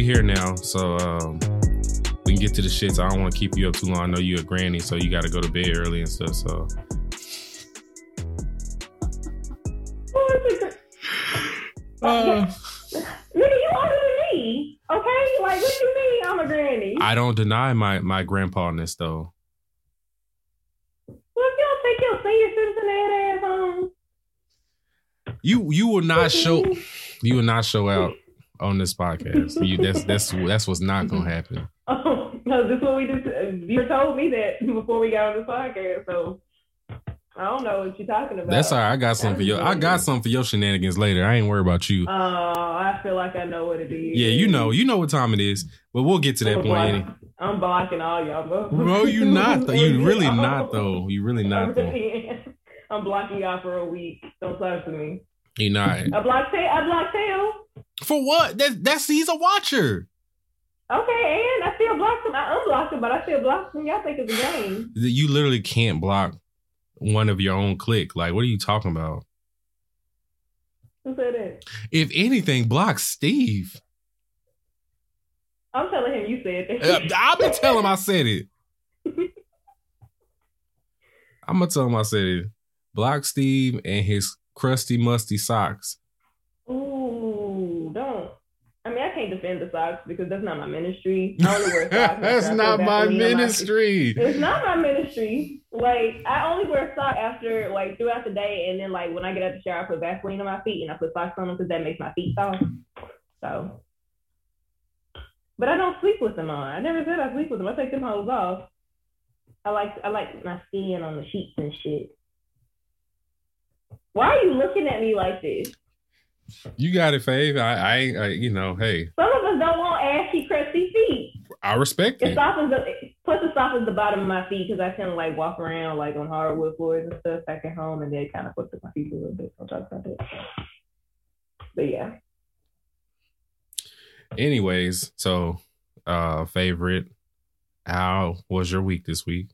we here now, so um, we can get to the shits. I don't want to keep you up too long. I know you a granny, so you got to go to bed early and stuff. So uh, Nigga, you older than me. Okay? Like, what do you mean I'm a granny? I don't deny my my grandpa-ness though. well, if you don't take your senior citizen ass home. You you will not show you will not show out on this podcast. You that's that's that's what's not gonna mm-hmm. happen. Oh, no, this is what we just, you told me that before we got on this podcast, so I don't know what you're talking about. That's all right. I got something for your I got something for your shenanigans later. I ain't worried about you. Oh, I feel like I know what it is. Yeah, you know, you know what time it is. But we'll get to that I'm point. blocking, I'm blocking all y'all. Bro, Bro, you not though. You really not though. You really not though. I'm blocking y'all for a week. Don't talk to me. You not. I blocked Tail. I blocked Tail. For what? That that's he's a watcher. Okay, and I still blocked him. I unblocked him, but I still blocked him. Y'all think it's a game. You literally can't block one of your own clique. Like, what are you talking about? Who said that? If anything, block Steve. I'm telling him you said Uh, that. I've been telling him I said it. I'm gonna tell him I said it. Block Steve and his crusty, musty socks. Ooh, don't. I mean, I can't defend the socks because that's not my ministry. I only wear socks. That's not my ministry. It's not my ministry. Like I only wear socks after like throughout the day, and then like when I get out the shower, I put Vaseline on my feet and I put socks on them because that makes my feet soft. So, but I don't sleep with them on. I never said I sleep with them. I take them hoes off. I like I like my skin on the sheets and shit. Why are you looking at me like this? You got it, Fave. I, I, ain't- I, you know, hey, Some of us don't want ashy, crusty feet. I respect It it. softens the plus it softens the bottom of my feet because I tend to like walk around like on hardwood floors and stuff back at home, and then it kind of fucks up my feet a little bit. I'll talk about that. But yeah, Anyways, so uh favorite, how was your week this week?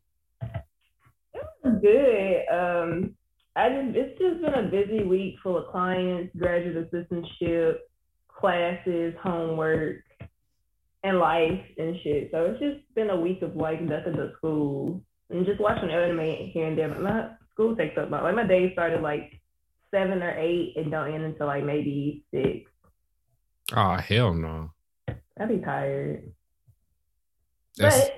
It was good. Um, I just it's just been a busy week full of clients, graduate assistantship, classes, homework, and life and shit. So it's just been a week of like nothing but school and just watching anime here and there. But my school takes up my like my day started like seven or eight and don't end until like maybe six. Oh hell no. I'd be tired. That's But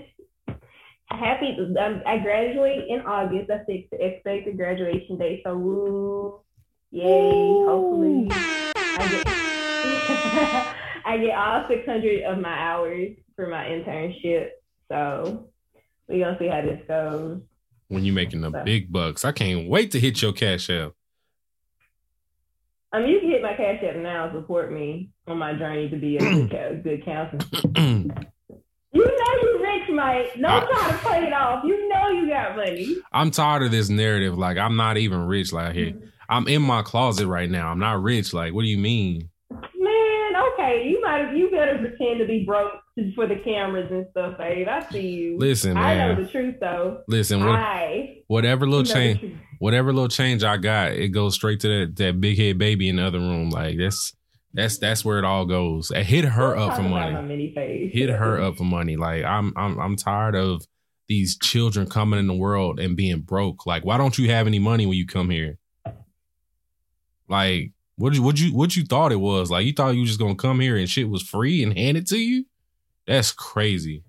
happy, um, I graduate in August. I That's the expected graduation date. So woo, yay! Hopefully, I get I get all 600 of my hours for my internship. So we gonna see how this goes. when you making the big bucks. I can't wait to hit your cash app. I mean, you can hit my cash app now support me on my journey to be a good counselor. You know you rich, Mike. Don't I- try to play it off. You know you got money. I'm tired of this narrative. Like I'm not even rich. Like here, mm-hmm. I'm in my closet right now. I'm not rich. Like what do you mean? Man, okay, you might you better pretend to be broke for the cameras and stuff, babe. I see you. Listen, I know the truth though. Listen, what, I whatever little change, whatever little change I got, it goes straight to that that big head baby in the other room. Like that's that's that's where it all goes. Hit her up for money. My mini face. hit her up for money. Like I'm I'm I'm tired of these children coming in the world and being broke. Like why don't you have any money when you come here? Like what you what you what you thought it was? Like you thought you were just gonna come here and shit was free and handed to you? That's crazy.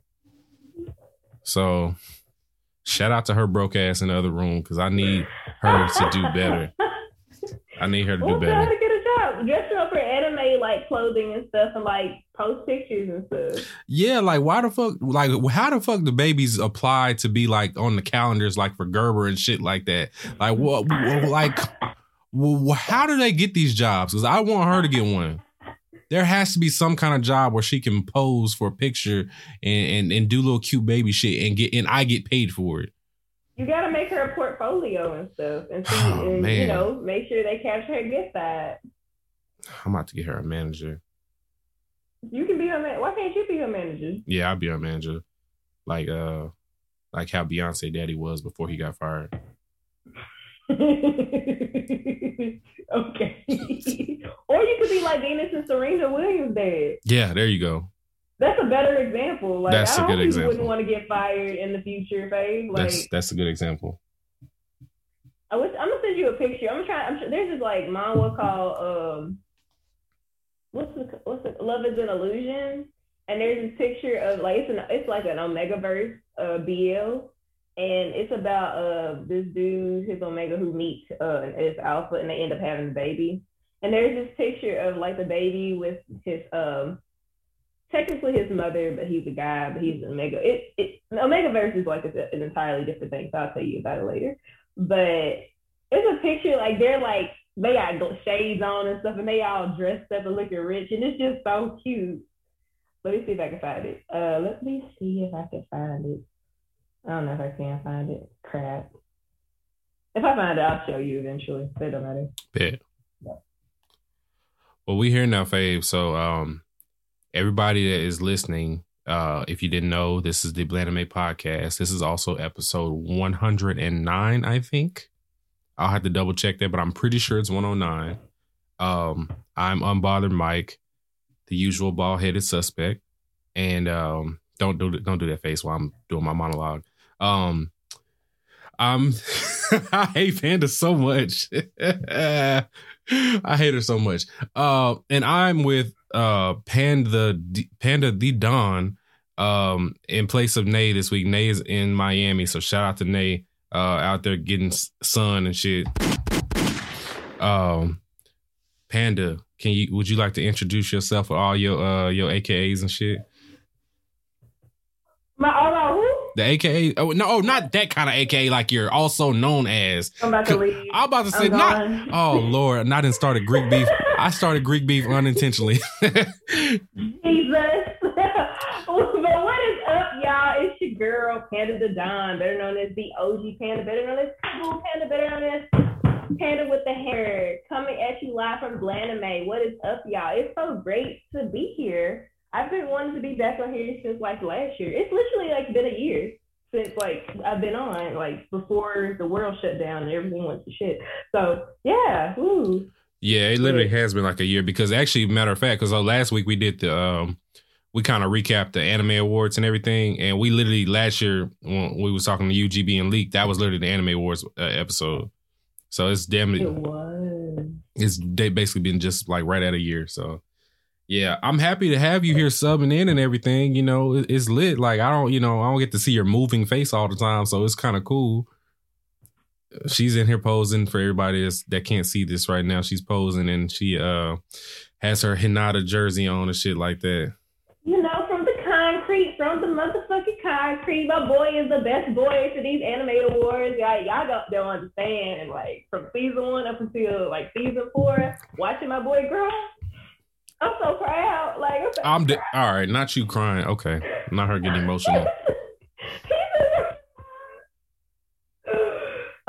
So shout out to her broke ass in the other room because I need her to do better. I need her to do Well, tell her better. To get. Dress up for anime like clothing and stuff, and like post pictures and stuff. Yeah, like why the fuck? Like how the fuck the babies apply to be like on the calendars, like for Gerber and shit like that? Like what? Like wh- how do they get these jobs? Because I want her to get one. There has to be some kind of job where she can pose for a picture and, and and do little cute baby shit and get and I get paid for it. You got to make her a portfolio and stuff, and, see, Oh, and you know, make sure they capture her gift side. I'm about to get her a manager. You can be her man. Why can't you be her manager? Yeah, I'll be her manager. Like uh, like how Beyonce daddy was before he got fired. okay. or you could be like Venus and Serena Williams dad. Yeah, there you go. That's a better example. Like That's I hope good you example. wouldn't want to get fired in the future, babe. Like That's that's a good example. I wish I'm gonna send you a picture. I'm trying. I'm sure there's this like manhwa called um, what's the what's the Love is an Illusion, and there's this picture of like it's an it's like an Omega verse uh BL, and it's about uh this dude his Omega who meets uh his Alpha and they end up having a baby, and there's this picture of like the baby with his um technically his mother, but he's a guy, but he's an Omega. It it Omega verse is like a, an entirely different thing, so I'll tell you about it later. But it's a picture like they're like they got shades on and stuff, and they all dressed up and looking rich, and it's just so cute. Let me see if I can find it. Uh, let me see if I can find it. I don't know if I can find it. Crap. If I find it, I'll show you eventually. It don't matter. Bet. Well, we here now, Fave. So, um, everybody that is listening, uh, if you didn't know, this is the Blaname podcast. This is also episode 109, I think. I'll have to double check that, but I'm pretty sure it's 109. Um, I'm unbothered Mike, the usual bald headed suspect, and um, don't do don't do that face while I'm doing my monologue. Um, I'm I hate Panda so much. I hate her so much. Uh, and I'm with uh Panda Panda the Don um in place of Nay this week. Nay is in Miami, so shout out to Nay uh out there getting sun and shit. Um Panda, can you would you like to introduce yourself with all your uh your AKAs and shit? My all about who? The AKA oh no, oh not that kind of AKA like you're also known as. I'm about to leave. I'm about to say I'm not gone. Oh Lord, and I didn't start a Greek beef. I started Greek beef unintentionally. Jesus. but what is up, y'all? It's your girl, Panda the Don, better known as the OG Panda, better known as Cool Panda, better known as Panda with the hair, coming at you live from Blaname. What is up, y'all? It's so great to be here. I've been wanting to be back on here since like last year. It's literally like been a year since like I've been on, like before the world shut down and everything went to shit. So yeah, yeah, it literally has been like a year because actually, matter of fact, because last week we did the um we kind of recapped the anime awards and everything, and we literally last year when we was talking to UGB and Leak, that was literally the anime awards uh, episode. So it's damn It was. it's they basically been just like right at a year. So yeah, I'm happy to have you here subbing in and everything. You know, it's lit. Like I don't, you know, I don't get to see your moving face all the time, so it's kind of cool. She's in here posing for everybody that's, that can't see this right now. She's posing and she uh has her Hinata jersey on and shit like that. you know, from the concrete, from the motherfucking concrete. My boy is the best boy for these anime awards. Y'all, y'all don't, don't understand. And like from season one up until like season four, watching my boy grow, I'm so proud. Like I'm so I'm de- all right. Not you crying. Okay, not her getting emotional.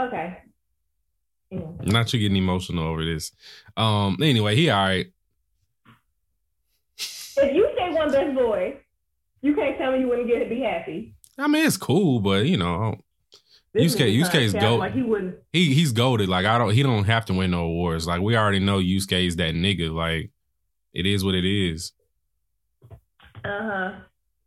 okay. Yeah. Not you getting emotional over this. Um. Anyway, he all right. If you say one best boy, you can't tell me you wouldn't get be happy. I mean, it's cool, but you know, This Yusuke- nigga Yusuke is trying to dope. Like he wouldn't. he he's goaded. Like I don't he don't have to win no awards. Like we already know Yusuke is that nigga. Like it is what it is. Uh huh.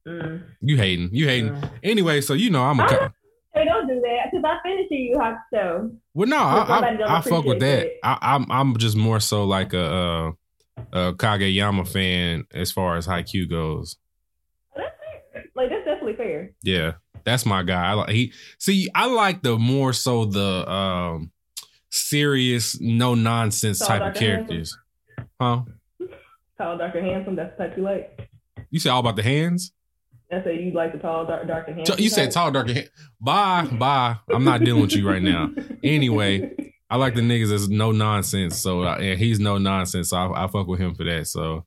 Mm. You hating. You hating. Mm. Anyway, so you know I'm a Uh-huh. Hey, don't do that because I finished the U-Hawk show. Well, no, I, I, I fuck with that. I, I'm I'm just more so like a, a, a Kageyama fan as far as Haikyuu goes. That's fair. Like that's definitely fair. Yeah, that's my guy. I like he see. I like the more so the um serious, no nonsense type of characters. Huh? Tall, dark, and handsome. That's the type you like. You say all about the hands? I say you like the tall, dark, dark, and handsome. You said tall, dark. and hand- Bye, bye. I'm not dealing with you right now. Anyway, I like the niggas that's no nonsense. So uh, and he's no nonsense. So I, I fuck with him for that. So,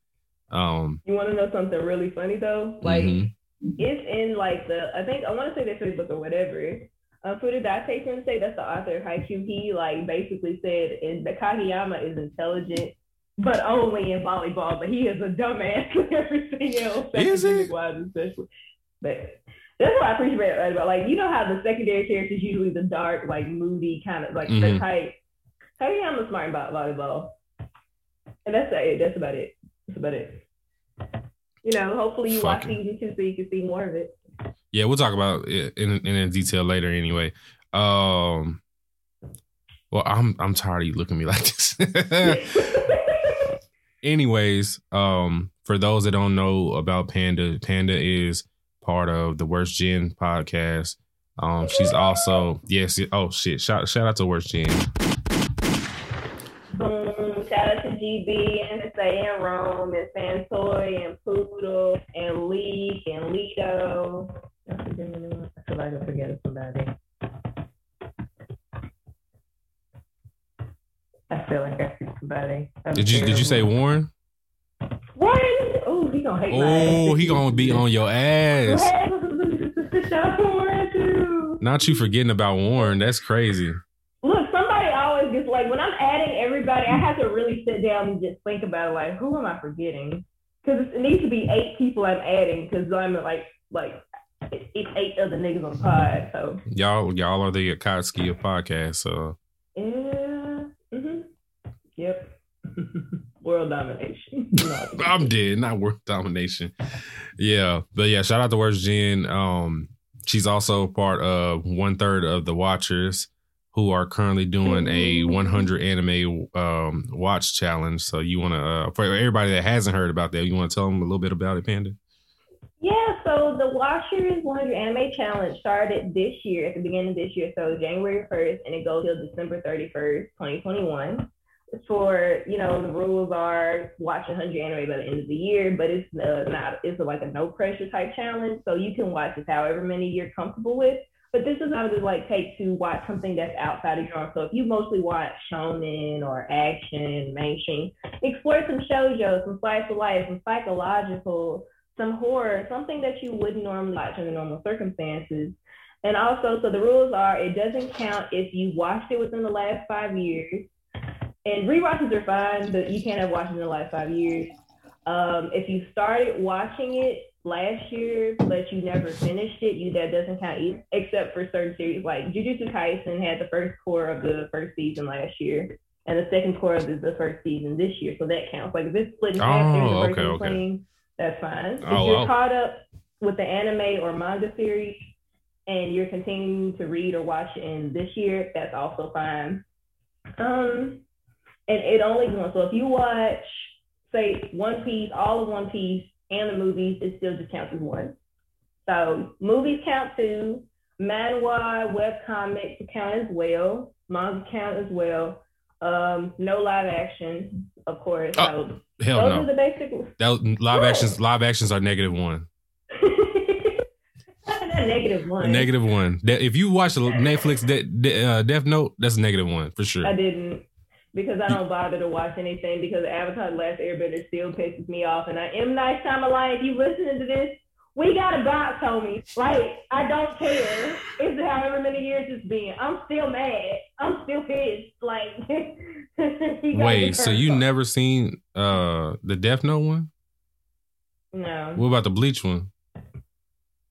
um, you want to know something really funny though? Like mhm. it's in like the I think I want to say the Facebook or whatever. Um, Furudate say that's the author of Haikyuu. He like basically said, "And the Kageyama is intelligent, but only in volleyball. But he is a dumbass in everything else. Is he? Wise especially. But that's what I appreciate about like you know how the secondary characters usually the dark, like moody kind of like Mhm. the type. Tell me I'm smart about volleyball. And that's it. That's about it. That's about it. You know, hopefully you watch Fucking- season two so you can see more of it. Yeah, we'll talk about it in in, in detail later. Anyway, um, well, I'm I'm tired of you looking at me like this. Anyways, um, for those that don't know about Panda, Panda is part of the Worst Gen podcast. Um, she's also yes. Oh shit! Shout shout out to Worst Gen. Boom. Shout out to GB and Say and Rome and Santoy and Poodle and Leak and Lido. I feel like I'm forgetting somebody. I feel like I see somebody. I'm Did you did you say. Warren? What? Oh, he gonna hate Oh, he gonna be on your ass. Shout out to Warren, too. Not you forgetting about Warren. That's crazy. Look, somebody always gets like when I'm adding everybody, I have to really sit down and just think about like who am I forgetting? Because it needs to be eight people I'm adding because I'm like like it's eight other niggas on the pod. So Y'all y'all are the Akatsuki of podcast. So yeah, yep, world domination. No. I'm dead. Not worth domination. Yeah, but yeah, shout out to Worst Gen. Um, she's also part of one third of the Watchers, who are currently doing a 100 anime um watch challenge. So you want to, uh, for everybody that hasn't heard about that, you want to tell them a little bit about it, Panda? Yeah, so the Watchers 100 Anime Challenge started this year, at the beginning of this year, so January 1st, and it goes till December 31st, 2021. For, you know, the rules are watch 100 anime by the end of the year, but it's uh, not, it's like a no pressure type challenge. So you can watch it however many you're comfortable with. But this is how it like take to watch something that's outside of your own. So if you mostly watch shonen or action, mainstream, explore some shoujo, some slice of life, some psychological, some horror, something that you wouldn't normally watch under normal circumstances. And also, so the rules are it doesn't count if you watched it within the last five years. And rewatches are fine, but you can't have watched in the last five years. Um, if you started watching it last year, but you never finished it, you that doesn't count either, except for certain series like Jujutsu Kaisen had the first core of the first season last year, and the second core of the, the first season this year, so that counts. Like if it's split in half, Oh, okay, okay. playing, that's fine. If Oh, you're wow. caught up with the anime or manga series and you're continuing to read or watch in this year, that's also fine. Um, and it only goes. So if you watch, say, One Piece, all of One Piece, and the movies, it still just counts as one. So movies count two, manhwa, webcomics count as well, manga count as well. Um, no live action, of course. Oh, So Hell those no. are the basic. That live actions. Live actions are negative one. Negative one. Negative one. If you watch Netflix De- De- uh, Death Note, that's negative one for sure. I didn't because I don't bother to watch anything because Avatar: The Last Airbender still pisses me off. And I am nice. Night Shyamalan. If you listening to this, we got a box, homie. Like I don't care. It's however many years it's been. I'm still mad. I'm still pissed. Like Wait, so you off. never seen uh the Death Note one? No, What about the Bleach one?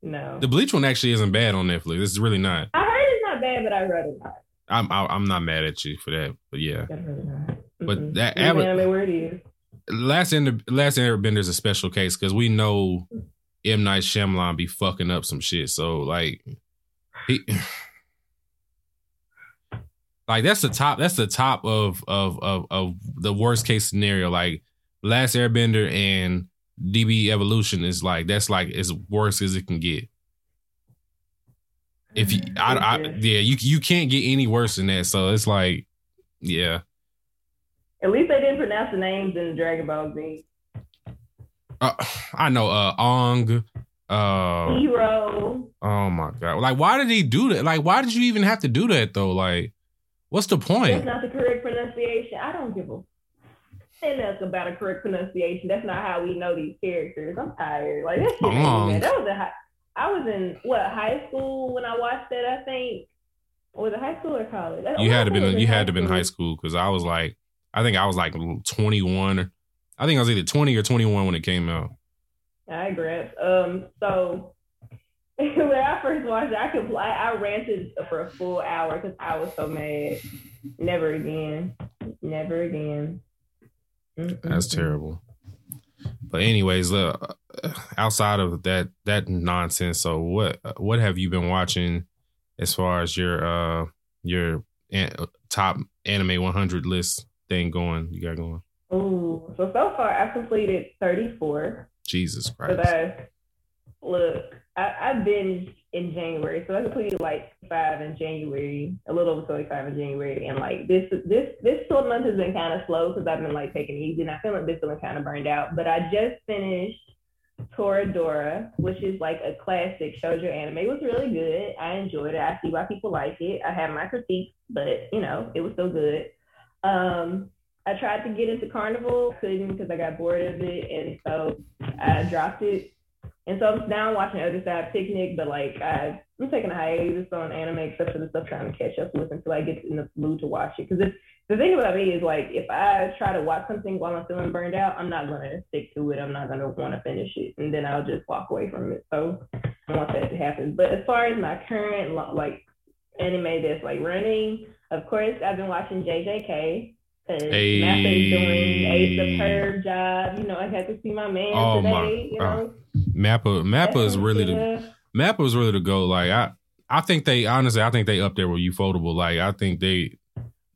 no. The Bleach one actually isn't bad on Netflix. It's really not. I heard it's not bad, but I'd rather not. I'm I, I'm not mad at you for that, but yeah. Not. But Mm-mm. that Ava- anime where it is. Last Ender, Last Airbender is a special case because we know M Night Shyamalan be fucking up some shit. So like he. Like that's the top. That's the top of of of of the worst case scenario. Like Last Airbender and DB Evolution is like that's like as worse as it can get. If you, I, I, yeah, you you can't get any worse than that. So it's like, yeah, At least they didn't pronounce the names in Dragon Ball Z. uh, I know. Uh, Ong. Uh, Hero. oh my god! Like, why did he do that? Like, why did you even have to do that though? Like, what's the point? That's not the correct pronunciation. I don't give a and that's about a correct pronunciation. That's not how we know these characters. I'm tired. Like that shit. ain't Ong. even- That was a high, I was in what high school when I watched that. I think was it high school or college? You had to been in you had to been high school because I was like, I think I was like twenty one. I think I was either twenty or twenty one when it came out. I agree. Um, so when I first watched it, I could I, I ranted for a full hour because I was so mad. Never again. Never again. That's terrible. But anyways, uh, outside of that that nonsense, so what what have you been watching as far as your uh your top anime 100 list thing going? You got going? Oh, so so far I've completed 34. Jesus Christ. So that's look, I, I binged in January, so I completed like five in January, a little over 25 in January, and like this this this whole month has been kind of slow because I've been like taking easy, and I feel like this feeling kind of burned out. But I just finished Toradora, which is like a classic shoujo anime. It was really good. I enjoyed it. I see why people like it. I have my critiques, but you know, it was still good. Um, I tried to get into Carnival, couldn't because I got bored of it, and so I dropped it. And so I'm now watching Other Side Picnic, but like I, I'm taking a hiatus on anime except for the stuff trying to catch up with until I get in the mood to watch it. Because the thing about me is like if I try to watch something while I'm feeling burned out, I'm not gonna stick to it. I'm not gonna want to finish it, and then I'll just walk away from it. So I want that to happen. But as far as my current like anime that's like running, of course I've been watching JJK. Hey. Mappa's doing a superb job. You know, I had to see my man oh, today. My, you know, uh, Mappa Mappa is really the Mappa is really the go. Like I, I think they honestly, I think they up there with Ufotable. Like I think they,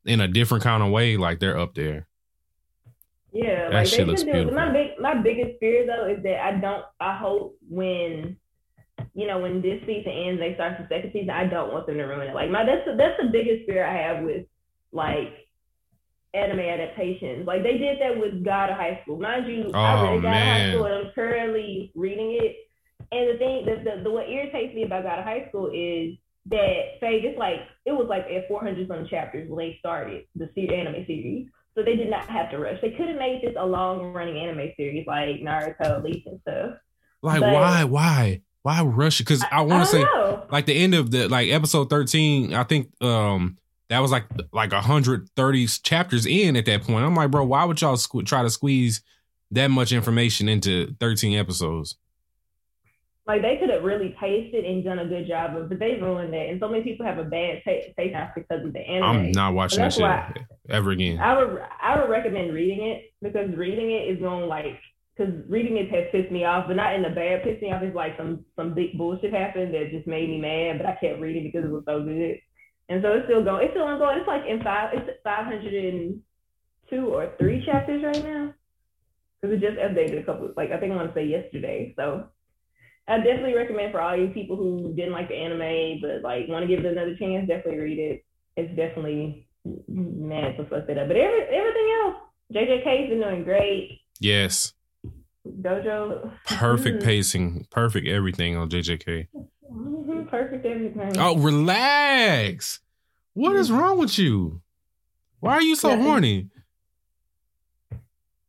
in a different kind of way, like they're up there. Yeah, that like shit looks beautiful. My big, my biggest fear though is that I don't. I hope when you know, when this season ends, they start the second season. I don't want them to ruin it. Like my that's the, that's the biggest fear I have with like anime adaptations. Like they did that with God of High School. Mind you, oh, I read God of High School and I'm currently reading it. And the thing, the, the, the what irritates me about God of High School is that say it's like it was like at 400 some chapters when they started the anime series. So they did not have to rush. They could have made this a long running anime series like Naruto, Bleach, and stuff. Like but, why, why, why rush? Because I, I want to say know. like the end of the like episode 13. I think um that was like like 130 chapters in at that point. I'm like, bro, why would y'all squ- try to squeeze that much information into 13 episodes? Like they could have really paced it and done a good job of, but they ruined it. And so many people have a bad taste, taste because of the anime. I'm not watching that shit ever again. I would I would recommend reading it because reading it is going like because reading it has pissed me off, but not in a bad pissed me off. It's like some some big bullshit happened that just made me mad, but I kept reading because it was so good. And so it's still going. It's still ongoing. It's like in five. It's five hundred and two or three chapters right now. Because it just updated a couple. Like I think I want to say yesterday. So I definitely recommend for all you people who didn't like the anime but like want to give it another chance. Definitely read it. It's definitely mad to fuck it up. But every, everything else, JJK's been doing great. Yes. Gojo. Perfect pacing. Perfect everything on JJK. Mm-hmm, perfect everything. Oh, relax. What is wrong with you? Why are you so yeah. horny?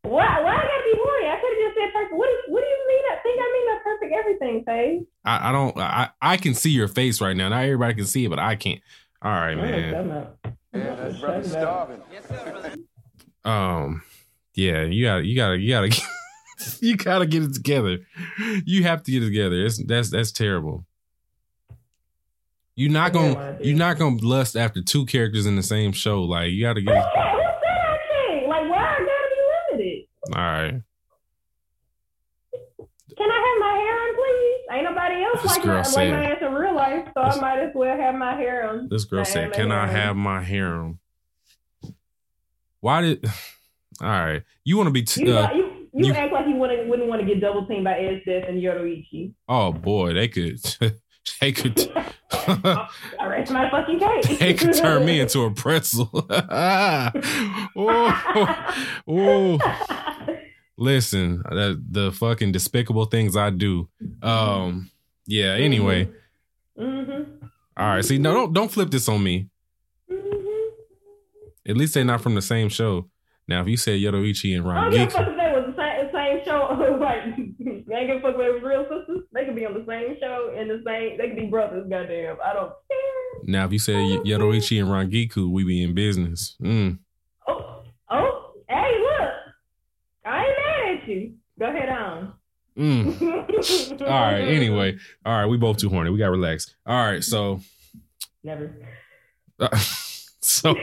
Why? Why I gotta be horny? I could have just said perfect. What, is, what do you mean? I think I mean that perfect everything, Faye. I, I don't. I I can see your face right now. Not everybody can see it, but I can't. All right, man. Yeah, that's brother starving. Um, yeah, you gotta. you gotta. you got to, you got to get it together. You have to get it together. It's that's that's terrible. You're not gonna you're not gonna lust after two characters in the same show. Like you gotta get. Who said that Like why I gotta be limited? All right. Can I have my hair on, please? Ain't nobody else this like my, like my ass in real life, so this, I might as well have my hair on. This girl said, "Can I have my hair on?" Why did? All right, you want to be? T- you, uh, you, you, you, act like you wouldn't wouldn't want to get double teamed by Esdeath and Yoruichi. Oh boy, they could. they could. I rest my fucking case. they could turn me into a pretzel. oh, oh. Listen, the, the fucking despicable things I do. Um, yeah. Anyway. Mm-hmm. All right. See, no, don't don't flip this on me. Mm-hmm. At least they're not from the same show. Now, if you said Yoruichi and Rangiku, same show. like they a fuck with real sisters. They could be on the same show in the same. They could be brothers. Goddamn, I don't care. Now, if you say Yoruichi and Rangiku, we be in business. Mm. Oh, oh, hey, look, I ain't mad at you. Go ahead on. Mm. All right. Anyway, all right. We both too horny. We got relaxed. All right. So, Never. uh, so,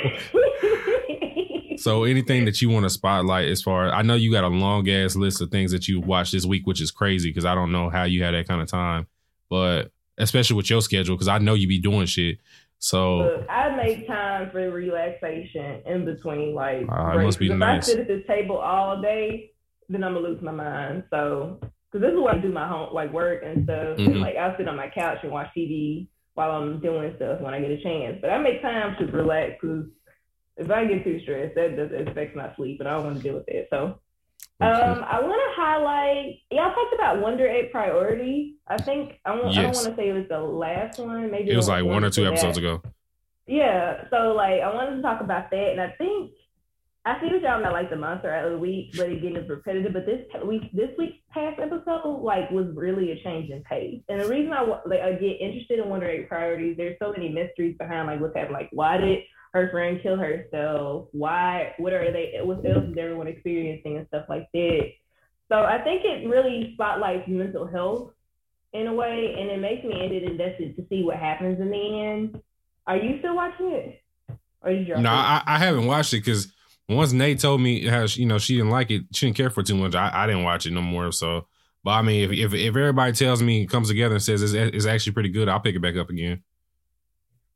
so anything that you want to spotlight as far I know you got a long ass list of things that you watched this week, which is crazy because I don't know how you had that kind of time, but especially with your schedule because I know you be doing shit. So, Look, I make time for relaxation in between, like. Breaks. must be if nice. I sit at this table all day, then I'm gonna lose my mind. So, because this is where I do my home, like work and stuff. Mhm. And, like I'll sit on my couch and watch TV while I'm doing stuff when I get a chance. But I make time to relax because if I get too stressed, that does it affects my sleep, and I don't want to deal with it. So. Um, I want to highlight. Y'all talked about Wonder Egg Priority. I think I, want, I don't want to say it was the last one. Maybe it was like one or two before that. episodes ago. Yeah, so like I wanted to talk about that, and I think I see what y'all about like the monster out of the week, but it getting repetitive. But this week, this week's past episode, like, was really a change in pace. And the reason I like I get interested in Wonder Egg priorities, there's so many mysteries behind like what's happening. Like, why did her friend kill herself? Why? What are they? What else is everyone experiencing and stuff like that? So I think it really spotlights mental health in a way, and it makes me end it invested to see what happens in the end. Are you still watching it? Or did you No? I, I haven't watched it because once Nate told me how she, you know she didn't like it, she didn't care for it too much. I, I didn't watch it no more. So, but I mean, if if, if everybody tells me comes together and says it's, it's actually pretty good, I'll pick it back up again.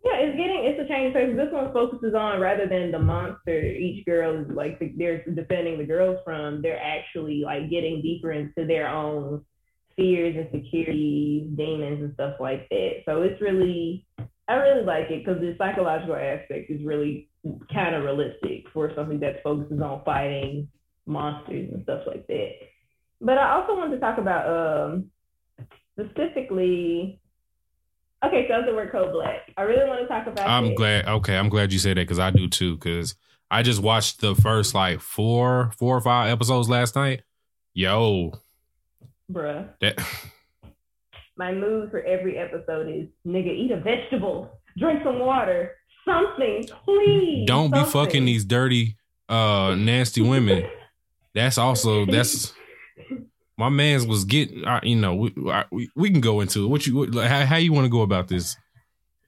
Yeah, it's getting it's a change because this one focuses on rather than the monster each girl is like the, they're defending the girls from, they're actually like getting deeper into their own fears, and insecurities, demons, and stuff like that. So it's really I really like it because the psychological aspect is really kind of realistic for something that focuses on fighting monsters and stuff like that. But I also wanted to talk about um specifically Okay, so that's the word code black. I really want to talk about I'm it. glad. Okay, I'm glad you said that because I do too. Because I just watched the first like four, four or five episodes last night. Yo, Bruh. that My mood for every episode is nigga, eat a vegetable, drink some water, something, please. don't be fucking these dirty, uh, nasty women. That's also that's my man's was getting. Uh, you know, we, I- we we can go into it. What you what, like, how, how you want to go about this?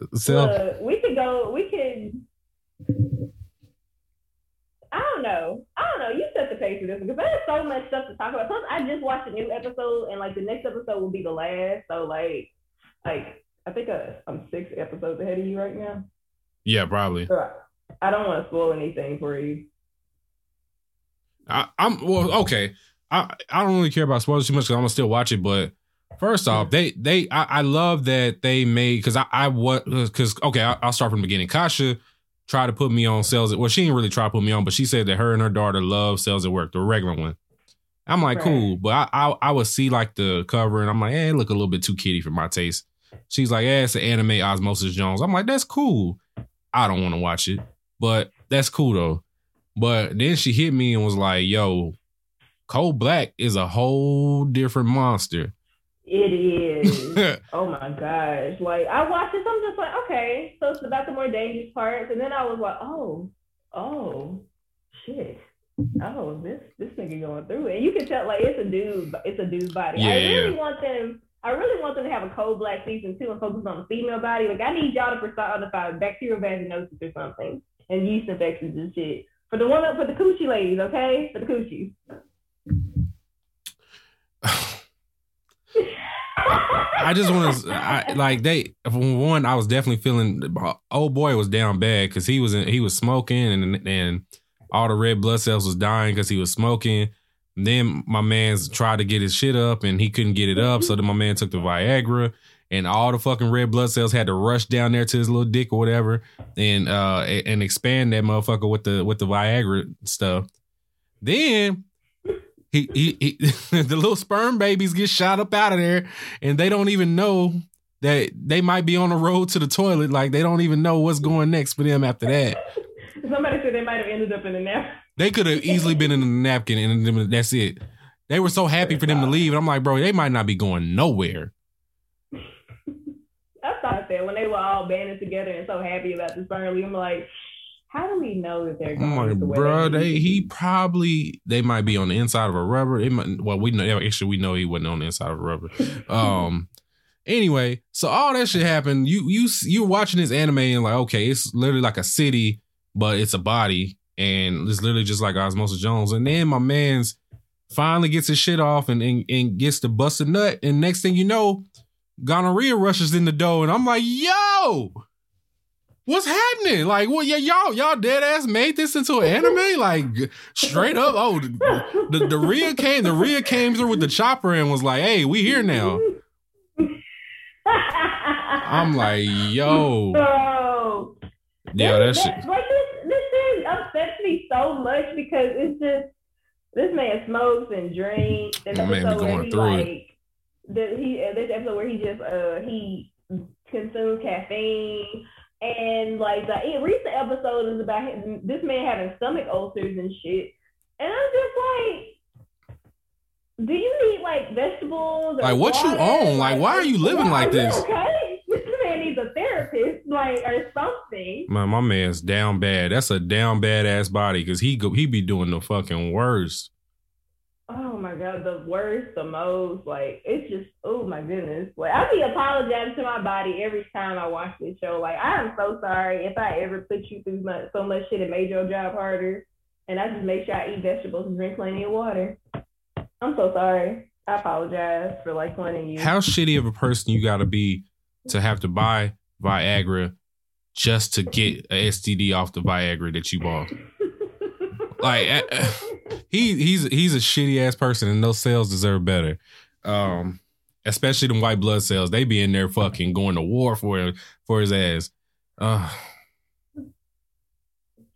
Look, we could go. We could. I don't know. I don't know. You set the pace for this because there's so much stuff to talk about. Plus, I just watched a new episode, and like the next episode will be the last. So like, like I think I, I'm six episodes ahead of you right now. yeah, probably. So I, I don't want to spoil anything for you. I, I'm well, okay. I I don't really care about spoilers too much because I'm gonna still watch it. But first off, they they I, I love that they made because I I what because okay I, I'll start from the beginning. Kasha tried to put me on Cells. At, well, she didn't really try to put me on, but she said that her and her daughter love Cells at work, the regular one. I'm like, Right. cool, but I, I I would see like the cover and I'm like, eh, it look a little bit too kiddie for my taste. She's like, eh, it's an anime Osmosis Jones. I'm like, that's cool. I don't want to watch it, but that's cool though. But then she hit me and was like, yo, Code Black is a whole different monster. It is. oh my gosh. Like I watched it, I'm just like, okay, so it's about the more dangerous parts. And then I was like, oh, oh, shit. Oh, this this nigga going through it. And you can tell like it's a dude, it's a dude's body. I really yeah. want them I really want them to have a Code Black season two and focus on the female body. Like I need y'all to personify uh, bacterial vaginosis or something and yeast infections and shit. For the one up for the coochie ladies, okay? For the coochies. I just want to, like they. For one, I was definitely feeling. Old boy was down bad because he was in, he was smoking and and all the red blood cells was dying because he was smoking. Then my man's tried to get his shit up and he couldn't get it up, so then my man took the Viagra and all the fucking red blood cells had to rush down there to his little dick or whatever and uh and and expand that motherfucker with the with the Viagra stuff. Then he, he, he the little sperm babies get shot up out of there and they don't even know that they might be on the road to the toilet. Like they don't even know what's going next for them after that. Somebody said they might have ended up in a nap. they could have easily been in the napkin and that's it. They were so happy for them to leave and i'm like bro they might not be going nowhere. That's how I thought that when they were all banded together and so happy about this sperm. I'm like, how do we know that they're going like, the bro, they, to he probably they might be on the inside of a rubber. It might, well, we know actually we know he wasn't on the inside of a rubber. Um. Anyway, so all that shit happened. You you you're watching this anime and like, okay, it's literally like a city, but it's a body, and it's literally just like Osmosis Jones. And then my man's finally gets his shit off and and, and gets bust a nut, and next thing you know, gonorrhea rushes in the door, and I'm like, yo. What's happening? Like, what? Yeah, y'all, y'all dead ass made this into an anime? Like, straight up. Oh, the the, Rhea came. The Rhea came through with the chopper and was like, "Hey, we here now." I'm like, yo, Bro, yeah, that this, shit. Like this, this thing upsets me so much because it's just this man smokes and drinks. This My man be going through it. like the, he uh, this episode where he just uh he consumes caffeine. And like the recent episode is about him, this man having stomach ulcers and shit. And I'm just like, do you need like vegetables? Or Like, what you own? Like, why are you living like this? Okay, this man needs a therapist, like or something. Man, my man's down bad. That's a down bad ass body because he go he be doing the fucking worst. Oh my god, the worst, the most, like it's just oh my goodness. Like I be apologizing to my body every time I watch this show. Like I am so sorry if I ever put you through much, so much shit and made your job harder. And I just make sure I eat vegetables and drink plenty of water. I'm so sorry. I apologize for like wanting you. How shitty of a person you got to be to have to buy Viagra just to get a STD off the Viagra that you bought? Like, eh, eh. He he's he's a shitty ass person, and those cells deserve better. Um, especially the white blood cells. They be in there fucking going to war for for his ass. Uh,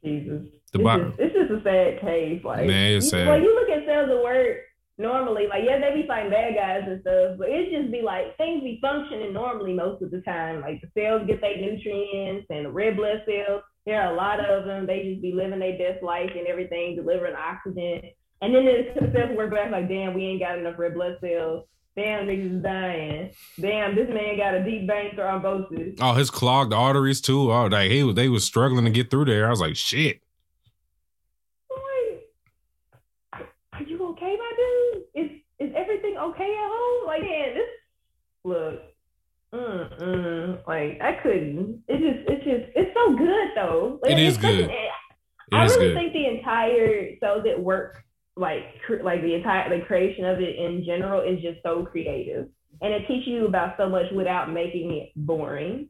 Jesus. the it's, bo- just, it's just a sad case. Like, Man, it's you, sad. Like you look at Cells of work normally, like yeah, they be fighting bad guys and stuff, but it just be like things be functioning normally most of the time. Like the cells get their nutrients and the red blood cells. There are a lot of them. They just be living their best life and everything, delivering oxygen. And then it's the cells work back like, damn, we ain't got enough red blood cells. Damn, niggas is dying. Damn, this man got a deep vein thrombosis. oh, his clogged arteries too. Oh, like he was they was struggling to get through there. I was like, shit. Like, are you okay, my dude? Is is everything okay at home? Like, man, this look, like I couldn't. It just, it's just, it's so good though. Like, It is such good. an- It I really good. think the entire so that work, like, cr- like the entire the creation of it in general is just so creative, and it teaches you about so much without making it boring.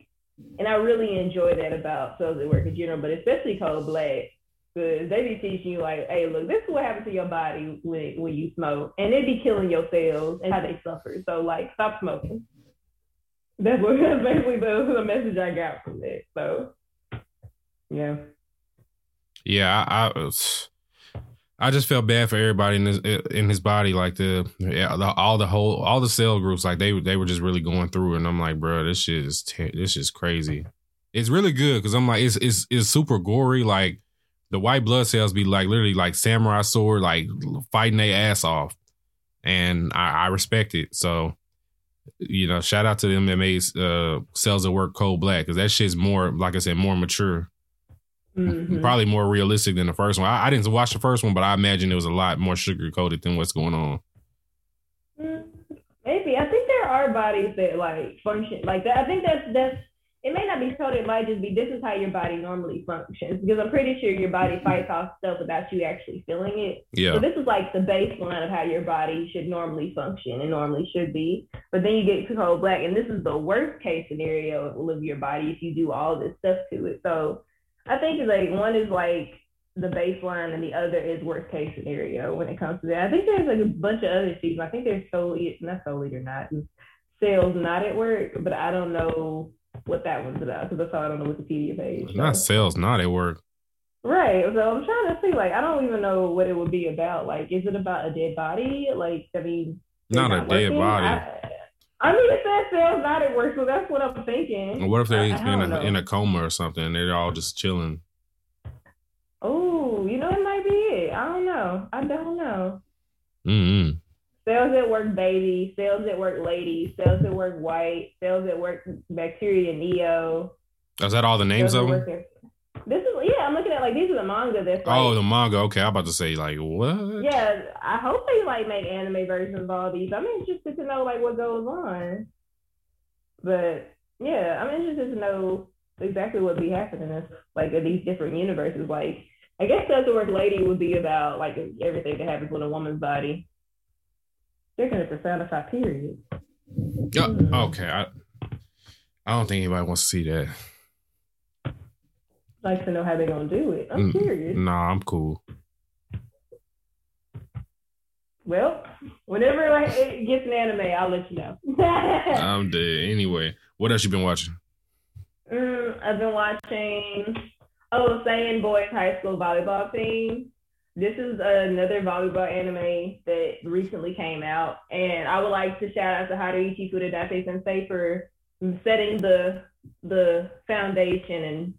And I really enjoy that about so that Work in general, but especially Code Black, because they be teaching you like, hey, look, this is what happens to your body when when you smoke, and it be killing your cells and how they suffer. So like, stop smoking. That's what that's basically the, the message I got from that. So yeah. Yeah, I, I I just felt bad for everybody in his in his body, like the, the all the whole all the cell groups, like they they were just really going through, and I'm like, bro, this shit is ter- this is crazy. It's really good because I'm like, it's it's it's super gory. Like the white blood cells be like literally like samurai sword, like fighting their ass off, and I, I respect it. So you know, shout out to them that made uh, cells at work Code Black because that shit's more, like I said, more mature Mhm. probably more realistic than the first one. I, I didn't watch the first one, but I imagine it was a lot more sugar coated than what's going on. Mm, Maybe I think there are bodies that like function like that. I think that's that's it may not be total. It might just be this is how your body normally functions because I'm pretty sure your body fights off stuff without you actually feeling it. Yeah. So this is like the baseline of how your body should normally function and normally should be. But then you get to Code Black, and this is the worst case scenario of your body if you do all this stuff to it. So I think it's like one is like the baseline, and the other is worst case scenario when it comes to that. I think there's like a bunch of other seasons. I think there's solely not solely or not Cells not at work, but I don't know what that one's about because I saw it on the Wikipedia page. not Cells, not at work. Right. So I'm trying to see, like, I don't even know what it would be about. Like, is it about a dead body? Like, I mean, they're Not a dead working? body. I, I mean, it says Cells not at work, so that's what I'm thinking. What if they're in a, in a coma or something? and They're all just chilling. Oh, you know, it might be it. I don't know. I don't know. Mm-hmm. Cells at work baby, Cells at work lady, Cells at work white, Cells at work bacteria neo. Is that all the names of them? work- This is yeah. I'm looking at like these are the manga that's like, oh, the manga. Okay, I'm about to say like what? yeah. I hope they like make anime versions of all these. I'm interested to know like what goes on. But yeah, I'm interested to know exactly what be happening in like in these different universes. Like I guess Does the Work Lady would be about like everything that happens with a woman's body. They're gonna personify period. Yeah. Okay. I I don't think anybody wants to see that. Like to know how they're gonna do it. I'm Mm. curious. Nah, I'm cool. Well, whenever like, it gets an anime, I'll let you know. I'm dead. Anyway, what else you been watching? Mm, I've been watching oh Seiin Boys High School Volleyball Team. This is another volleyball anime that recently came out, and I would like to shout out to Haruichi Furudate Sensei for setting the the foundation and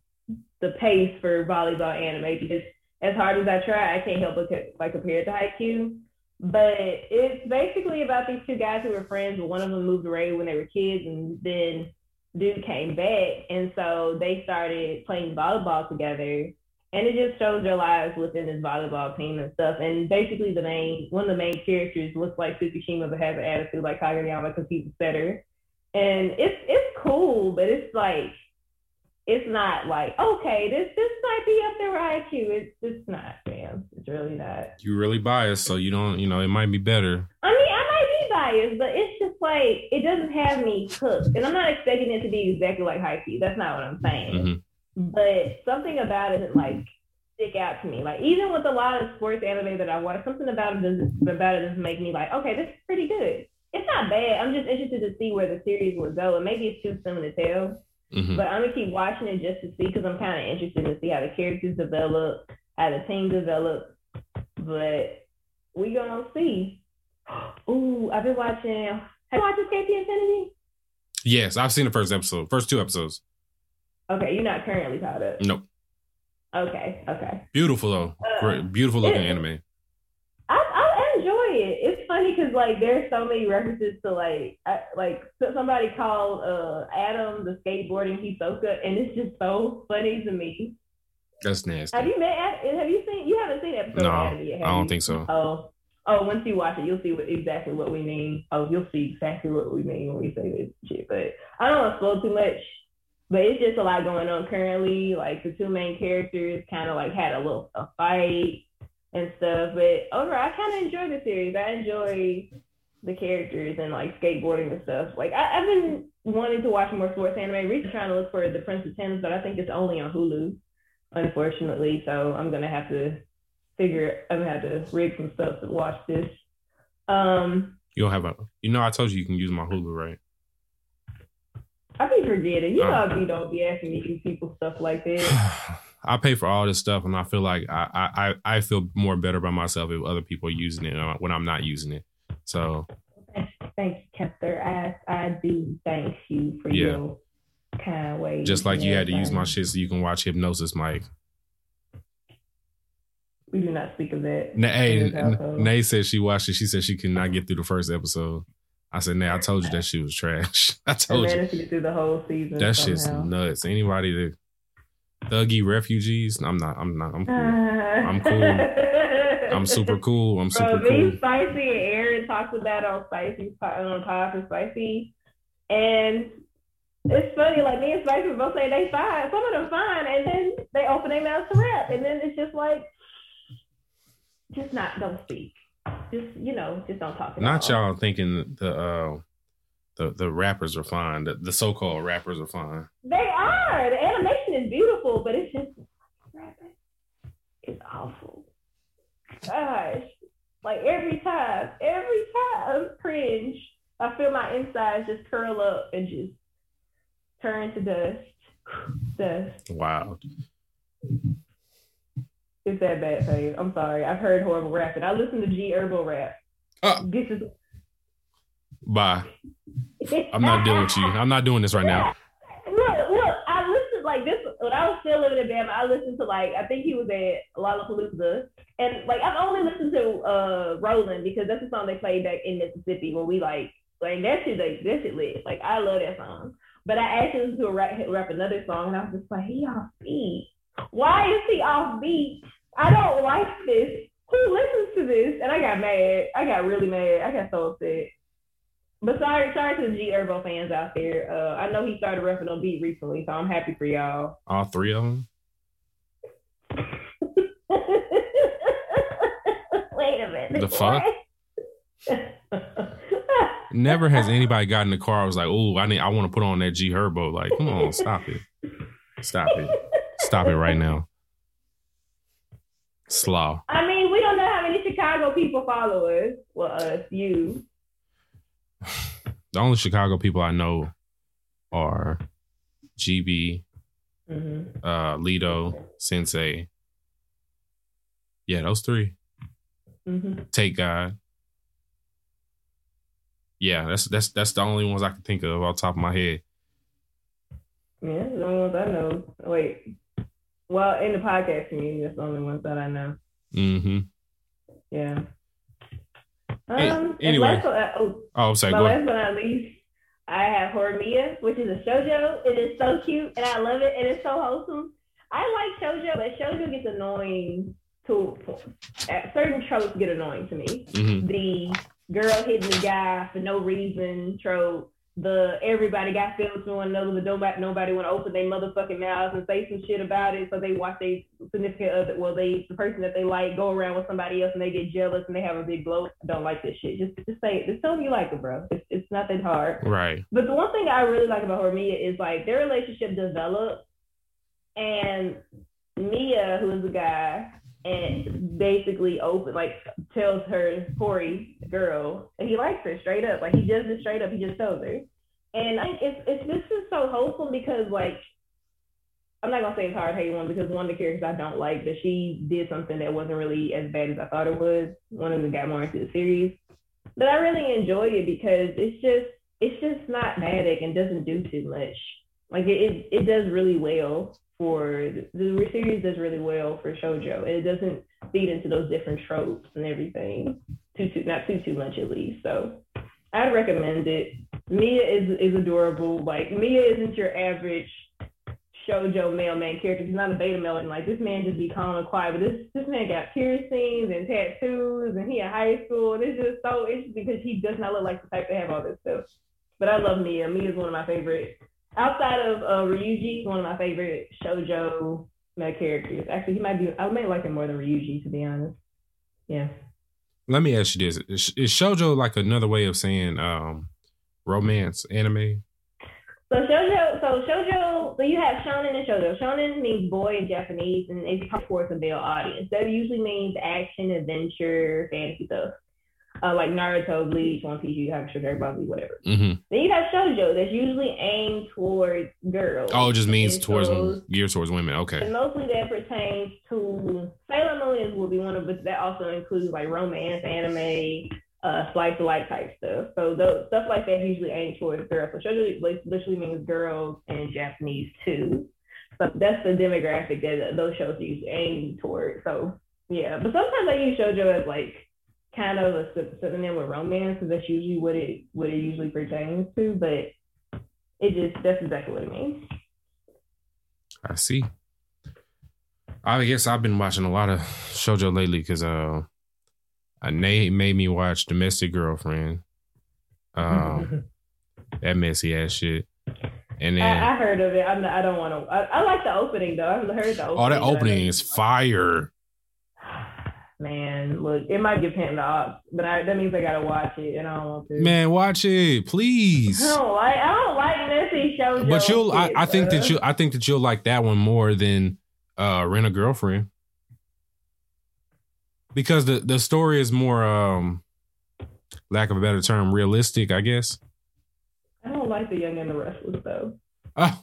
the pace for volleyball anime. Because as hard as I try, I can't help but like compare it to Haikyuu. But it's basically about these two guys who were friends, but one of them moved away when they were kids, and then dude came back, and so they started playing volleyball together. And it just shows their lives within this volleyball team and stuff. And basically, the main one of the main characters looks like Tsukishima, but has an attitude like Kageyama because he's better. And it's it's cool, but it's like it's not like okay, this this might be up there IQ. It's it's not, man. It's really not. You really biased, so you don't. You know, it might be better. I mean, I might be biased, but it's just like it doesn't have me hooked, and I'm not expecting it to be exactly like Haikyuu. That's not what I'm saying. Mhm. But something about it like stick out to me. Like even with a lot of sports anime that I watch, something about it doesn't about it doesn't make me like, okay, this is pretty good. It's not bad. I'm just interested to see where the series will go, and maybe it's too soon to tell. Mhm. But I'm gonna keep watching it just to see because I'm kind of interested to see how the characters develop, how the team develops. But we gonna see. Ooh, I've been watching. Have you watched SK8 the Infinity? Yes, I've seen the first episode, first two episodes. Okay, you're not currently caught up. Nope. Okay, okay. Beautiful though. Uh, Great, beautiful looking anime. I, I enjoy it. It's funny because like there's so many references to like I, like somebody called uh Adam the skateboarding Hisoka, and it's just so funny to me. That's nasty. Have you met? Ad- Have you seen? You haven't seen episode No, Adam yet. I don't you? think so. Oh, oh. Once you watch it, you'll see what exactly what we mean. Oh, you'll see exactly what we mean when we say this shit. But I don't want to spoil too much. But it's just a lot going on currently. Like the two main characters kind of like had a little a fight and stuff. But overall, I kind of enjoy the series. I enjoy the characters and like skateboarding and stuff. Like I, I've been wanting to watch more sports anime. Recently trying to look for the Prince of Tennis, but I think it's only on Hulu, unfortunately. So I'm gonna have to figure. I'm gonna have to rig some stuff to watch this. Um, You don't have a. You know, I told you you can use my Hulu, right? I be forgetting. You know, be don't be asking me people stuff like that. I pay for all this stuff, and I feel like I, I I feel more better by myself if other people are using it uh, when I'm not using it. So Thanks, Kester. I I do thank you for Yeah. your kind ways. just like you had to use my shit so you can watch Hypnosis Mic. We do not speak of that. Na- hey, Nay said she watched it. She said she could not get through the first episode. I said, "Nah, I told you that shit was trash. I I told you managed to through the whole season. that shit's nuts. Anybody that thuggy refugees, I'm not. I'm not. I'm cool. I'm cool. I'm super cool. I'm super Bro, cool. me, Spicy, and Aaron talked about on Spicy on Pod for Spicy, and it's funny. Like me and Spicy both say they fine. Some of them fine, and then they open their mouths to rap, and then it's just like, just not don't speak. Just you know, just don't talk. Not y'all thinking the uh the the rappers are fine. The, the so called rappers are fine. They are. The animation is beautiful, but it's just rapping. It's awful. Gosh. Like every time, every time, cringe. I feel my insides just curl up and just turn to dust. Dust. Wow. It's that bad, babe. I'm sorry. I've heard horrible rapping. I listen to G Herbo rap. Uh, This is. bye. I'm not dealing with you. I'm not doing this right now. Look, look, I listened like this when I was still living in Bama. I listened to like I think he was at Lollapalooza, and like I've only listened to uh Rolling because that's the song they played back in Mississippi when we like like that shit like that shit lit. Like I love that song. But I actually listened to a rap, rap another song, and I was just like, he all speak. Why is he off beat? I don't like this. Who listens to this? And I got mad. I got really mad. I got so upset. But sorry, sorry to the G Herbo fans out there. Uh, I know he started rapping on beat recently, so I'm happy for y'all. All three of them. Wait a minute. The fuck? Never has anybody got in the car. I was like, "Oh, I need. I want to put on that G Herbo." Like, come on, stop it, stop it, stop it right now. Slaw. I mean, we don't know how many Chicago people follow us. Well, us, you. The only Chicago people I know are GB, Mm-hmm. uh, Lido, Sensei. Yeah, those three. Mm-hmm. Take God. Yeah, that's that's that's the only ones I can think of off the top of my head. Yeah, the only ones I know. Wait. Well, in the podcast community, that's the only ones that I know. Mm-hmm. Yeah. Um, anyway. last uh, oh, Oh, sorry. my Go last but not least, I have Horimiya, which is a shoujo. It is so cute, and I love it, and it's so wholesome. I like shoujo, but shoujo gets annoying to at certain tropes get annoying to me. hmm The girl hitting the guy for no reason trope. The everybody got feelings for one another, but nobody nobody want to open their motherfucking mouths and say some shit about it. So they watch their significant other, well, they the person that they like go around with somebody else and they get jealous and they have a big blow. Don't like this shit. Just just say it. Just tell them you like it, bro. It's it's not that hard. Right. But the one thing I really like about Horimiya is like their relationship developed, and Mia, who is a guy, and basically open like tells her Corey, girl, and he likes her straight up. Like he does it straight up. He just tells her, and I it's it's this is so wholesome because like. I'm not gonna say it's hard hate one because one of the characters I don't like, but she did something that wasn't really as bad as I thought it was. One of them got more into the series, but I really enjoy it because it's just it's just not dramatic and doesn't do too much. Like it, it, it does really well for the series does really well for shojo, and it doesn't feed into those different tropes and everything too too not too too much at least. So I'd recommend it. Mia is is adorable. Like Mia isn't your average shojo male main character. He's not a beta male, and like this man just be calm and quiet. But this this man got piercings and tattoos, and he in high school, and it's just so interesting because he does not look like the type to have all this stuff. But I love Mia. Mia is one of my favorite. Outside of uh, Ryuji, one of my favorite shojo characters. Actually, he might be. I might like him more than Ryuji, to be honest. Yeah. Let me ask you this: Is, is shojo like another way of saying um, romance anime? So shoujo, so shoujo, so you have shonen and shoujo. Shonen means boy in Japanese, and it's towards a male audience. That usually means action, adventure, fantasy stuff, uh, like Naruto, Bleach, One Piece, you have Ball Z, whatever. hmm Then you have shoujo that's usually aimed towards girls. Oh, it just means And towards so- geared towards women. Okay. And mostly that pertains to Sailor Moon will be one of, but that also includes like romance, anime, uh, slice of life type stuff. So those stuff like that usually aimed towards girls. So shoujo like, literally means girls in Japanese too. So that's the demographic that those shows usually aimed towards. So yeah, but sometimes I use shoujo as like kind of a sy- synonym with romance because that's usually what it what it usually pertains to. But it just that's exactly what it means. I see. I guess I've been watching a lot of shojo lately because uh, Nate made me watch Domestic Girlfriend. Um, that messy ass shit. And then I, I heard of it. I'm not, I don't want to. I, I like the opening though. I've heard the opening. oh, that opening is fire. Man, look, it might get pinned off, but I, that means I gotta watch it, and I don't want to. Man, watch it, please. I don't like. I don't like messy shows. But you'll, I, I think that you, I think that you'll like that one more than uh, Rent a Girlfriend because the the story is more, um, lack of a better term, realistic. I guess. I don't like the Young and the Restless though. Oh,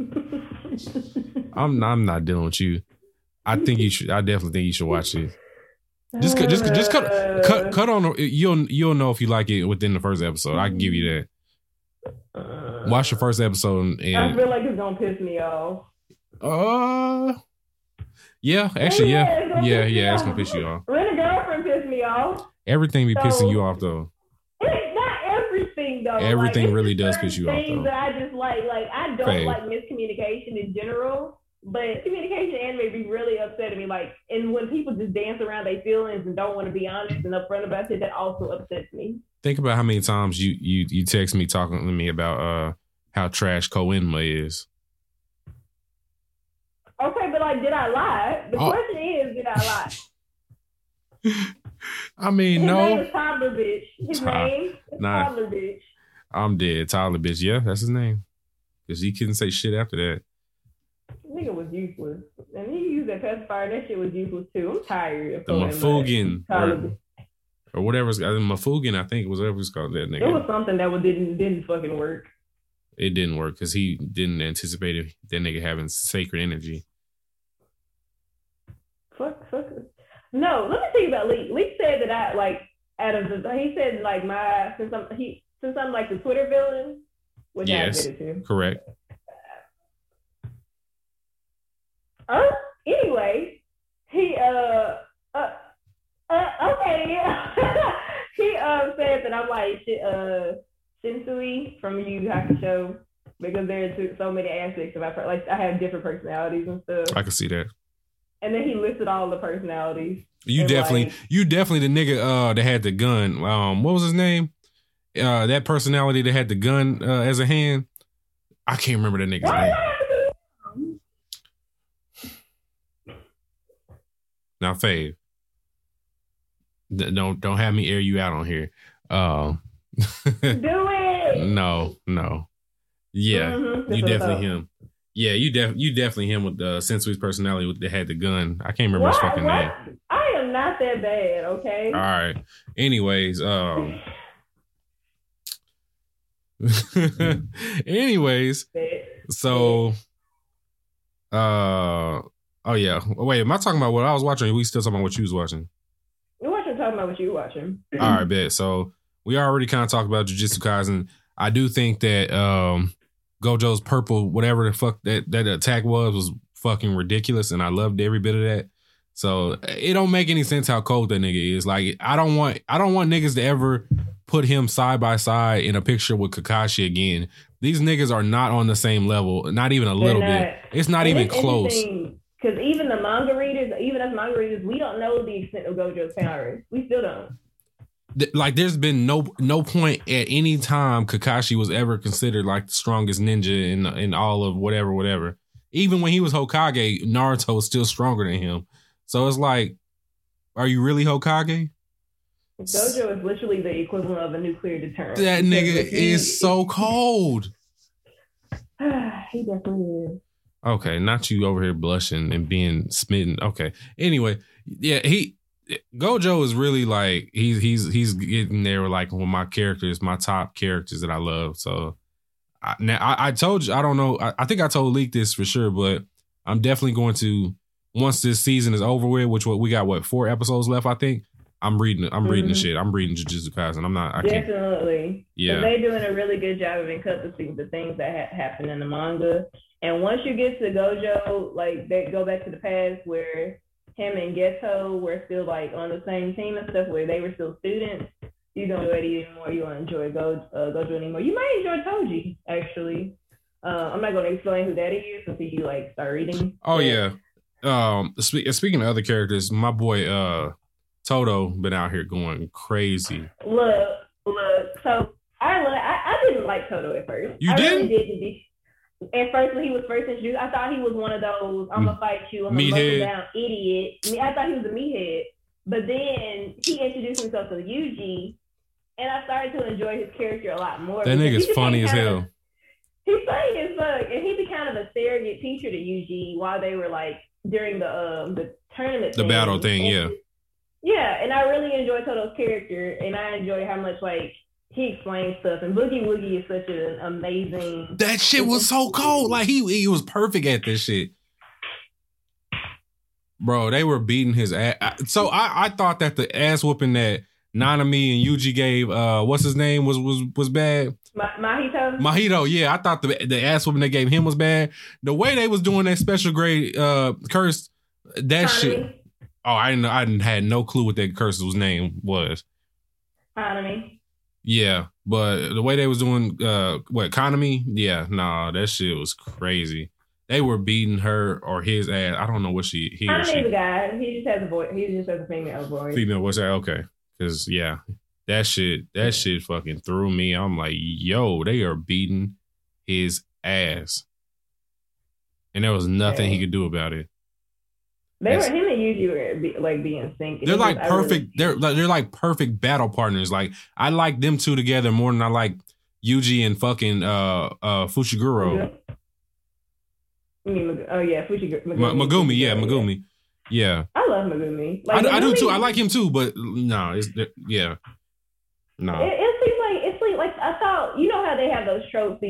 I'm I'm not dealing with you. I think you should. I definitely think you should watch it. Just cut- just just cut cut cut on. You'll you'll know if you like it within the first episode. I can give you that. Uh, Watch the first episode And, I feel like it's gonna piss me off. uh, yeah, actually, Yeah, yeah, yeah, yeah. It's gonna piss you off. Rent a girlfriend pissed me off. Everything be pissing you off though. It's not everything though. Everything Like, really does piss you off, things. That I just like, like I don't like miscommunication in general. But communication anime be really upsetting me. Like, and when people just dance around their feelings and don't want to be honest and upfront about it, that also upsets me. Think about how many times you you you text me talking to me about uh how trash Koenma is. Okay, but like, did I lie? The Oh. question is, did I lie? I mean, His name no, is Toddler Bitch. His Todd- name is nah. Toddler Bitch. I'm dead. Tyler, bitch. Yeah, that's his name. Because he couldn't say shit after that. Nigga was useless. And he used that pacifier. That shit was useless too. I'm tired of The calling him Mafugin Toddler or, or whatever. it's- Mafugin, I think, was whatever it's called. That nigga. It was something that was, didn't didn't fucking work. it didn't work because he didn't anticipate it, that nigga having sacred energy. Fuck, fuck. No, let me tell you about Leak. Leak said that I like out of the. He said like my since I'm he since I'm like the Twitter villain, which Yes. I admitted to. Correct. Uh, anyway, he uh uh, uh okay he um said that I'm like uh Sensui from Yu Yu Show because there are so many aspects of my per- like I have different personalities and stuff. I can see that. And then he listed all the personalities. You definitely, like- you definitely the nigga uh that had the gun. Um, what was his name? Uh, that personality that had the gun uh, as a hand. I can't remember that nigga's name. did Now, Fave, don't don't have me air you out on here. To do it? no, no, yeah, Mhm, you definitely him. Yeah, you def you definitely him with the Sensui's personality with that had the gun. I can't remember his fucking What? name. I am not that bad, okay? All right. Anyways, um. anyways, so uh oh yeah. Wait, am I talking about what I was watching? We still talking about what you was watching? You watching talking about what you watching? All right, bet. So we already kind of talked about Jujutsu Kaisen. I do think that um Gojo's purple, whatever the fuck that that attack was, was fucking ridiculous, and I loved every bit of that. So it don't make any sense how cold that nigga is. Like I don't want I don't want niggas to ever put him side by side in a picture with Kakashi again. These niggas are not on the same level, not even a little bit. It's not even close. Because even the manga readers, even us manga readers, we don't know the extent of Gojo's powers. We still don't. like there's been no no point at any time Kakashi was ever considered like the strongest ninja in in all of whatever whatever. Even when he was Hokage, Naruto was still stronger than him. So it's like, are you really Hokage? Gojo is literally the equivalent of a nuclear deterrent. That nigga he- is so cold. he definitely is. Okay, not you over here blushing and being smitten. Okay. Anyway, yeah, he Gojo is really like he's he's he's getting there like of my characters, my top characters that I love. So I, now I, I told you I don't know. I, I think I told Leak this for sure, but I'm definitely going to once this season is over with, which what we got what four episodes left. I think I'm reading. I'm reading the Mhm. shit. I'm reading Jujutsu Kaisen. I'm not. I can't. Definitely. Yeah. They're doing a really good job of encompassing the things that ha- happen in the manga. And once you get to Gojo, like they go back to the past where him and Geto were still like on the same team and stuff, where they were still students. You don't enjoy it even more. You don't enjoy Go, uh, Gojo anymore. You might enjoy Toji actually. Uh, I'm not going to explain who that is until you like start reading. Oh yeah. Um. Spe- speaking of other characters, my boy uh Todo been out here going crazy. Look, look. So I, I I didn't like Todo at first. You I didn't? Really didn't. Be- At first, when he was first introduced, I thought he was one of those "I'm gonna fight you, I'm a Meathead. muscle down idiot." I, mean, I thought he was a meathead, but then he introduced himself to Yuji, and I started to enjoy his character a lot more. That nigga's funny as of- hell. He's funny as fuck, and he became kind of a surrogate teacher to Yuji while they were like during the um the tournament, The battle thing, And- yeah. Yeah, and I really enjoy Todo's character, and I enjoy how much like he explains stuff. And Boogie Woogie is such an amazing. That shit was so cold. Like he he was perfect at this shit. Bro, they were beating his ass. So I, I thought that the ass whooping that Nanami and Yuji gave uh what's his name was was was bad. Ma- Mahito. Mahito, yeah, I thought the the ass whooping they gave him was bad. The way they was doing that special grade uh curse, that shit. Oh, I didn't I didn't had no clue what that curse's name was. Hanami. Yeah, but the way they was doing uh what Hanami, yeah, nah, that shit was crazy. they were beating her or his ass. I don't know what she he I or she a guy. He just has a voice. He just has a female voice. female that okay? Because yeah, that shit that shit fucking threw me. I'm like, yo, they are beating his ass, and there was nothing he could do about it. They were him and Yuji were be, like being sync. They're like just- I really- perfect. They're like they're like perfect battle partners. Like I like them two together more than I like Yuji and fucking uh uh Fushiguro. You mean, Mag- oh yeah, Fushi Megumi. Ma- Megumi, yeah, Megumi. Yeah, I love Megumi. I, I do too. I like him too, but no, it's yeah, no. It, it seems like it's like, like I thought. You know how they have those tropes,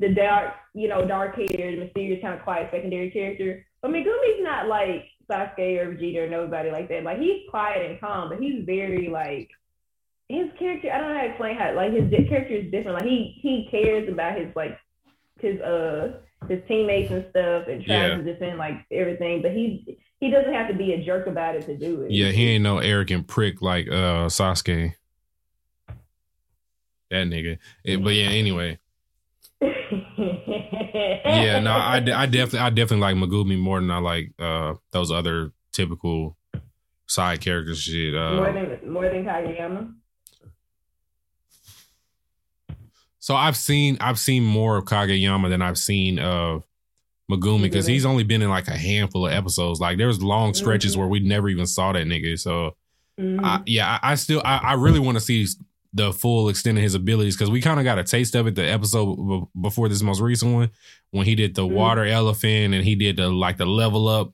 the dark, you know, dark haired, mysterious, kind of quiet secondary character. But Megumi's not like Sasuke or Vegeta or nobody like that. Like he's quiet and calm, but he's very like his character. I don't know how to explain how like his character is different. Like he he cares about his like his uh his teammates and stuff and tries Yeah. to defend like everything. But he he doesn't have to be a jerk about it to do it. Yeah, he ain't no arrogant prick like uh Sasuke. That nigga. It- but yeah, anyway. Yeah, no, I, I definitely I definitely like Megumi more than I like uh those other typical side characters shit. more Uh, than more than Kageyama. so I've seen I've seen more of Kageyama than I've seen of Megumi because he's only been in like a handful of episodes. Like there's long stretches Mhm. where we never even saw that nigga. So Mhm. I, yeah, I, I still I, I really want to see the full extent of his abilities because we kind of got a taste of it the episode b- before this most recent one when he did the Mhm. water elephant and he did the like the level up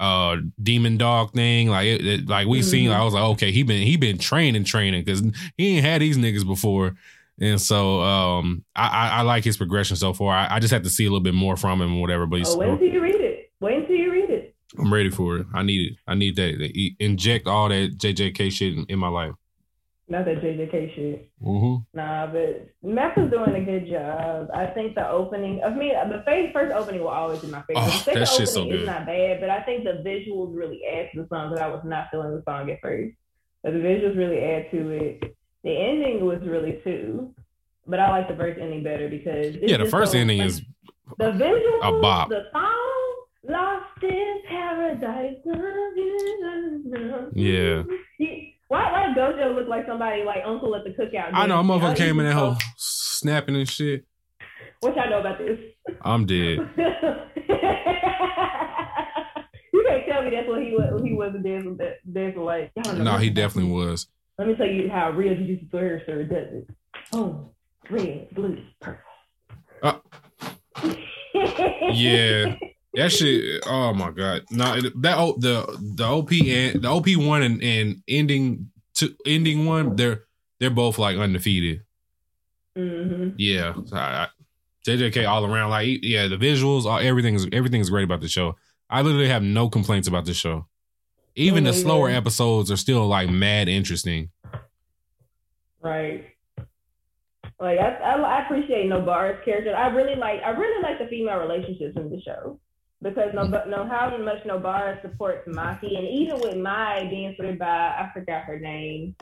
uh demon dog thing like it, it- like we seen Mhm. I was like okay he been he been training training because he ain't had these niggas before and so um I I, I like his progression so far I, I just have to see a little bit more from him whatever but he's, oh, wait until you read it. Wait until you read it. I'm ready for it I need it I need that inject all that JJK shit in, in my life Not that JJK shit. mm-hmm. Nah, but Mappa's doing a good job. I think the opening, I mean, the first, first opening will always be my favorite. Oh, the second that shit's so opening good. is not bad, but I think the visuals really add to the song because I was not feeling the song at first. But the visuals really add to it. The ending was really too, but I like the first ending better because it's Yeah, the first so- ending like, is the visuals, a bop. the song, Lost in Paradise. Yeah. He- Why why Gojo look like somebody like Uncle at the cookout? I know a dancing? motherfucker came in that he's hole snapping and shit. What y'all know about this? I'm dead. you can't tell me that's what he was. He wasn't dancing. Dancing like. Y'all No, he definitely was. Let me tell you how real Jujutsu Sorcerer does it. Oh, red, blue, purple. Uh, Yeah. That shit. Oh my god. No, that o- the the OP and the OP one and, and ending to ending one. They're they're both like undefeated. hmm Yeah. So I, JJK all around. Like yeah, the visuals, all, everything is everything is great about the show. I literally have no complaints about the show. Even the slower episodes are still like mad interesting. Right. Like I, I, I appreciate Nobara's character. I really like, I really like the female relationships in the show because no, no, how much Nobara supports Maki, and even with Mai being supported by, I forgot her name.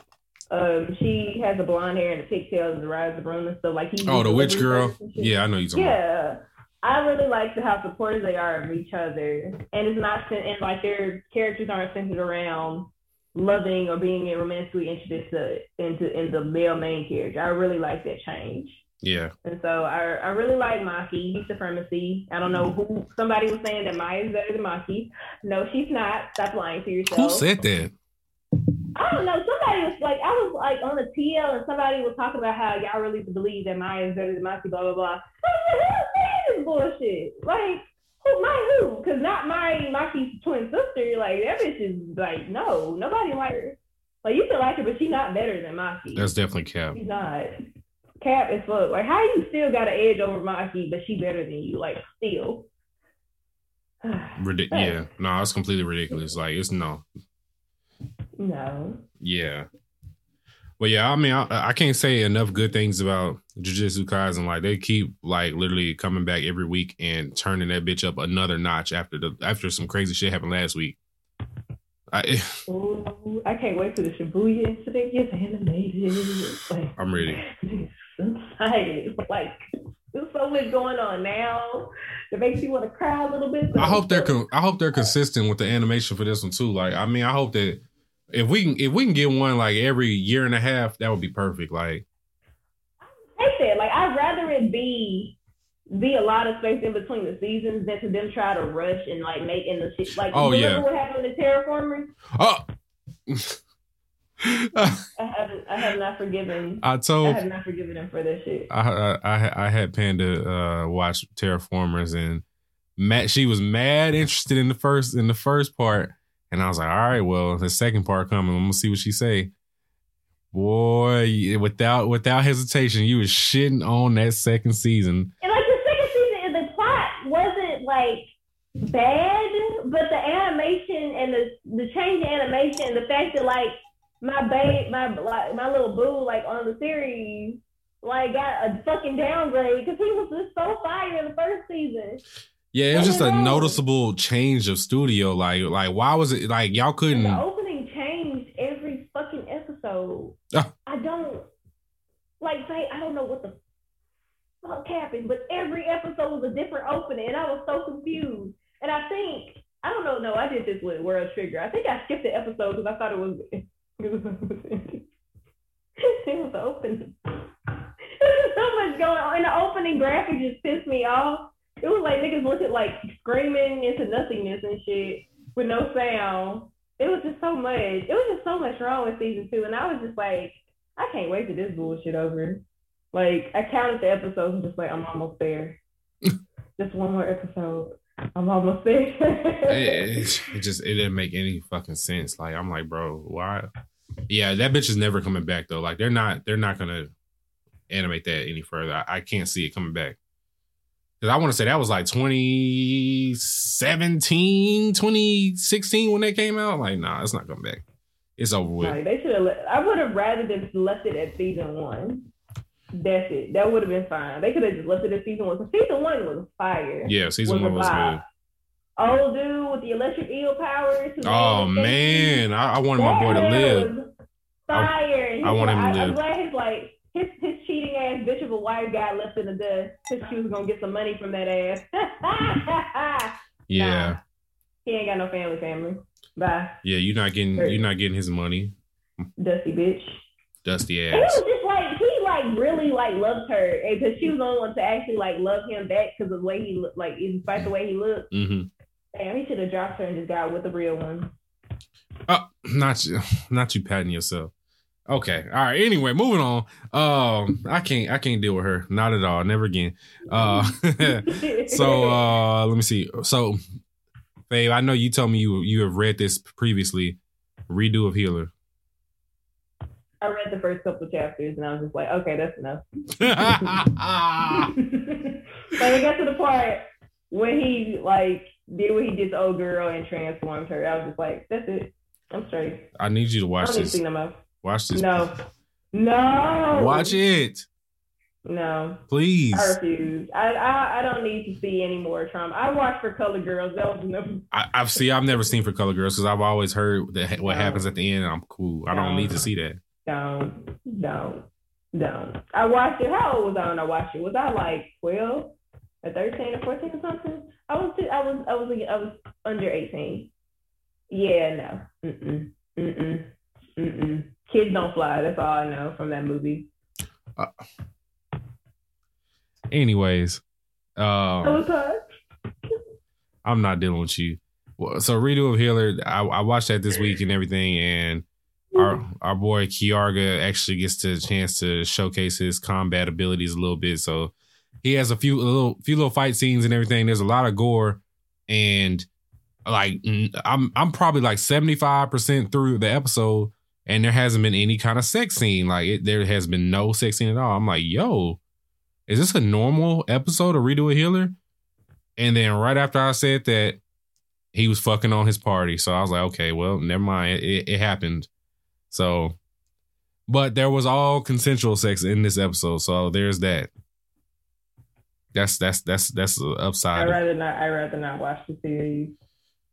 Um, she has the blonde hair and the pigtails and the rise of room and stuff. Like he. Oh, the witch girl. Yeah, I know you about. Yeah. I really like the, how supportive they are of each other, and it's not and like their characters aren't centered around loving or being romantically interested to, into in the male main character. I really like that change, Yeah. and so I I really like Maki supremacy. I don't know who somebody was saying that Maya is better than Maki. No, she's not. Stop lying to yourself. Who said that? I don't know. Somebody was like, I was like on the TL and somebody was talking about how y'all really believe that Maya is better than Maki, blah, blah, blah. I was like, who's saying this bullshit? Like, who, my who? Because not my Maki's twin sister. Like, that bitch is like, no, nobody like her. Like, you can like her, but she's not better than Maki. That's definitely Cap. she's not. Cap as fuck. Like, how you still got an edge over Maki, but she better than you? Like, still. Ridic- yeah. No, it's completely ridiculous. Like it's no. no. Yeah. But yeah, I mean, I, I can't say enough good things about Jujutsu Kaisen. Like they keep like literally coming back every week and turning that bitch up another notch after the after some crazy shit happened last week. I, Ooh, I can't wait for the Shibuya incident gets animated. Like, I'm ready. Excited. Like, There's so much going on now that makes you want to cry a little bit. I hope they're con- I hope they're consistent with the animation for this one too. Like, I mean, I hope that if we can if we can get one like every year and a half, that would be perfect. Like, I said, like I'd rather it be be a lot of space in between the seasons than to them try to rush and like make in the shit. Like, Oh, yeah. what happened to Terra Formars? oh. I haven't. I have not forgiven. I told. I have not forgiven him for this shit. I I I, had Panda uh, watch Terra Formars and Matt she was mad interested in the first in the first part and I was like all right well the second part coming I'm gonna see what she say boy without without hesitation you was shitting on that second season And like the second season, the plot wasn't like bad, but the animation and the the change in animation, and the fact that like my babe, my like my little boo, like on the series, like got a fucking downgrade because he was just so fire in the first season. yeah it was just a noticeable change of studio like like why was it like y'all couldn't the opening changed every fucking episode. Ah. I don't like say I don't know what the fuck happened, but every episode was a different opening, and I was so confused. And I think I don't know. No, I did this with World Trigger. I think I skipped the episode because I thought it was it was it was the opening. So much going on, and the opening graphic just pissed me off. It was like niggas looking like screaming into nothingness and shit with no sound. It was just so much. It was just so much wrong with season two, and I was just like, I can't wait till this bullshit over. Like I counted the episodes and just like I'm almost there. just one more episode. I'm almost there. it, it just it didn't make any fucking sense. Like I'm like, bro, why? Yeah, that bitch is never coming back though. Like they're not they're not gonna animate that any further. I, I can't see it coming back. Cause I want to say that was like 2017, 2016 when that came out. Like, nah, it's not coming back. It's over with. Like they should have. I would have rather just left it at season one. That's it. That would have been fine. They could have just left it at season one. Season one was fire. Yeah, season one was good. Old dude with the electric eel powers. Oh man. I, I wanted my boy to live. was Fire. I want him to I, live. I'm glad his like his his cheating ass bitch of a wife got left in the dust because she was gonna get some money from that ass. Yeah, Nah. he ain't got no family. Family. Bye, yeah. You're not getting you're not getting his money, dusty bitch. dusty And it ass. was just like he like really like loved her because she was the only one to actually like love him back because of the way he looked, like despite the way he looked. Mm-hmm. Damn, he should have dropped her and just got with the real one. Oh, not you, not you patting yourself. Okay, all right. Anyway, moving on. Um, I can't, I can't deal with her. Not at all. Never again. Uh, so uh, let me see. So, Faye, I know you told me you you have read this previously. Redo of Healer. I read the first couple chapters and I was just like, okay, that's enough. like it got to the part when he like did what he did to old girl and transformed her. I was just like, that's it. I'm straight. I need you to watch don't need to this. see no. Watch this. No. No. Watch it, No. please. I refuse. I, I I don't need to see any more trauma. I watched for Color Girls. That was enough. I, I've see. I've never seen for Color Girls because I've always heard that what No. happens at the end. I'm cool. I don't No. need to see that. Don't, don't, don't. I watched it. How old was I when I watched it? Was I like twelve, or thirteen, or fourteen, or something? I was. I was. I was. I was under eighteen. Yeah. No. Mm. Mm. Mm. Mm. mm. Kids don't fly. That's all I know from that movie. Anyways, um, So it's hard. I'm not dealing with you. So redo of Healer, I, I watched that this week and everything, and our our boy Keyarga actually gets the chance to showcase his combat abilities a little bit. So he has a few a little few little fight scenes and everything. There's a lot of gore, and like I'm I'm probably like 75 percent through the episode, and there hasn't been any kind of sex scene. Like it, there has been no sex scene at all. I'm like, yo, is this a normal episode of Redo a Healer? And then right after I said that, he was fucking on his party. So I was like, okay, well, never mind. It, it happened. So, but there was all consensual sex in this episode. So there's that. That's that's that's that's the upside. I rather not. I rather not watch the series.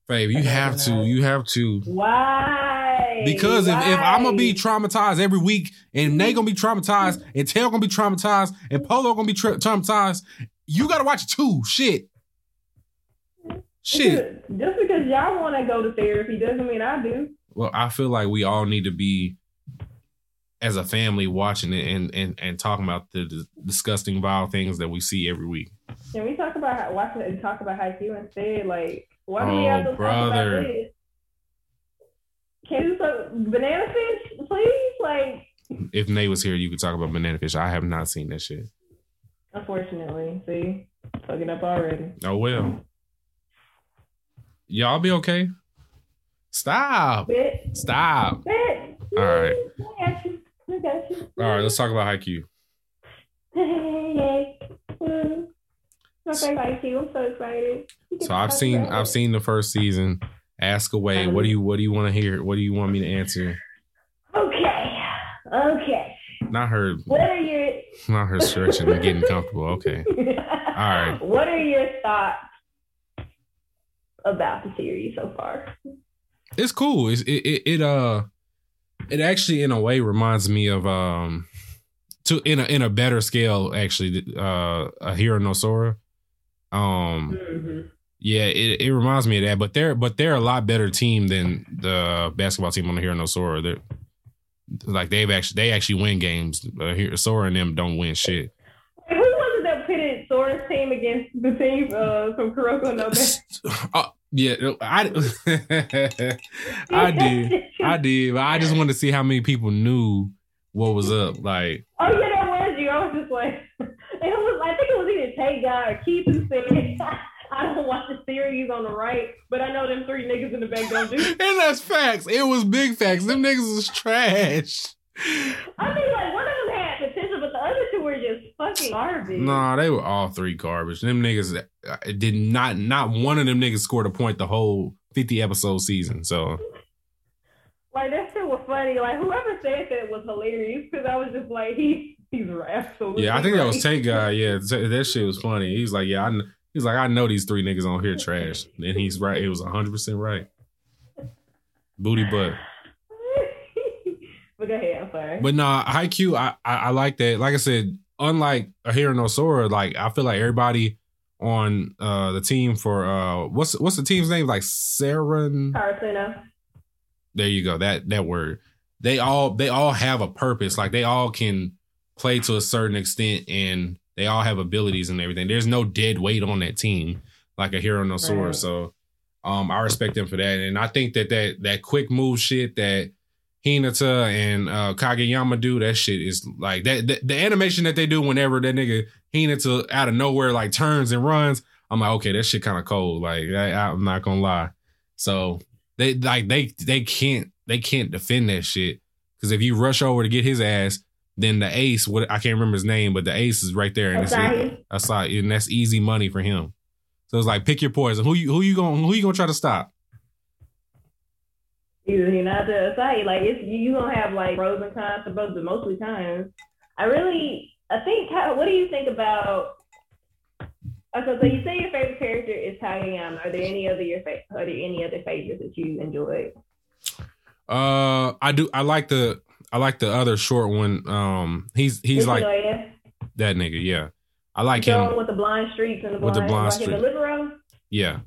Babe, you have to. not. You have to. Why? Why? Because if, if I'm gonna be traumatized every week, and they gonna be traumatized, and Tail gonna be traumatized, and Polo gonna be tra- traumatized, you gotta watch it too. Shit. Shit. Just because y'all want to go to therapy doesn't mean I do. Well, I feel like we all need to be as a family watching it and and, and talking about the, dis- disgusting, vile things that we see every week. Can we talk about how, watch it and talk about Haikyuu instead? Like, why do we Oh, have to brother. talk about this? Can you talk banana fish, please? Like, If Nate was here, you could talk about Banana Fish. I have not seen that shit. unfortunately, see, fucking up already. Oh well. Y'all be okay? Stop. Bet, Stop. bet. All right. I got you. I got you. All right, let's talk about Haikyuu. Mm. Okay, Haikyuu. I'm so excited. So I've seen I've seen the first season. Ask away. What do you what do you want to hear? What do you want me to answer? Okay, okay. Not her What are your not her stretching and getting comfortable. Okay. All right. What are your thoughts about the series so far? It's cool. It's, it, it it uh it actually in a way reminds me of um to in a in a better scale actually uh Ahiru no Sora. Um Mm-hmm. yeah, it, it reminds me of that, but they're but they're a lot better team than the basketball team on the Hero no Sora. They're like they've actually they actually win games. Uh, here, Sora and them don't win shit. Who was it that pitted Sora's team against the team uh, from Kuroko no Be? Yeah, uh, I I did. I did, but I just wanted to see how many people knew what was up. Like, Oh yeah, that was you. I was just like, it was. I think it was either Tay Guy or Keith who said, "I don't watch the series on the right, but I know them three niggas in the back don't do." and that's facts. It was big facts. Them niggas was trash. I mean, like one of them had potential, but the other two were just fucking garbage. Nah, they were all three garbage. Them niggas uh, did not. Not one of them niggas scored a point the whole fifty episode season. So Like that shit was funny. Like whoever said that was hilarious because I was just like, he he's absolutely. yeah, I think that was. Tay guy. Yeah, that shit was funny. He's like, yeah, I. kn- He's like, I know these three niggas on here trash, and he's right. It was hundred percent right. Booty butt. but go ahead. I'm sorry. But nah, I, I I like that. Like I said, unlike Ahiru no Sora, like I feel like everybody on uh the team for uh what's what's the team's name? Like Saren. There you go. That that word. They all they all have a purpose. Like they all can play to a certain extent and they all have abilities and everything. There's no dead weight on that team like Ahiru no Sora. Right. So um I respect them for that. And I think that that that quick move shit that Hinata and uh, Kageyama do that shit is like that, that the animation that they do whenever that nigga Hinata out of nowhere like turns and runs. I'm like, okay, that shit kind of cold. Like I, I'm not gonna lie. So they like they they can't they can't defend that shit because if you rush over to get his ass, then the ace what I can't remember his name, but the ace is right there and it's Asahi. and that's easy money for him. So it's like pick your poison. Who you who you going who you gonna try to stop? He not to say like it's you gonna have like pros and cons to both, but mostly cons. I really I think how, what do you think about? Okay, so you say your favorite character is Kageyama. Are there any other your fa- are there any other favorites that you enjoyed? Uh, I do. I like the. I like the other short one. Um, he's he's like that nigga. Yeah, I like him. with the blind streaks and the With the blind like streak. Yeah,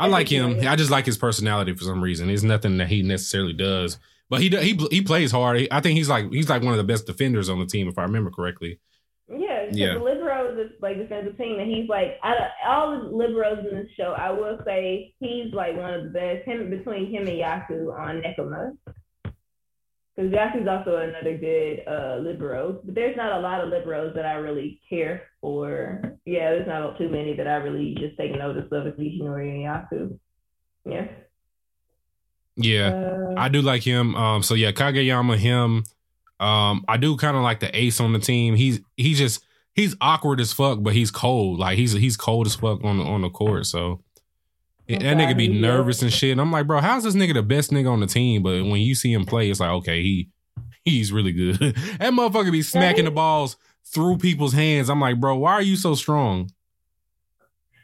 I like him. I just like his personality for some reason. It's nothing that he necessarily does, but he he he plays hard. I think he's like he's like one of the best defenders on the team, if I remember correctly. Yeah, Yeah. the libero is like defensive team, and he's like out of all the liberos in this show, I will say he's like one of the best. Him between him and Yaku on Nekoma, because Yaku's also another good uh, libero. But there's not a lot of liberos that I really care for. Yeah, there's not too many that I really just take notice of. It's Nishinoya and Yaku. Yeah. Yeah, Uh, I do like him. Um, so yeah, Kageyama, him. Um, I do kind of like the ace on the team. He's he's just he's awkward as fuck, but he's cold. Like he's he's cold as fuck on the on the court. So that nigga be nervous and shit. And I'm like, bro, how's this nigga the best nigga on the team? But when you see him play, it's like, okay, he he's really good. that motherfucker be smacking the balls through people's hands. I'm like, bro, why are you so strong?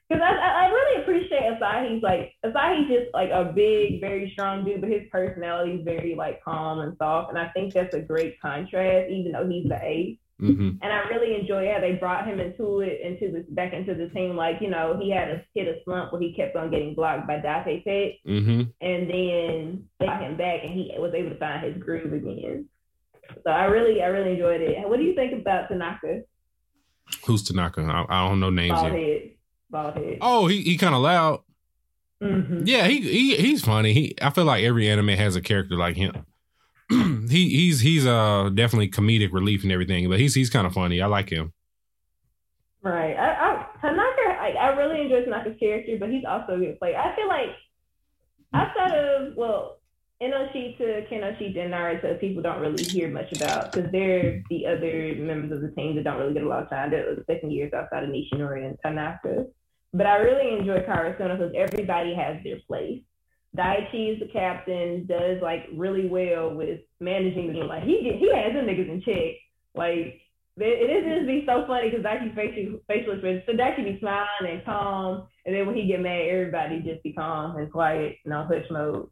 Because I, I really appreciate Asahi's like Asahi's just like a big, very strong dude, but his personality is very like calm and soft, and I think that's a great contrast, even though he's the ace. Mm-hmm. And I really enjoy how they brought him into it, into this back into the team. Like you know, he had a hit a slump where he kept on getting blocked by Date Tech, Mm-hmm. and then they got him back, and he was able to find his groove again. So I really, I really enjoyed it. What do you think about Tanaka? Who's Tanaka? I, I don't know names Bald yet. head, bald head. Oh, he he kind of loud. hmm Yeah, he, he he's funny. He I feel like every anime has a character like him. He he's he's uh definitely comedic relief and everything, but he's he's kind of funny. I like him. Right. I, I Tanaka, I, I really enjoy Tanaka's character, but he's also a good player. I feel like outside of well, Ennoshita, Kinoshita, and Narita, people don't really hear much about because they're the other members of the team that don't really get a lot of time. They're the second years outside of Nishinoya and Tanaka. But I really enjoy Karasuno because everybody has their place. Daichi is the captain, does like really well with managing the team. Like he get, he has them niggas in check. Like it it is just be so funny because Daichi facial facial expressions. So Daichi be smiling and calm, and then when he get mad, everybody just be calm and quiet and on hush mode.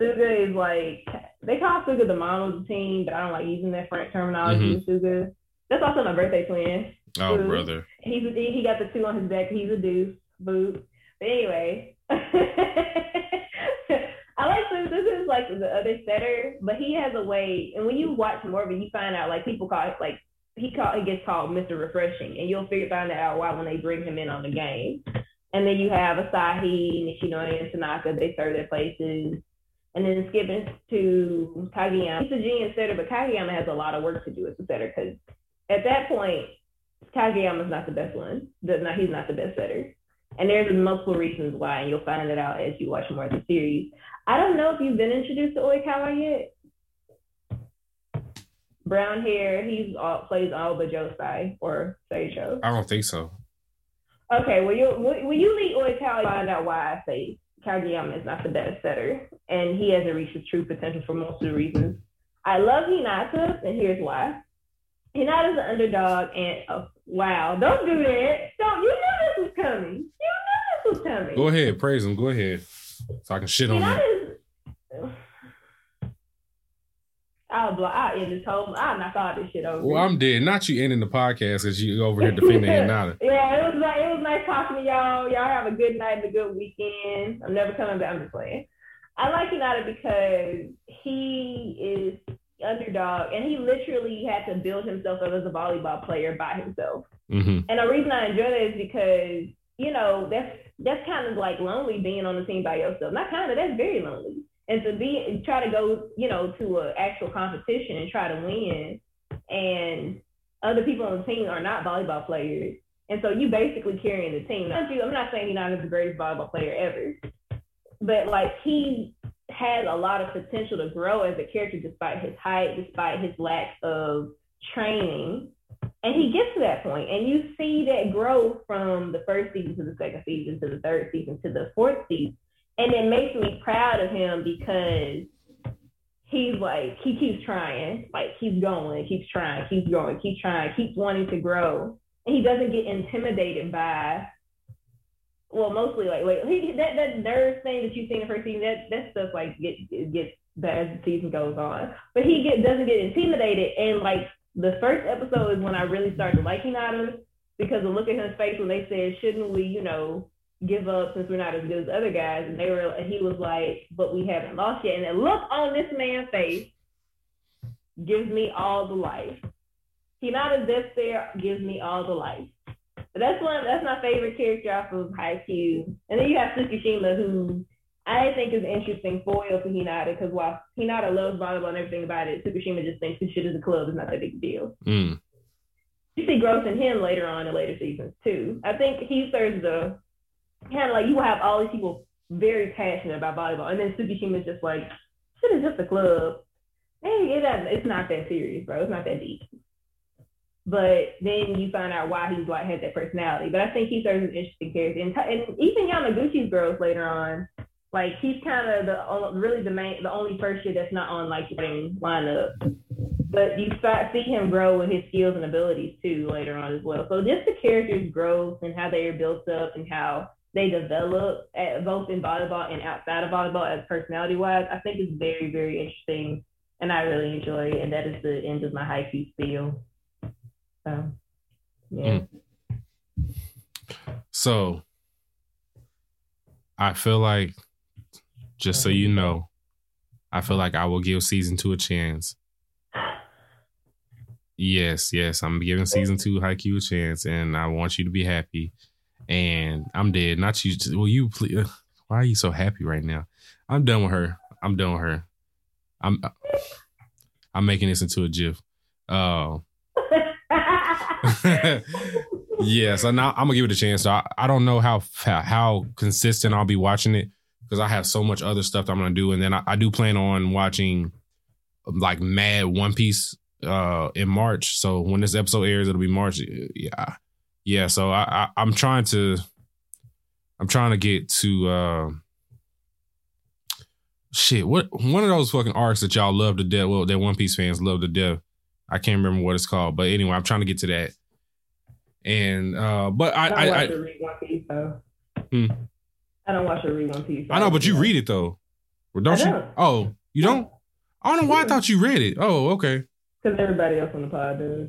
Suga is like they call Suga the mom of the team, but I don't like using that French terminology mm-hmm. with Suga. That's also my birthday twin. Oh brother, He's a, he got the two on his back. He's a deuce. Boo. But anyway, I like Suga. This is like the other setter, but he has a way. And when you watch it, you find out like people call it like he call he gets called Mr. Refreshing, and you'll figure find out why when they bring him in on the game. And then you have Asahi, Nishinoya, and Tanaka. They serve their places. And then skipping to Kageyama. He's a genius setter, but Kageyama has a lot of work to do as a setter because at that point, Kageyama's not the best one. The, no, he's not the best setter. And there's multiple reasons why, and you'll find it out as you watch more of the series. I don't know if you've been introduced to Oikawa yet. Brown hair, he's all, plays all but Josai or Seijoh. I don't think so. Okay, well you will you lead Oikawa find out why I say Kageyama is not the best setter, and he hasn't reached his true potential for most of the reasons. I love Hinata, and here's why. Hinata's an underdog, and oh, wow, don't do that. Don't you was coming? You knew this was coming. Go ahead, praise him. Go ahead, so I can shit on him. I'll block. I'll end this whole. I'll knock all this shit over. Well, I'm dead. Not you ending the podcast because you over here defending Hinata. yeah, it was like it was nice talking to y'all. Y'all have a good night and a good weekend. I'm never coming back. I'm just playing. I like Hinata because he is underdog and he literally had to build himself up as a volleyball player by himself. hmm And the reason I enjoy that is because you know that's that's kind of like lonely being on the team by yourself. Not kind of. That's very lonely. And to be try to go you know to an actual competition and try to win, and other people on the team are not volleyball players. And so you basically carrying the team. I'm not saying he's not the greatest volleyball player ever, but like he has a lot of potential to grow as a character despite his height, despite his lack of training. And he gets to that point, and you see that growth from the first season to the second season to the third season to the fourth season. And it makes me proud of him because he's like, he keeps trying, like, keeps going, keeps trying, keeps going, keeps trying, keeps wanting to grow. And he doesn't get intimidated by well, mostly like he that that nerd thing that you see in the first season that that stuff like get gets bad as the season goes on. But he get doesn't get intimidated and like the first episode is when I really started liking Adam because of look at his face when they said shouldn't we you know give up since we're not as good as other guys and they were and he was like but we haven't lost yet and the look on this man's face gives me all the life. Hinata's death there gives me all the life. But that's one. That's my favorite character off of Haikyuu. And then you have Tsukishima, who I think is an interesting foil for Hinata because while Hinata loves volleyball and everything about it, Tsukishima just thinks this shit is a club. It's not that big a deal. Mm. You see growth in him later on in later seasons too. I think he serves the kind of like you will have all these people very passionate about volleyball, and then Tsukishima is just like shit is just a club. Hey, it it's not that serious, bro. It's not that deep but then you find out why he's like has that personality. But I think he serves an interesting character, and, and even Yamaguchi's growth later on, like he's kind of the really the main, the only year that's not on like the lineup. But you start see him grow with his skills and abilities too later on as well. So just the characters' growth and how they are built up and how they develop at, both in volleyball and outside of volleyball as personality wise, I think is very, very interesting. And I really enjoy it. And that is the end of my Haikyuu spiel. So, yeah. Mm. So, I feel like, just so you know, I feel like I will give season two a chance. Yes, yes, I'm giving season two Haikyuu a chance, and I want you to be happy. And I'm dead. Not you. Will you please? Why are you so happy right now? I'm done with her. I'm done with her. I'm. I'm making this into a GIF. Uh, yeah, so now I'm gonna give it a chance. So I, I don't know how how consistent I'll be watching it because I have so much other stuff that I'm gonna do, and then I, I do plan on watching like Mad One Piece uh in March. So when this episode airs, it'll be March. Yeah, yeah. So I, I am trying to I'm trying to get to uh shit. What one of those fucking arcs that y'all love to death? Well, that One Piece fans love to death. I can't remember what it's called, but anyway, I'm trying to get to that. And uh but I I, I, One Piece though. Hmm. I don't watch or read One Piece. I know, but you read it though. Or don't, don't, you? Oh, you don't? I don't know why I thought you read it. Oh, okay. Because everybody else on the pod does.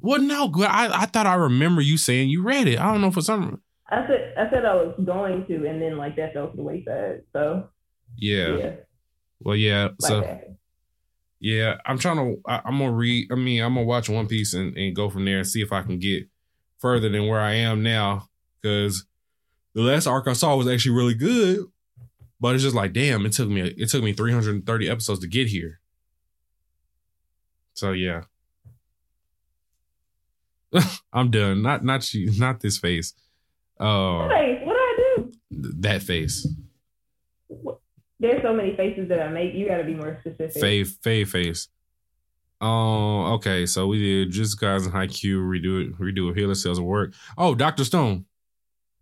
Well, no, I I thought I remember you saying you read it. I don't know for some. I said I said I was going to, and then like that fell to the wayside. So. Yeah. yeah. Well, yeah. Like so. That. Yeah, I'm trying to. I, am gonna read. I mean, I'm gonna watch One Piece and, and go from there and see if I can get further than where I am now. Because the last arc I saw was actually really good, but it's just like, damn, it took me it took me 330 episodes to get here. So yeah. I'm done. Not not you. Not this face. Uh, face. What do I do? That face. There's so many faces that I make. You got to be more specific. Faye, Faye face. Oh, okay. So we did just guys in Haikyuu redo it, redo it. Healer of work. Oh, Doctor Stone.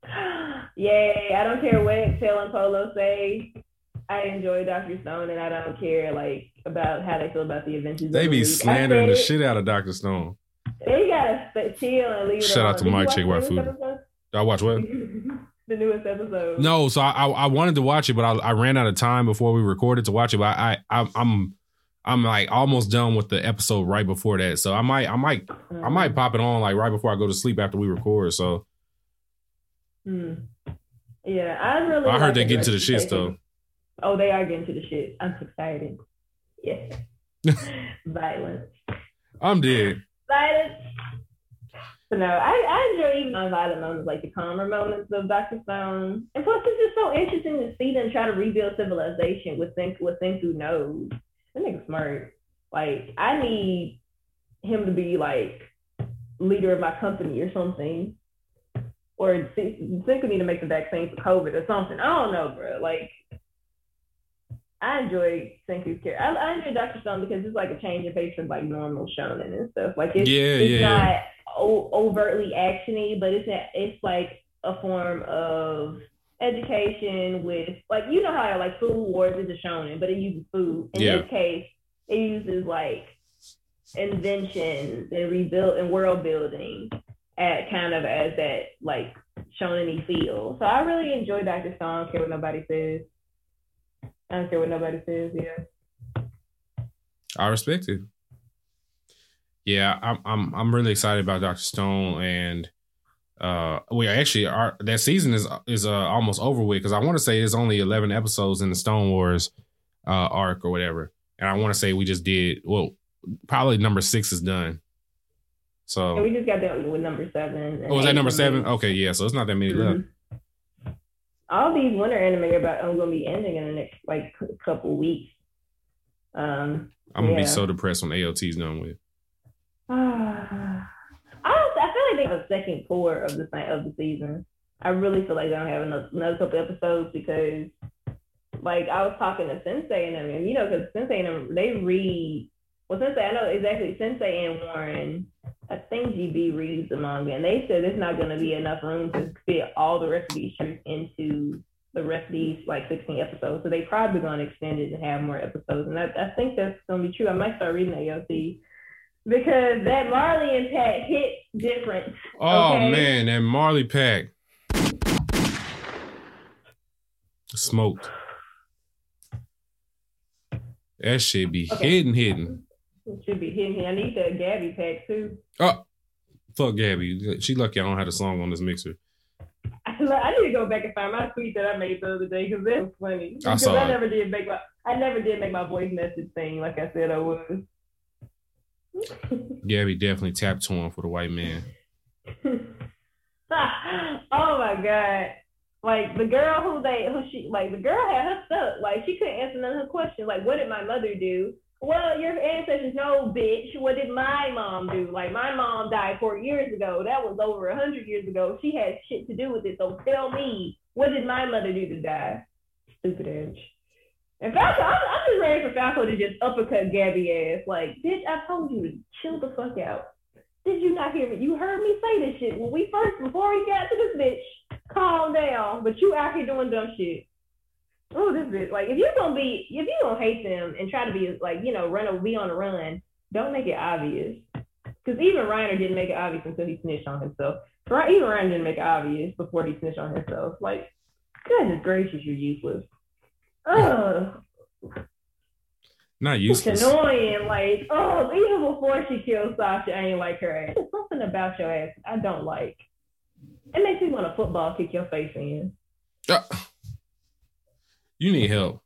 Yay! I don't care what Tail and Polo say. I enjoy Doctor Stone, and I don't care like about how they feel about the Adventures. They be slandering the shit out of Doctor Stone. They gotta chill and leave. Shout out to Mike Check White Food. I watch what? the newest episode. No, so I, I, I wanted to watch it, but I, I ran out of time before we recorded to watch it. But I I I'm I'm like almost done with the episode right before that, so I might I might I might pop it on like right before I go to sleep after we record. So. Hmm. Yeah, I really. I heard they get into the shit though. Oh, they are getting to the shit. I'm excited. Yeah. Violence. I'm dead. Violence. So no, I, I enjoy even non-violent moments like the calmer moments of Dr. Stone. And plus it's just so interesting to see them try to rebuild civilization with think with Senku knows. That nigga smart. Like I need him to be like leader of my company or something. Or Senku need to make the vaccine for COVID or something. I don't know, bro. Like I enjoy Senku's character. I, I enjoy Doctor Stone because it's like a change of pace from like normal shonen and stuff. Like it's, yeah, it's yeah. not o- overtly actiony, but it's a, it's like a form of education with like you know how like food wars is a shonen, but it uses food. In yeah. this case, it uses like inventions and rebuild and world building at kind of as that like shonen feel. So I really enjoy Doctor Stone. I don't care what nobody says. I don't care what nobody says. Yeah. I respect it. Yeah, I'm I'm I'm really excited about Doctor Stone and uh we actually are that season is is uh almost over with because I want to say there's only 11 episodes in the Stone Wars uh arc or whatever. And I want to say we just did well probably number 6 is done. So and we just got done with number 7. Oh, was that number 7? Okay, yeah, so it's not that many mm-hmm. left all these winter anime are about I'm gonna be ending in the next like a couple weeks. Um, I'm gonna yeah. be so depressed when AOT's done with. Uh, I feel like they have a second cour of the of the season. I really feel like they don't have another, another couple episodes because, like, I was talking to Sensei and them, and you know, because Sensei and them, they read. Well, Sensei, I know exactly Sensei and Warren I think GB reads the manga, and they said there's not going to be enough room to fit all the rest of these into the rest of these like 16 episodes. So they probably going to extend it and have more episodes. And I, I think that's going to be true. I might start reading AOT because that Marley impact hit different. Oh okay? man, that Marley pack. Smoked. That should be Okay. hidden, hidden. It should be hitting. I need that Gabi pack too. Oh, fuck Gabi. She lucky I don't have a song on this mixer. I need to go back and find my tweet that I made the other day because that was funny. I Because saw I never did make my I never did make my voice message thing like I said I would. Gabi definitely tapped torn for the white man. oh my god. Like the girl who they who she like the girl had her stuck. Like she couldn't answer none of her questions. Like, what did my mother do? Well, your ancestors no bitch. What did my mom do? Like my mom died four years ago. That was over a hundred years ago. She had shit to do with it. So tell me, what did my mother do to die? Stupid edge. And Falco, I'm, I'm just ready for Falco to just uppercut Gabi ass. Like, bitch, I told you to chill the fuck out. Did you not hear me? You heard me say this shit when we first, before we got to this bitch. Calm down. But you out here doing dumb shit. Oh, this bitch. Like, if you're gonna be, if you gonna hate them and try to be like, you know, run or be on the run, don't make it obvious. Because even Reiner didn't make it obvious until he snitched on himself. Even Reiner didn't make it obvious before he snitched on himself. Like, goodness gracious, you're useless. Not It's useless. annoying. Like, oh, even before she killed Sasha, I ain't like her ass. There's something about your ass I don't like. It makes me want to football kick your face in. Ah. You need help.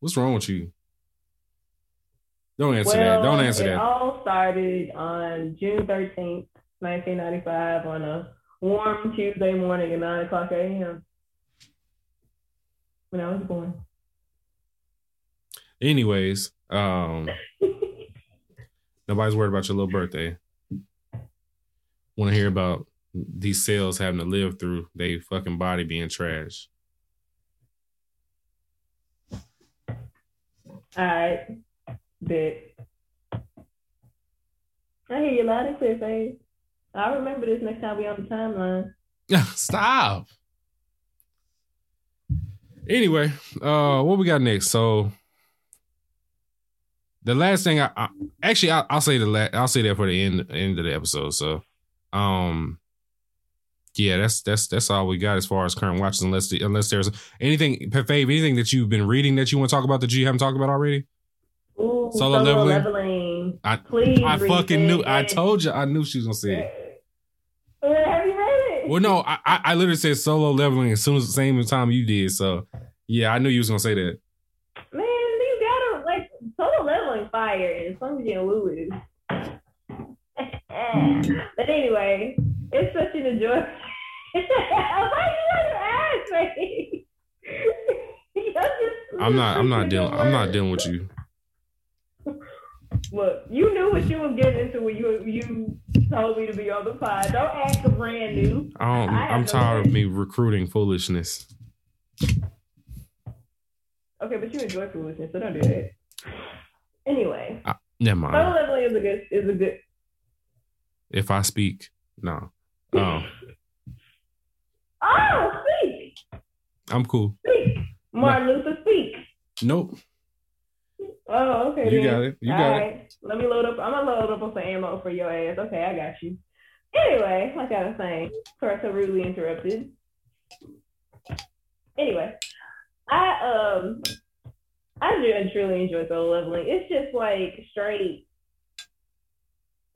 What's wrong with you? Don't answer that. Don't answer it that. all started on June 13th, 1995, on a warm Tuesday morning at 9 o'clock a.m. when I was born. Anyways, um, nobody's worried about your little birthday. Want to hear about these cells having to live through they fucking body being trash? All right, bet. I hear you loud and clear, face. I'll remember this next time we on the timeline. Yeah, stop. Anyway, uh, what we got next? So, the last thing I, I actually I, I'll say the la- I'll say that for the end end of the episode. So, um, yeah, that's that's that's all we got as far as current watches. Unless the, unless there's anything, Fave, anything that you've been reading that you want to talk about that you haven't talked about already. Ooh, Solo solo, leveling? leveling. I- Please, I fucking knew. I told you. I knew she was gonna say it. Have you read it? Well, no, I I, I literally said solo leveling as soon as the same time you did. So, yeah, I knew you was gonna say that. Man, you gotta like solo leveling fire and Sung Jin Woo is. but anyway, it's such an enjoyment. Why you want to ask me? I'm not. I'm not dealing. I'm not dealing with you. Look, you knew what you was getting into when you you told me to be on the pod. Don't act brand new. I don't, I no tired of me recruiting foolishness. Okay, but you enjoy foolishness, so don't do that. Anyway, Never solo mind. leveling is a good is a good If I speak, no. Oh, Oh, speak, I'm cool. speak. Martin Luther, speak. Nope. Oh, okay. You then. got it. You All got it. Let me load up. I'm gonna load up on some ammo for your ass. Okay, I got you. Anyway, like I was saying, sorry, so rudely interrupted. Anyway, I um, I really truly enjoy solo leveling. It's just like straight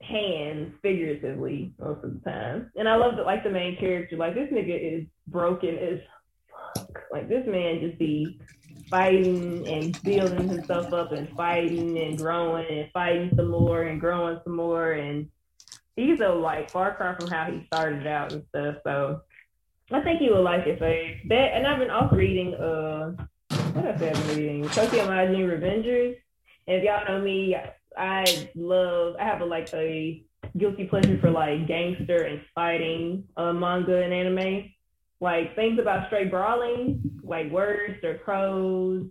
hands, figuratively most of the time, and I love that like the main character, like this nigga is broken as fuck. Like this man just be fighting and building himself up and fighting and growing and fighting some more and growing some more and he's a like far cry from how he started out and stuff. So I think you will like it, Faye. That and I've been off reading uh what been reading? Tokyo Manji Revengers. And if y'all know me, I love I have a like a guilty pleasure for like gangster and fighting uh, manga and anime like things about straight brawling, like words or crows.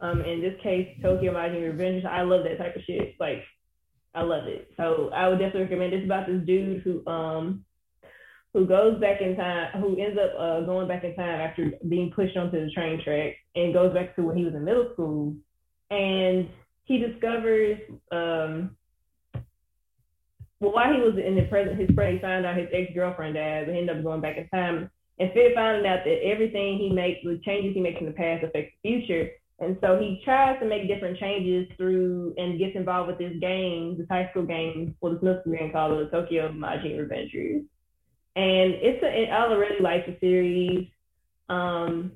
Um, in this case, Tokyo Manji Revenge. I love that type of shit. Like, I love it. So I would definitely recommend. It's about this dude who um who goes back in time, who ends up uh, going back in time after being pushed onto the train track, and goes back to when he was in middle school, and he discovers um well while he was in the present his present he found out his ex girlfriend died, but he ended up going back in time and Fit finding out that everything he makes, the changes he makes in the past affect the future. And so he tries to make different changes through and gets involved with this game, this high school game, well, this middle school game called the Tokyo Manji Revengers. And it's a, I really like the series. Um,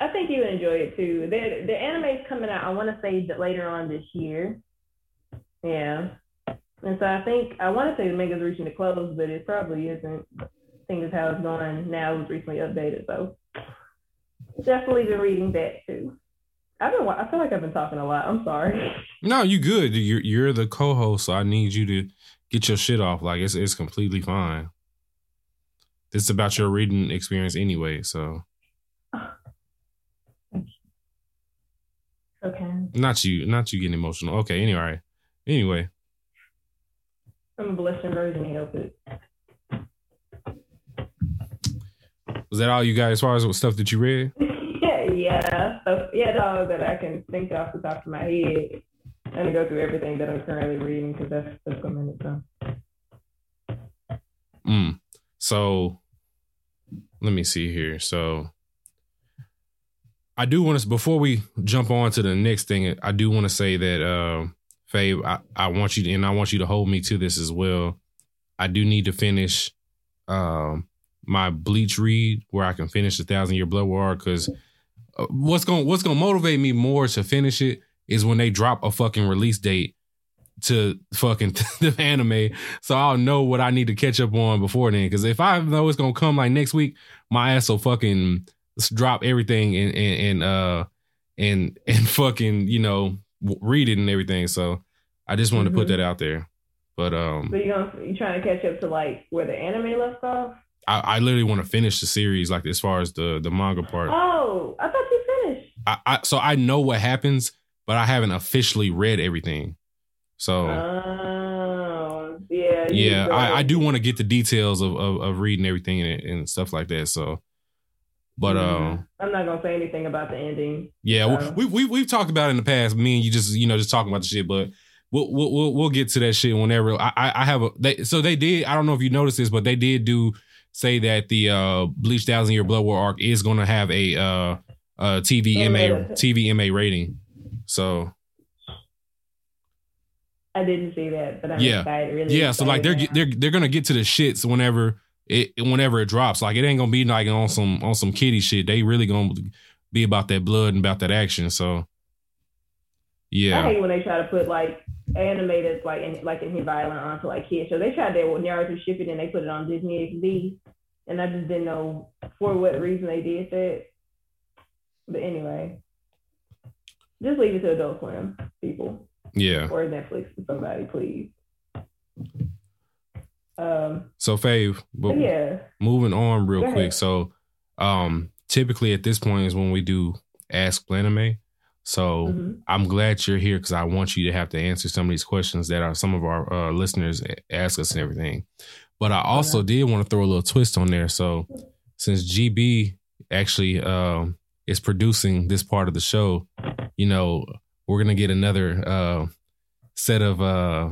I think you would enjoy it too. The, the anime's coming out, I want to say that later on this year. Yeah. And so I think, I want to say the manga's reaching the close, but it probably isn't. I think it's how it's going now. It was recently updated. So definitely been reading that too. I've been. I feel like I've been talking a lot. I'm sorry. No, you good. You're you're the co-host, so I need you to get your shit off. Like it's it's completely fine. This is about your reading experience anyway, so. Okay. Not you, not you getting emotional. Okay, anyway, anyway. I'm a blushing version. Help it. Was that all you guys as far as what stuff that you read? yeah, so, yeah, that's all that I can think off the top of my head. I'm gonna go through everything that I'm currently reading because that's that's a minute so. Mm. So let me see here. So I do want to before we jump on to the next thing, I do want to say that uh Faye, I, I want you to and I want you to hold me to this as well. I do need to finish um my bleach read where I can finish the thousand year blood war because uh, what's going what's going to motivate me more to finish it is when they drop a fucking release date to fucking the anime, so I'll know what I need to catch up on before then. Because if I know it's gonna come like next week, my ass will fucking drop everything and and, and uh and and fucking you know read it and everything. So I just wanted mm-hmm. to put mm-hmm. that out there. But um, so you gonna you trying to catch up to like where the anime left off? I, I literally want to finish the series, like as far as the the manga part. Oh, I thought you finished. I, I so I know what happens, but I haven't officially read everything. So. Oh, yeah. Yeah, I, I do want to get the details of, of, of reading everything and, and, stuff like that. So. But mm-hmm. uh, I'm not gonna say anything about the ending. Yeah, so. we we we've talked about it in the past. Me and you just you know just talking about the shit, but we'll we'll we'll get to that shit whenever. I I have a they so they did. I don't know if you noticed this, but they did do say that the uh, Bleach Thousand Year Blood War arc is going to have a uh, a TVMA TVMA rating. So I didn't see that, but I'm yeah. excited. Really yeah, so like they're now. they're they're gonna get to the shits whenever it whenever it drops. Like it ain't gonna be like on some on some kitty shit. They really gonna be about that blood and about that action. So yeah, I hate when they try to put like animated like in like in violent onto like kids. So they tried that with Naruto Shippuden and they put it on Disney XD, and I just didn't know for what reason they did that. But anyway, just leave it to Adult Swim people. Yeah. Or Netflix to somebody, please. Um, so Fave, yeah. moving on real quick. So um typically at this point is when we do Ask Anime. So mm-hmm. I'm glad you're here because I want you to have to answer some of these questions that are some of our uh, listeners ask us and everything. But I also okay. did want to throw a little twist on there. So since GB actually um, is producing this part of the show, you know, we're gonna get another uh, set of uh,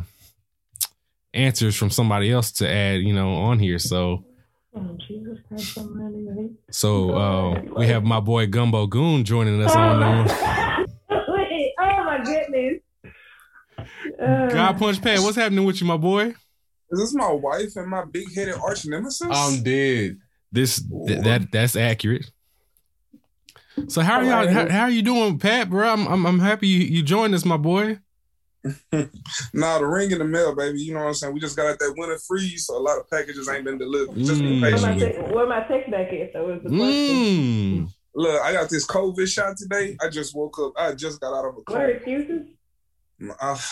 answers from somebody else to add, you know, on here. So. Oh, so uh, we have my boy Gumbo Goon joining us on the Wait, oh my goodness. Uh, God Punch Pat, what's happening with you, my boy? Is this my wife and my big headed arch nemesis? I'm dead. This th- that that's accurate. So how are y'all? How, how, are you doing, Pat, bro? I'm I'm, I'm happy you, you joined us, my boy. nah, the ring in the mail, baby. You know what I'm saying? We just got out that winter freeze, so a lot of packages ain't been delivered. Just be patient. Where, where my text back is? So was the question. Mm. Look, I got this COVID shot today. I just woke up. I just got out of a coma. What excuses? Oh,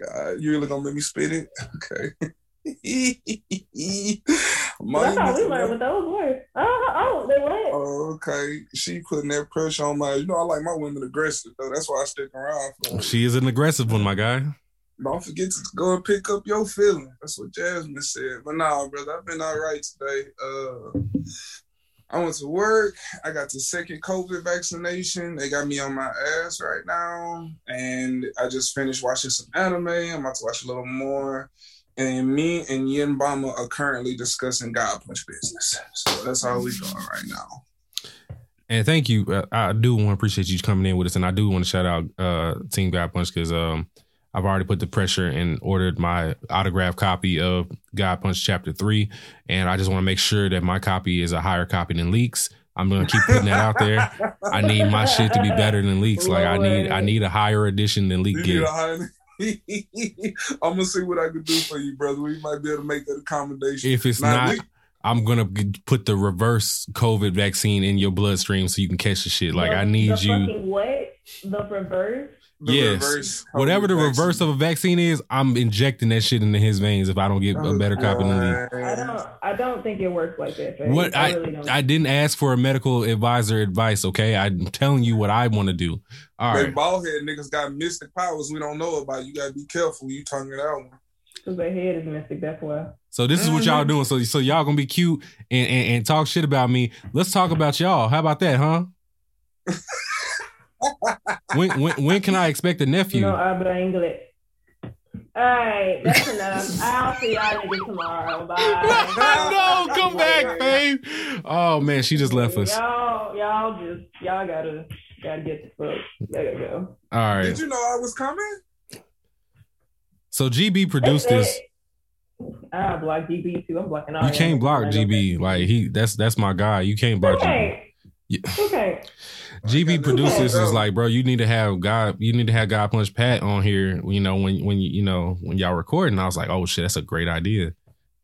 God, you really gonna make me spit it? Okay. That's how we learned what those were. Oh, oh, they what? Oh, okay. She putting that pressure on my. You know, I like my women aggressive though. That's why I stick around. For she is an aggressive one, my guy. Don't forget to go and pick up your feeling. That's what Jasmine said. But nah, brother, I've been all right today. Uh, I went to work. I got the second COVID vaccination. They got me on my ass right now, and I just finished watching some anime. I'm about to watch a little more And me and Yin Bama are currently discussing God Punch business. So that's how we're doing right now. And thank you. Uh, I do want to appreciate you coming in with us, and I do want to shout out uh, Team God Punch because um, I've already put the pressure and ordered my autographed copy of God Punch Chapter Three, and I just want to make sure that my copy is a higher copy than Leaks. I'm gonna keep putting that out there. I need my shit to be better than Leaks. Like I need, I need a higher edition than Leak get. need a high- I'm gonna see what I can do for you, brother. We might be able to make that accommodation. If it's Now, not, we- I'm gonna put the reverse COVID vaccine in your bloodstream so you can catch the shit. Like The- I need the you. What? The reverse? the yes. reverse Whatever the COVID reverse of a vaccine is, I'm injecting that shit into his veins if I don't get a oh, better copy than Leak. I don't. I don't think it works like that. Faye. What I really. I didn't ask for a medical advisor advice. Okay, I'm telling you what I want to do. All Them right, bald head niggas got mystic powers we don't know about. You gotta be careful. You tongue it out. Because their head is mystic. That's why. so this is what y'all mm-hmm. doing. So so y'all gonna be cute and, and and talk shit about me. Let's talk about y'all. How about that, huh? when when when can I expect a nephew? No habla inglés. All right, that's enough. I'll see y'all niggas tomorrow. Bye. no, come back, babe. Oh man, she just left us. Y'all, y'all just y'all gotta gotta get the fuck. There you go. All right. Did you know I was coming? So GB produced this. I block GB too. I'm blocking all. You can't block GB. Like he, that's that's my guy. You can't block that. GB. Okay. Yeah. Okay. GB produced this is like, bro, you need to have God, you need to have God Punch Pat on here. You know when when you you know when y'all recording. I was like, oh shit, that's a great idea.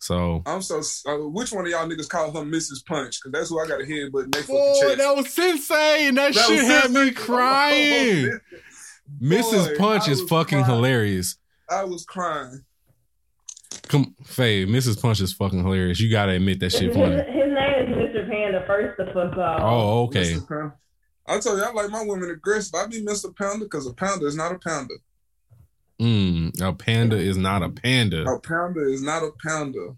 So. I'm so. Uh, which one of y'all niggas call her Mrs. Punch? Because that's who I got a headbutt next Boy, chest. that was sensei, and that, That shit was had me sensei. crying. Mrs. Boy, Punch I is fucking crying. hilarious. I was crying. Come, Faye, Mrs. Punch is fucking hilarious. You gotta admit that shit his, funny. his name is Mr. Panda. First the fuck off. Oh, okay. Mr. Pound- I told you I like my women aggressive. I be Mr. Pounder because a pounder is not a pounder. Mm, a panda is not a panda. A pounder is not a pounder.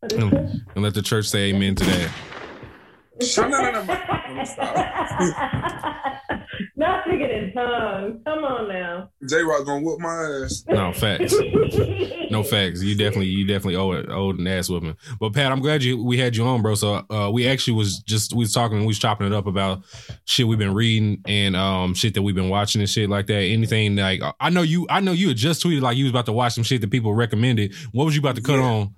What is Mm. And let the church say amen to that. Shut- no, no, no, Let me Not speaking in tongues. Come on now. J Rock gonna whoop my ass. No facts. No facts. You definitely, you definitely owe it, owed an ass whooping. But Pat, I'm glad you we had you on, bro. So uh, we actually was just we was talking, we was chopping it up about shit we've been reading and um shit that we've been watching and shit like that. Anything like I know you, I know you had just tweeted like you was about to watch some shit that people recommended. What was you about to cut Yeah. on?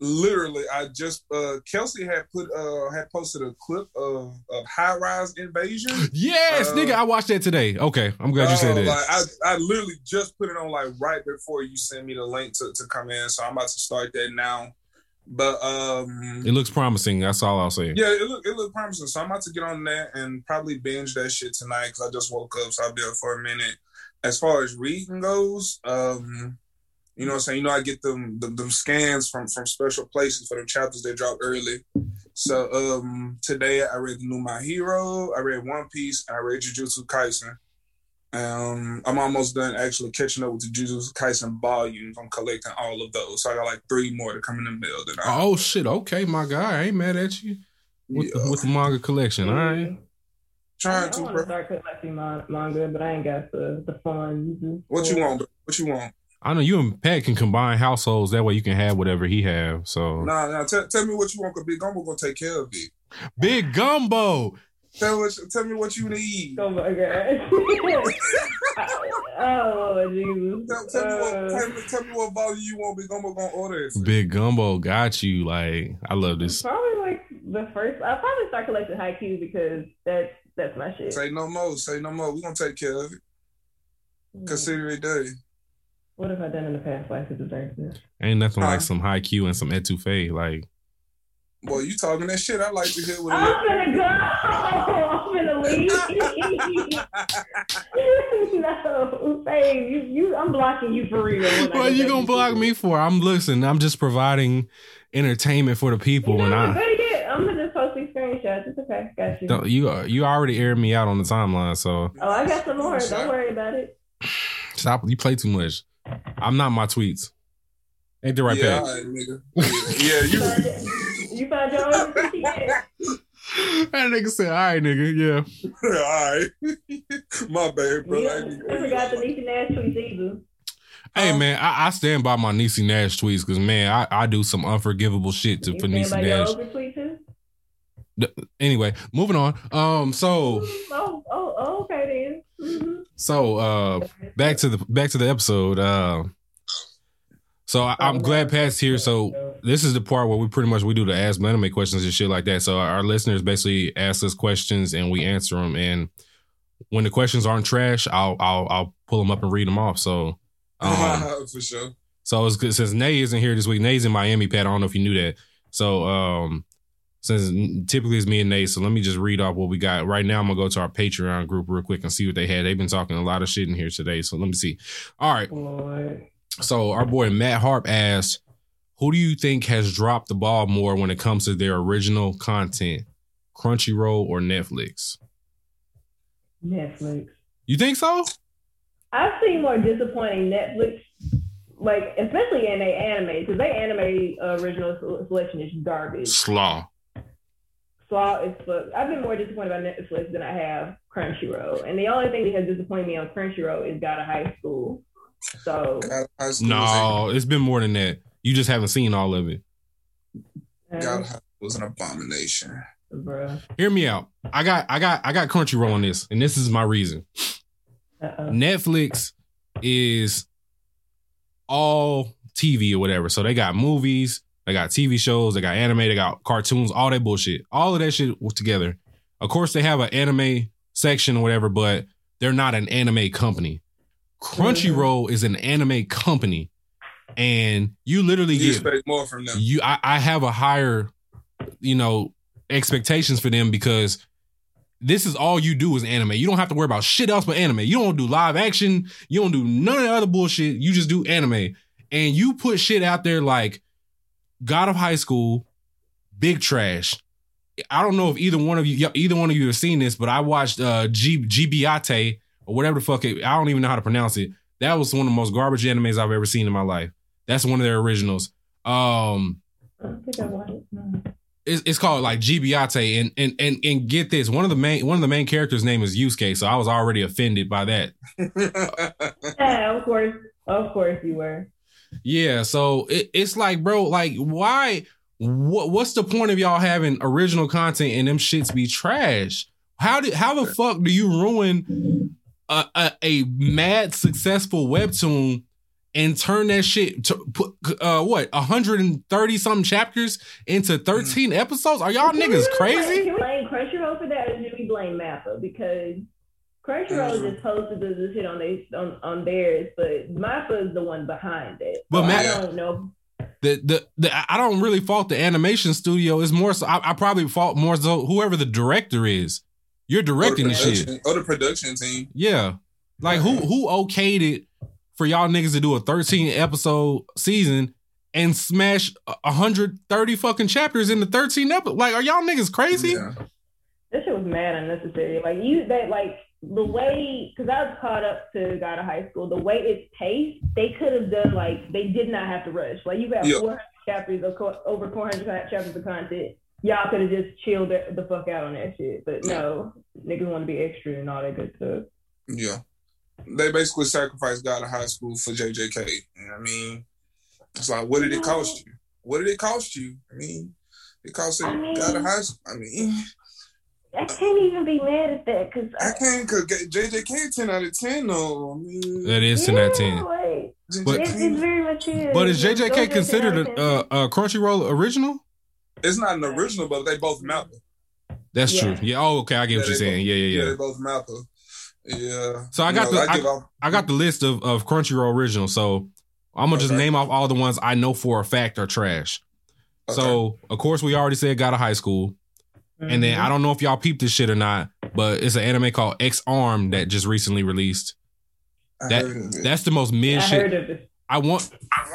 Literally, I just uh Kelsey had put uh had posted a clip of, of high rise invasion. Yes, Uh, nigga, I watched that today. Okay, I'm glad you said Uh, that. Like I, I literally just put it on like right before you sent me the link to, to come in, so I'm about to start that now. But um, it looks promising. That's all I'll say. yeah, it look it look promising. So I'm about to get on that and probably binge that shit tonight because I just woke up, so I'll be up for a minute. As far as reading goes, um, you know what I'm saying? You know, I get them them, them scans from from special places for the chapters they drop early. So um today I read the new My Hero, I read One Piece, and I read Jujutsu Kaisen. Um, I'm almost done actually catching up with the Jujutsu Kaisen volumes. I'm collecting all of those, so I got like three more to come in the mail. That I, Oh shit. Okay, my guy, I ain't mad at you with yeah, the, with the manga collection. All right. trying I to, want to bro. start collecting manga, but I ain't got the the funds. What you want? Bro? What you want? I know you and Pat can combine households. That way you can have whatever he have. So Nah, nah. T- tell me what you want. Cause Big Gumbo gonna take care of it. big gumbo. Tell what. Tell me what you need. Oh my god. oh Jesus. Tell, tell, me what, Uh, tell, me, tell me what volume you want. Big Gumbo gonna order it. you. Big gumbo got you. Like I love this. Probably like the first. I'll probably start collecting Haikyuu because that's that's my shit. Say no more. Say no more. We gonna take care of it. Consider it done. What have I done in the past life to deserve this? Ain't nothing Huh? like some Haikyuu and some etouffee. Like Boy, you talking that shit? I like to hear what. I'm gonna go. I'm gonna leave. no, babe, you, you, I'm blocking you for real. what go you gonna to block me for? I'm listening. I'm just providing entertainment for the people. You And I I'm gonna just post these screenshots. It's okay. Got you. don't, you you already aired me out on the timeline. So Oh, I got some more. Don't worry about it. stop. You play too much. I'm not my tweets. Ain't that right, yeah, Pat? all right, nigga. Yeah, You you. found your- you found your own yet? That nigga said, "All right, nigga, yeah." all right. My bad, bro. We I forgot never got the Niecy Nash tweets either. Hey Um, man, I, I stand by my Niecy Nash tweets because man, I, I do some unforgivable shit to You for stand Niecy Nash. over? Anyway, moving on. Um, so Oh, oh, oh, okay then. Mhm. So uh, back to the back to the episode. Uh, so I, I'm glad Pat's here. So this is the part where we pretty much we do the ask anime questions and shit like that. So our listeners basically ask us questions and we answer them. And when the questions aren't trash, I'll I'll I'll pull them up and read them off. So um, for sure. so it's good since Nay isn't here this week. Nay's in Miami, Pat. I don't know if you knew that. So um since typically it's me and Nate, so let me just read off what we got. Right now, I'm gonna go to our Patreon group real quick and see what they had. They've been talking a lot of shit in here today. So let me see. All right. So our boy Matt Harp asked, "Who do you think has dropped the ball more when it comes to their original content, Crunchyroll or Netflix? Netflix. You think so? I've seen more disappointing Netflix, like especially in they anime, because they anime uh, original selection is garbage. Slaw. Slaw is fuck. I've been more disappointed by Netflix than I have Crunchyroll, and the only thing that has disappointed me on Crunchyroll is God of High School. So, high school No, it's been more than that. You just haven't seen all of it. Uh, was, God, high school was an abomination. bruh. Hear me out. I got I got I got Crunchyroll on this, and this is my reason. Uh-uh. Netflix is all TV or whatever. So they got movies, they got TV shows, they got anime, they got cartoons, all that bullshit. All of that shit was together. Of course, they have an anime section or whatever, but they're not an anime company. Crunchyroll is an anime company, and you literally You get expect more from them. you I, I have a higher you know expectations for them because this is all you do is anime you don't have to worry about shit else but anime you don't do live action you don't do none of the other bullshit you just do anime and you put shit out there like god of high school big trash i don't know if either one of you either one of you have seen this but i watched uh G, gbiate or whatever the fuck it, i don't even know how to pronounce it that was one of the most garbage animes i've ever seen in my life that's one of their originals um I think I watched it. No. it's, it's called like Gibiate and, and and and get this one of the main one of the main characters name is Yusuke so I was already offended by that Yeah, of course, of course you were. Yeah so it, it's like bro like why what what's the point of y'all having original content and them shits be trash? How did how the fuck do you ruin a, a, a mad successful webtoon and turn that shit to put uh what 130 something chapters into 13 episodes? Are y'all niggas crazy? Can we blame Crunchyroll for that, or should we blame Mappa? Because Crunchyroll Mhm. is supposed to this shit on, they, on on theirs, but Mappa is the one behind it. But So Ma- I don't know. the, the the I don't really fault the animation studio. It's more so I, I probably fault more so whoever the director is. You're directing or the the shit. production, or the production team. Yeah. Like who who okayed it for y'all niggas to do a 13 episode season and smash 130 fucking chapters in the 13 episode? Like, are y'all niggas crazy? Yeah. This shit was mad unnecessary. Like you, that like the way because I was caught up to God of High School. The way it's paced, they could have done like they did not have to rush. Like you Yeah. 400 chapters of co- over 400 chapters of content. Y'all could have just chilled the, the fuck out on that shit. But no, niggas want to be extra and all that good stuff. Yeah. They basically sacrificed God of high school for JJK. You know what I mean? It's like, what did it cost you? What did it cost you? I mean, it cost I mean- God of high school. I mean, I can't even be mad at that because I can't, because JJK 10 out of 10, though. I mean, That is 10 out of 10. Like, But- it's, it's very much is. But is JJK 10 considered a, of 10. a, a Crunchyroll original? it's not an original, but they both Malcolm. That's Yeah. true. Yeah. Oh, okay. I get Yeah, what you're saying. both- Yeah, yeah, Yeah, yeah. they both Malcolm. Yeah. So I You got know, the- give off- I got the list of, of Crunchyroll original. So I'm gonna just name off all the ones I know for a fact are trash. Okay. So of course we already said God of High School, and then Mhm. I don't know if y'all peeped this shit or not, but it's an anime called X Arm that just recently released. I that- heard of it. That's the most mid I shit. heard of it. I want.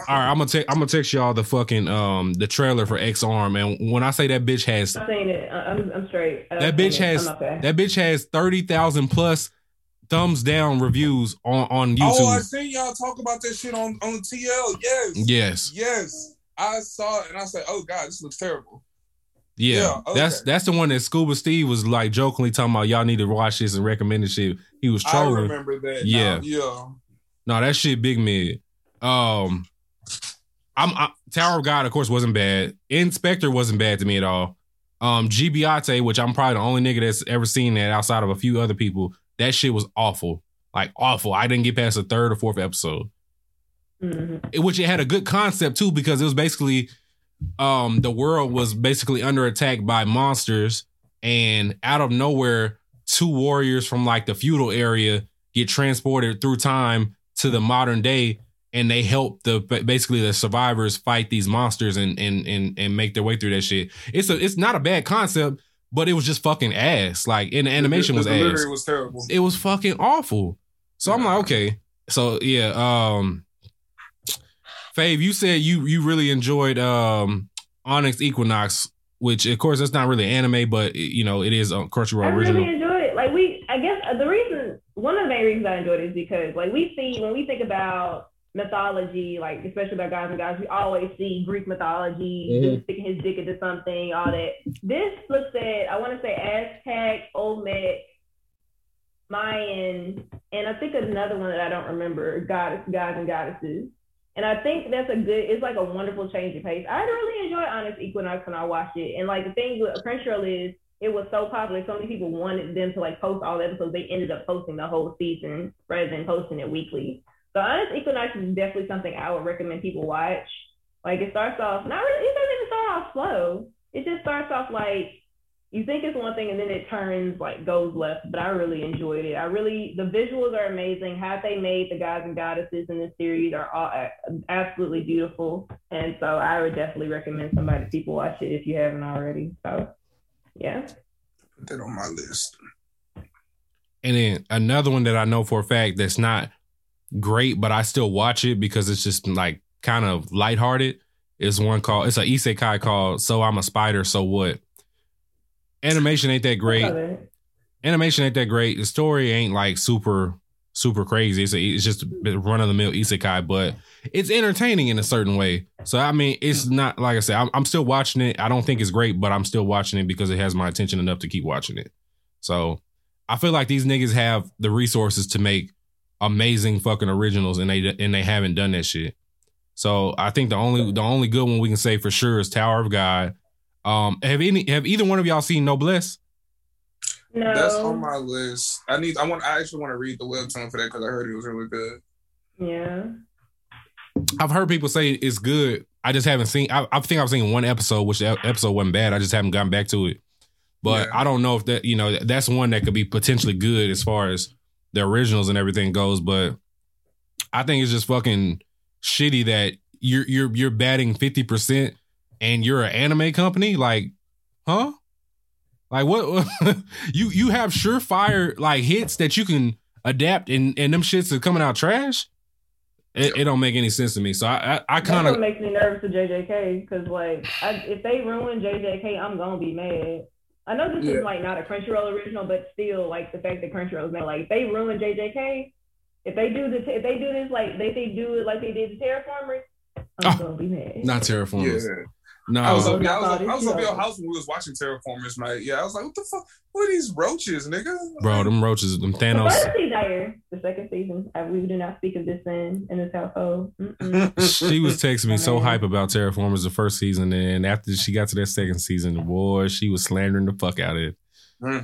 All right, I'm gonna take. I'm gonna text y'all the fucking um the trailer for X Arm, and when I say that bitch has I'm saying it. I- I'm, I'm straight. I That bitch has- that bitch has thirty thousand plus thumbs down reviews on on YouTube. Oh, I seen y'all talk about that shit on, on TL. Yes. yes. Yes. I saw it and I said, oh, God, this looks terrible. Yeah, Yeah, okay. that's that's the one that Scuba Steve was like jokingly talking about. Y'all need to watch this and recommended shit. He was I trolling. remember that. Yeah. now. Yeah. No, that shit big mid. Um, I'm I, Tower of God, of course, wasn't bad. In/Spectre wasn't bad to me at all. Um, Gibiate, which I'm probably the only nigga that's ever seen that outside of a few other people. That shit was awful, like awful. I didn't get past the third or fourth episode, Mhm. It- which it had a good concept too because it was basically, um, the world was basically under attack by monsters, and out of nowhere, two warriors from like the feudal area get transported through time to the modern day and they help the basically the survivors fight these monsters and and and and make their way through that shit. It's a it's not a bad concept, but it was just fucking ass. Like and the animation the, was the ass. was terrible. It was fucking awful. So I'm like, okay. So yeah, um Fave, you said you you really enjoyed um Onyx Equinox, which of course that's not really anime, but you know, it is a I Crunchyroll original. I really enjoyed it. Like we, I guess uh, the reason, one of the main reasons I enjoyed it is because like we see when we think about mythology, like especially about guys and guys, we always see Greek mythology, Mhm. dude sticking his dick into something, all that. This looks at, I want to say Aztec, Olmec, Mayan, and I think another one that I don't remember, goddess, gods and goddesses. And I think that's a good, it's like a wonderful change of pace. I really enjoyed Onyx Equinox when I watched it. And like the thing with Crunchyroll is it was so popular, so many people wanted them to like post all the episodes. They ended up posting the whole season rather than posting it weekly. So Onyx Equinox is definitely something I would recommend people watch. Like it starts off not really, it doesn't even start off slow. It just starts off like you think it's one thing and then it turns like goes left. But I really enjoyed it. I really the visuals are amazing. How they made the guys and goddesses in this series are all uh, absolutely beautiful. And so I would definitely recommend somebody people watch it if you haven't already. So yeah. Put that on my list. And then another one that I know for a fact that's not great, but I still watch it because it's just like kind of lighthearted. Is one called it's a isekai called So I'm a Spider, So What? Animation ain't that great. Animation ain't that great. The story ain't like super super crazy. It's a, it's just run of the mill isekai, but it's entertaining in a certain way. So I mean, it's not like I said. I'm, I'm still watching it. I don't think it's great, but I'm still watching it because it has my attention enough to keep watching it. So I feel like these niggas have the resources to make amazing fucking originals, and they and they haven't done that shit. So I think the only the only good one we can say for sure is Tower of God. Um, have any have either one of y'all seen Noblesse? No. That's on my list. I need. I want. I actually want to read the webtoon for that because I heard it was really good. yeah. I've heard people say it's good. I just haven't seen. I, I think I've seen one episode, which episode wasn't bad. I just haven't gotten back to it. But Yeah. I don't know if that you know that's one that could be potentially good as far as the originals and everything goes. But I think it's just fucking shitty that you're you're you're batting fifty percent and you're an anime company. Like, huh? Like what? you you have surefire like hits that you can adapt and and them shits are coming out trash. It, it don't make any sense to me. So I I, I kind of makes me nervous for JJK because like I, if they ruin JJK, I'm gonna be mad. I know this Yeah. is like not a Crunchyroll original, but still like the fact that Crunchyroll is mad. Like if they ruin JJK, if they do this, if they do this like they, they do it like they did the Terra Formars, I'm Ah, gonna be mad. not Terra Formars. Yeah. No, I was Oh, up, I was up, no, I was up this your house when we was watching Terra Formars, mate. Yeah, I was like, what the fuck? What are these roaches, nigga? bro, them roaches, them The Thanos. first season, the second season. I, we do not speak of this in in this household. She was texting me so hype about Terra Formars the first season, and after she got to that second season, boy, she was slandering the fuck out of it. Hmm.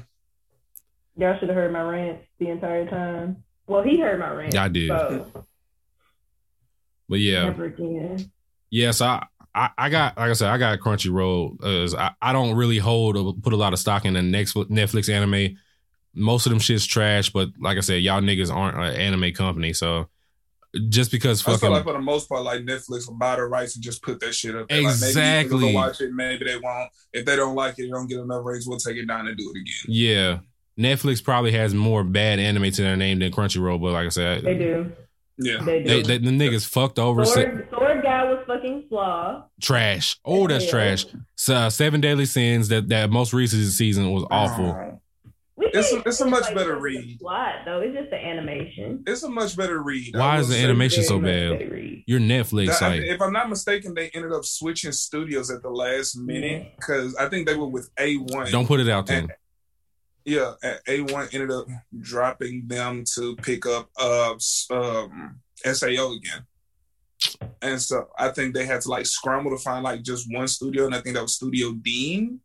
Y'all should have heard my rant the entire time. Well, he heard my rant. I did. So But yeah, never again. yes, I, I, I got like I said, I got Crunchyroll. Uh, I, I don't really hold or put a lot of stock in the next Netflix anime. Most of them shit's trash, but like I said, y'all niggas aren't an anime company, so just because I feel fucking like for the most part, like Netflix will buy the rights and just put that shit up. there. Like, maybe Exactly. watch it, maybe they won't. If they don't like it, they don't get enough ratings, we'll take it down and do it again. yeah, Netflix probably has more bad anime to their name than Crunchyroll. But like I said, They do. Yeah. They do. They, they, the niggas fucked over se- Sword, Sword guy was fucking flaw. trash. Oh, that's Yeah. trash. So, uh, Seven Deadly Sins. That that most recent season was awful. It's a- it's a much like, better read. Plot though, it's just the animation. It's a much better read. Why is the animation so bad? better read. You're Netflix. That- I- Like if I'm not mistaken, they ended up switching studios at the last minute because I think they were with A1. don't put it out there. Yeah, A1 ended up dropping them to pick up uh um SAO again. And so I think they had to like scramble to find like just one studio, and I think that was Studio Dean.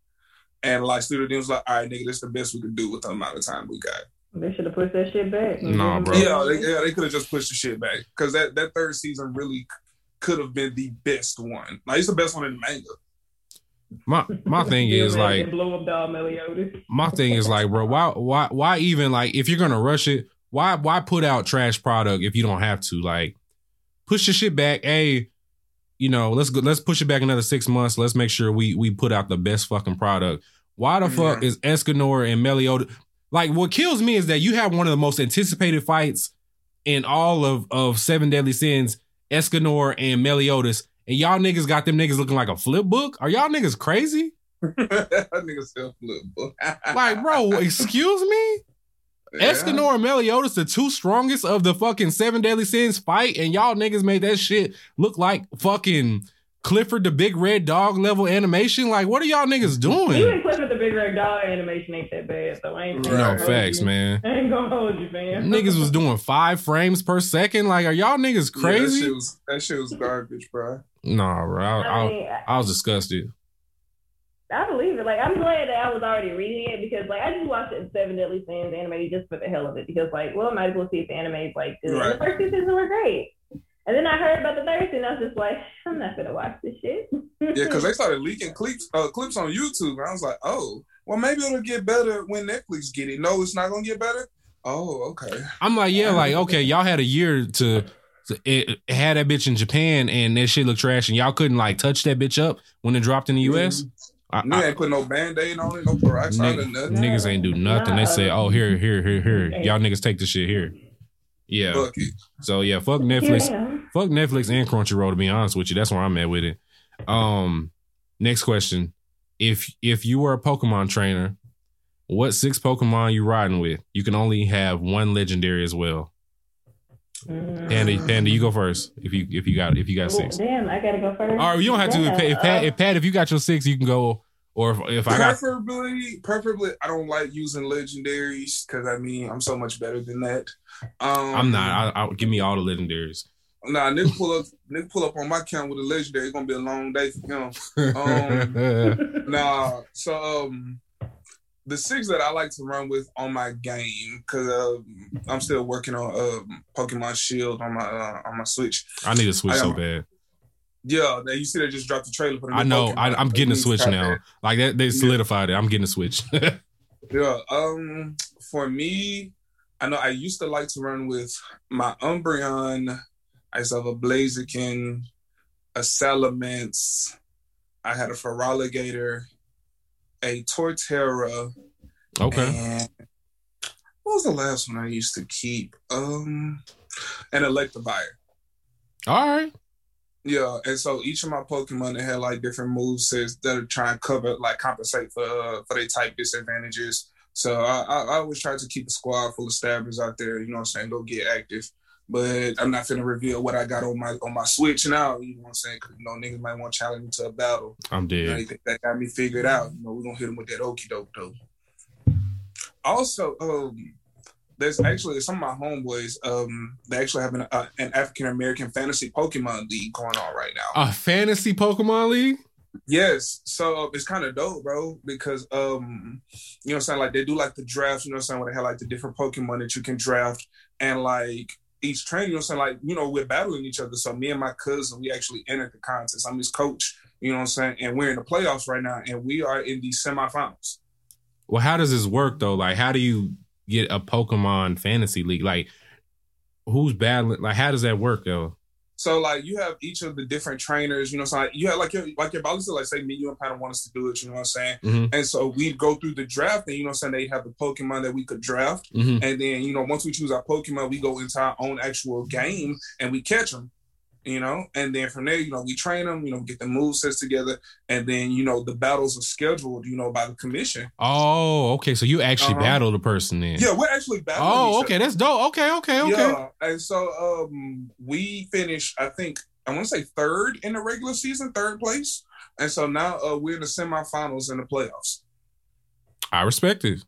And like Studio Dean was like, all right, nigga, this the best we could do with the amount of time we got. They should have pushed that shit back. Nah, bro. Yeah, they, yeah, they could have just pushed the shit back because that, that third season really could have been the best one. Like it's the best one in the manga. My my thing is like blow up dog Meliodas. my thing is like, bro, why why why even like if you're gonna rush it, why why put out trash product if you don't have to? Like, push the shit back. Hey, you know, let's go let's push it back another six months. Let's make sure we we put out the best fucking product. Why the mm-hmm. fuck Yeah. is Escanor and Meliodas like what kills me is that you have one of the most anticipated fights in all of of Seven Deadly Sins, Escanor and Meliodas, and y'all niggas got them niggas looking like a flip book? Are y'all niggas crazy? that nigga still flip, boy. Like, bro, excuse me? Yeah. Escanor and Meliodas, the two strongest of the fucking Seven Deadly Sins fight, and y'all niggas made that shit look like fucking Clifford the Big Red Dog level animation. Like, what are y'all niggas doing? Even Clifford the Big Red Dog animation ain't that bad, so I ain't. No facts, you. man. I ain't gonna hold you, fam. Niggas was doing five frames per second. Like, are y'all niggas Yeah, that, crazy? shit was, that shit was garbage, bro. nah, bro. I, I I, mean, I was disgusted. I believe it. Like I'm glad that I was already reading it because like I just watched it Seven Deadly Sins animated just for the hell of it because like well I might as well see if the anime is like good. Right. the first two seasons were great. And then I heard about the third season, I was just like, I'm not gonna watch this shit. Yeah, because they started leaking clips uh, clips on YouTube, and I was like, oh, well, maybe it'll get better when Netflix get it. No, it's not gonna get better. Oh, okay. I'm like, yeah, like, okay, y'all had a year to, to it, it had that bitch in Japan and that shit looked trash, and y'all couldn't like touch that bitch up when it dropped in the US. I, Nigga I, ain't put no band aid on it, no peroxide or nothing. niggas ain't do nothing. They say, "Oh, here, here, here, here. Y'all niggas take the shit here." Yeah. Fuck it. So yeah, fuck Netflix. Yeah. Fuck Netflix and Crunchyroll. To be honest with you, that's where I'm at with it. Um, next question: If if you were a Pokemon trainer, what six Pokemon you riding with? You can only have one legendary as well. Mm. Panda, Panda, you go first. If you if you got if you got six. damn, I gotta go first. All right, you don't have to. If, if Pat, if Pat, if you got your six, you can go. Or if, if I got, Preferably, preferably, I don't like using legendaries because I mean I'm so much better than that. Um, I'm not. I, I give me all the legendaries. Nah, nigga pull up, nigga pull up on my count with a legendary. It's gonna be a long day for him. Um, Nah, so um, the six that I like to run with on my game because um, I'm still working on um, Pokemon Shield on my uh, on my Switch. I need a switch so bad. Yeah, now you see they just dropped the trailer for the. I know. Pokemon. I, I'm getting a switch now. that. Like that, they solidified it. I'm getting a switch. Yeah. Um. For me, I know I used to like to run with my Umbreon. I used to have a Blaziken, a Salamence. I had a Feraligatr, a Torterra, okay. and what was the last one I used to keep? Um, an Electivire. All right. Yeah, and so each of my Pokemon they had like different moves sets that are trying to cover, like compensate for uh, for their type disadvantages. So I, I, I always try to keep a squad full of stabbers out there. You know what I'm saying? Go get active. But I'm not gonna reveal what I got on my on my Switch now. You know what I'm saying? Because you know niggas might want to challenge me to a battle. I'm You know, dead. that got me figured out. You know, we're gonna hit him with that okie doke though. Also, um, there's actually some of my homeboys. Um, they actually have an, uh, an African American fantasy Pokemon league going on right now. A fantasy Pokemon league? Yes, so it's kind of dope, bro, because um, you know, what I'm saying like they do like the drafts. You know, what I'm saying where they have like the different Pokemon that you can draft, and like each train, you know, what I'm saying like you know we're battling each other. So me and my cousin, we actually entered the contest. I'm his coach. You know what I'm saying, and we're in the playoffs right now, and we are in the semifinals. Well, how does this work though? Like, how do you get a Pokemon fantasy league? Like, who's battling? Like, how does that work though? So like you have each of the different trainers, you know, so like you have like your like your balance like say me, you and Pat want us to do it, you know what I'm saying? Mhm. And so we'd go through the draft and you know what I'm saying, they have the Pokemon that we could draft. hmm And then, you know, once we choose our Pokemon, we go into our own actual game and we catch them, you know. And then from there, you know, we train them, you know, get the move sets together. And then, you know, the battles are scheduled, you know, by the commission. Oh, okay. So you actually Uh-huh. battle the person then? Yeah, we're actually battling. Oh, okay. other. That's dope. Okay, okay, okay. Yeah. And so um we finished, I think, I want to say third in the regular season, third place. And so now uh, we're in the semifinals in the playoffs. I respect it.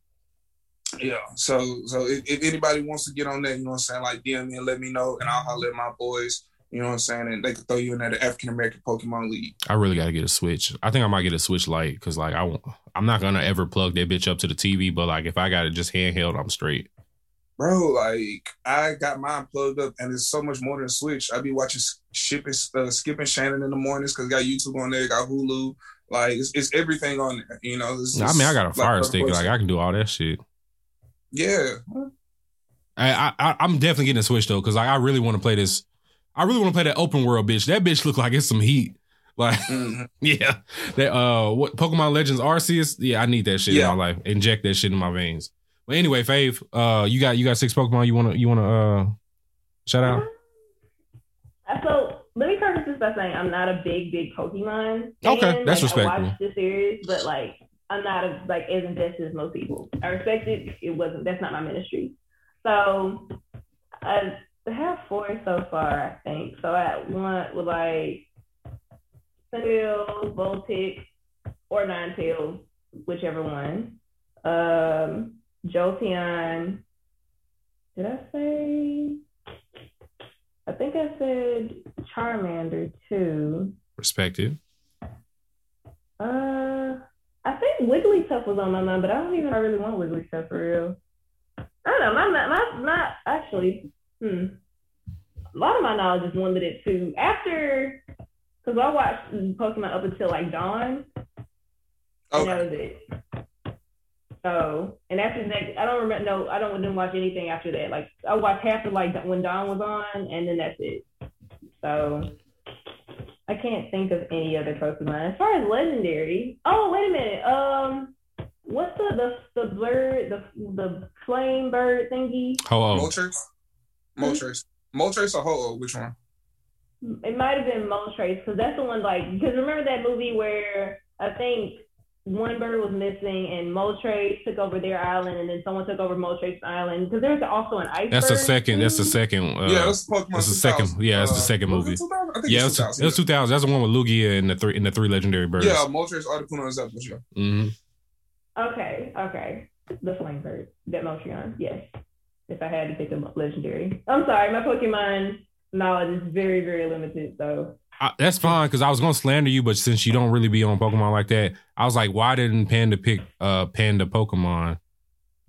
Yeah. So so if, if anybody wants to get on that, you know what I'm saying, like DM me and let me know, and I'll holler at my boys. You know what I'm saying? And they could throw you in that African American Pokemon League. I really got to get a Switch. I think I might get a Switch Lite because like I won't, I'm not gonna ever plug that bitch up to the TV. But like if I got it just handheld, I'm straight. Bro, like I got mine plugged up, and it's so much more than a Switch. I be watching shipping, uh, Skip and Shannon in the mornings because got YouTube on there, got Hulu. Like it's, it's everything on there. You know. It's, I mean, I got a Fire like, Stick. Like I can do all that shit. Yeah. I, I I'm definitely getting a Switch though because like I really want to play this. I really want to play that open world bitch. That bitch look like it's some heat. Like hmm yeah, that uh, what Pokemon Legends Arceus? Yeah, I need that shit Yeah. in my life. Inject that shit in my veins. But anyway, Fave, uh, you got you got six Pokemon. You wanna you wanna uh, shout out? Uh, So let me preface this by saying I'm not a big, big Pokemon. Fan. Okay, that's like, I respectable. watched the series, but like I'm not a, like as invested as most people. I respect it. It wasn't. That's not my ministry. So I have four so far, I think. So I went with like Cyndaquil, Vulpix, or Ninetales, whichever one. Um, Jolteon. Did I say? I think I said Charmander too. Respected. Uh, I think Wigglytuff was on my mind, but I don't even I really want Wigglytuff for real. I don't know. My my my, my actually, hmm. A lot of my knowledge is limited to after, because I watched Pokemon up until like Dawn. And that Okay. was it. So, and after that, I don't remember. No, I don't didn't watch anything after that. Like I watched half of like when Dawn was on, and then that's it. So I can't think of any other Pokemon as far as legendary. Oh, wait a minute. Um, what's the the the bird the the flame bird thingy? Oh, oh. Moltres? Moltres. Moltres or Ho-Oh? Which one? It might have been Moltres because that's the one like because remember that movie where I think one bird was missing and Moltres took over their island and then someone took over Moltres Island because there's also an iceberg. that's the second. That's the second. Uh, yeah, that's Pokemon. that's the second- 2000. yeah, that's the Uh, second was it movie. 2000? I think yeah, it it's was, 2000. it was 2000. That's the one with Lugia and the three and the three legendary birds. Yeah, Moltres, Articuno, and Zapdos. Yeah. hmm Okay, okay. The flame bird, that Moltres. Yes. If I had to pick a legendary. I'm sorry, my Pokemon knowledge is very, very limited. So I, that's fine because I was gonna slander you, but since you don't really be on Pokemon like that, I was like, why didn't Panda pick uh Panda Pokemon?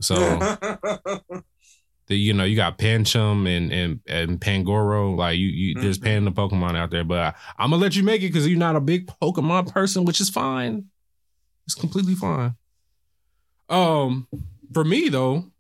So the you know you got Pancham and and and Pangoro, like you you there's Mhm. Panda Pokemon out there, but I, I'm gonna let you make it because you're not a big Pokemon person, which is fine. It's completely fine. Um, for me though,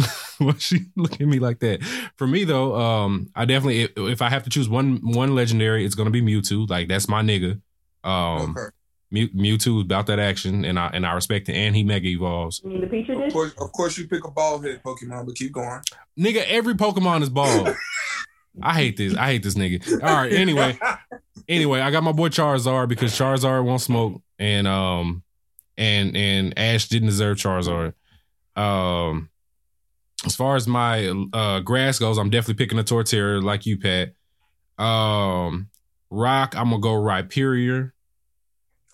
why she look at me like that? For me though, um, I definitely if, if I have to choose one one legendary, it's gonna be Mewtwo. Like that's my nigga. Um, okay. Mew, Mewtwo is about that action, and I and I respect it. And he mega evolves. you mean the Petri Of course, of course, you pick a ball head Pokemon, but keep going. Nigga, every Pokemon is bald. I hate this. I hate this nigga. All right. Anyway, anyway, I got my boy Charizard because Charizard won't smoke, and um, and and Ash didn't deserve Charizard. Um, as far as my uh grass goes, I'm definitely picking a Torterra like you, Pat. Um, Rock, I'm gonna go Rhyperior.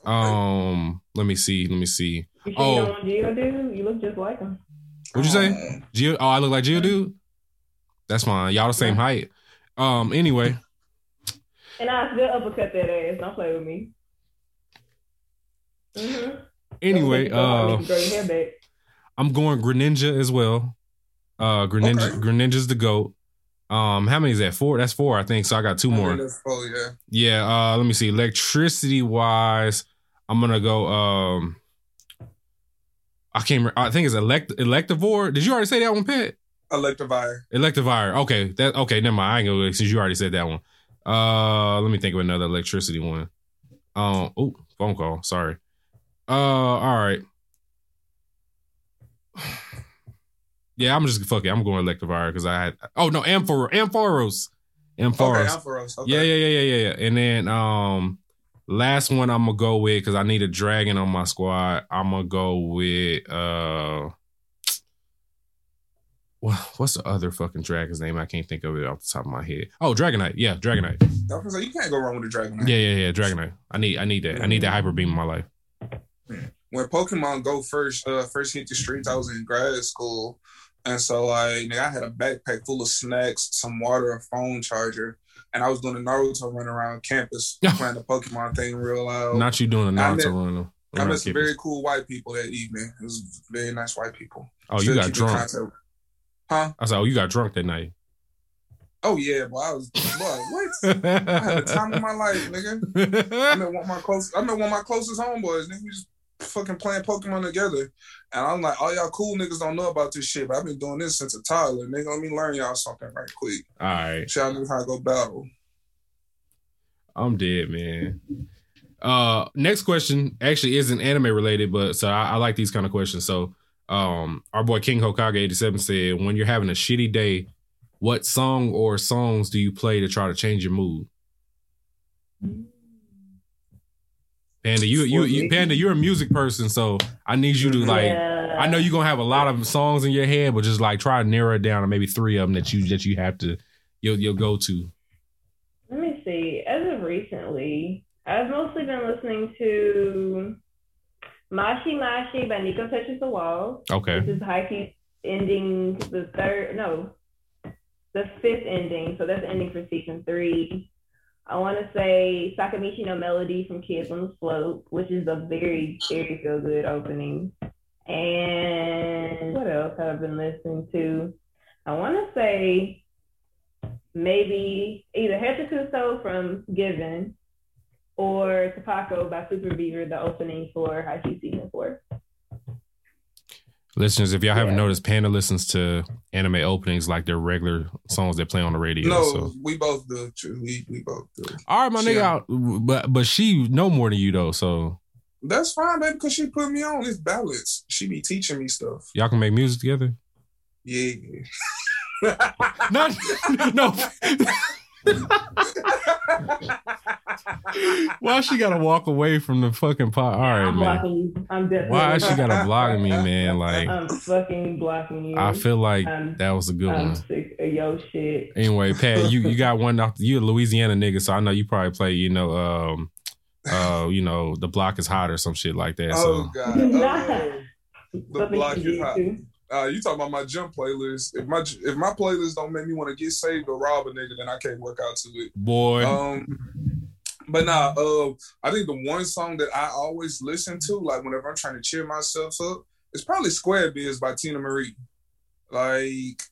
Um, let me see. Let me see. You oh. you don't Geodude? You look just like him. What'd you say? Geo? Oh, I look like Geodude. That's fine. Y'all the same height. Um. Anyway, And I still uppercut that ass. Don't play with me. Mm-hmm. anyway. Uh, grow your hair back. I'm going Greninja as well. Uh, Greninja. Okay. Greninja's the goat. Um, how many is that? Four. That's four, I think. So I got two more. Oh yeah. Yeah. Uh, let me see. Electricity wise, I'm gonna go. Um, I can't. Remember. I think it's elect Electivore. Did you already say that one, Pet? Electivire. Electivire. Okay. That. Okay. Never mind. I ain't gonna since you already said that one. Uh, let me think of another electricity one. Um. Oh, phone call. Sorry. Uh. All right. Yeah, I'm just fuck it. I'm going Electivire because I had. Oh no, Ampharos. Ampharos. Ampharos. Okay. Okay. Yeah, yeah, yeah, yeah, yeah. And then um last one I'm gonna go with because I need a dragon on my squad. I'm gonna go with uh wha- what's the other fucking dragon's name? I can't think of it off the top of my head. Oh, Dragonite. Yeah, Dragonite. You can't go wrong with a Dragonite. Yeah, yeah, yeah, Dragonite. I need I need that. I need that hyper beam in my life. When Pokemon Go first uh first hit the streets, I was in grad school. And so like nigga, I had a backpack full of snacks, some water, a phone charger. and I was doing the Naruto run around campus playing the Pokemon thing real loud. Not you doing a Naruto run. I met some campus. very cool white people that evening. It was very nice white people. Oh, you got drunk. Huh? I said, oh, you got drunk that night. Oh yeah, boy. I was boy, what? I had the time of my life, nigga. I met one of my close. I met one of my closest homeboys. Nigga, we just fucking playing Pokemon together, and I'm like, all y'all cool niggas don't know about this shit, but I've been doing this since a toddler. Nigga, let me learn y'all something right quick. All right. Show y'all how to go battle. I'm dead, man. Uh, next question actually isn't anime related, but so I, I like these kind of questions. So, um, our boy King Hokage eighty seven said, "When you're having a shitty day, what song or songs do you play to try to change your mood?" Panda, you you, you Panda, you're a music person, so I need you to like. yeah. I know you're gonna have a lot of songs in your head, but just like try to narrow it down to maybe three of them that you that you have to you'll you'll go to. Let me see. As of recently, I've mostly been listening to Mashi Mashi by Nico Touches the Wall. Okay. This is Haikyuu's ending the third, no, the fifth ending. So that's ending for season three. I want to say Sakamichi no Melody from Kids on the Slope, which is a very, very feel good opening. And what else have I been listening to? I want to say maybe either Hetakuso from Given or Toppako by Super Beaver, the opening for Haikyuu season four. Listeners, if y'all haven't Yeah. noticed, Panda listens to anime openings like they're regular songs that play on the radio. No, So. we both do. We we both do. All right, my nigga, out, but but she know more than you though, so That's fine, baby, because she put me on. It's balance. She be teaching me stuff. y'all can make music together. Yeah. No, no. Why she gotta walk away from the fucking pot? All right, I'm man. blocking you. I'm definitely. Why she gotta block me, man? Like I'm fucking blocking you. I feel like I'm- that was a good I'm one. sick of your shit. Anyway, Pat, you you got one off. You a Louisiana nigga, so I know you probably play. You know, um, uh, you know, the block is hot or some shit like that. oh So God. Oh. The block is hot. do. Uh, you talking about my gym playlist? If my if my playlist don't make me want to get saved or rob a nigga, then I can't work out to it. boy, Um, but nah, uh, I think the one song that I always listen to, like whenever I'm trying to cheer myself up, is probably "Square Biz" by Teena Marie. Like,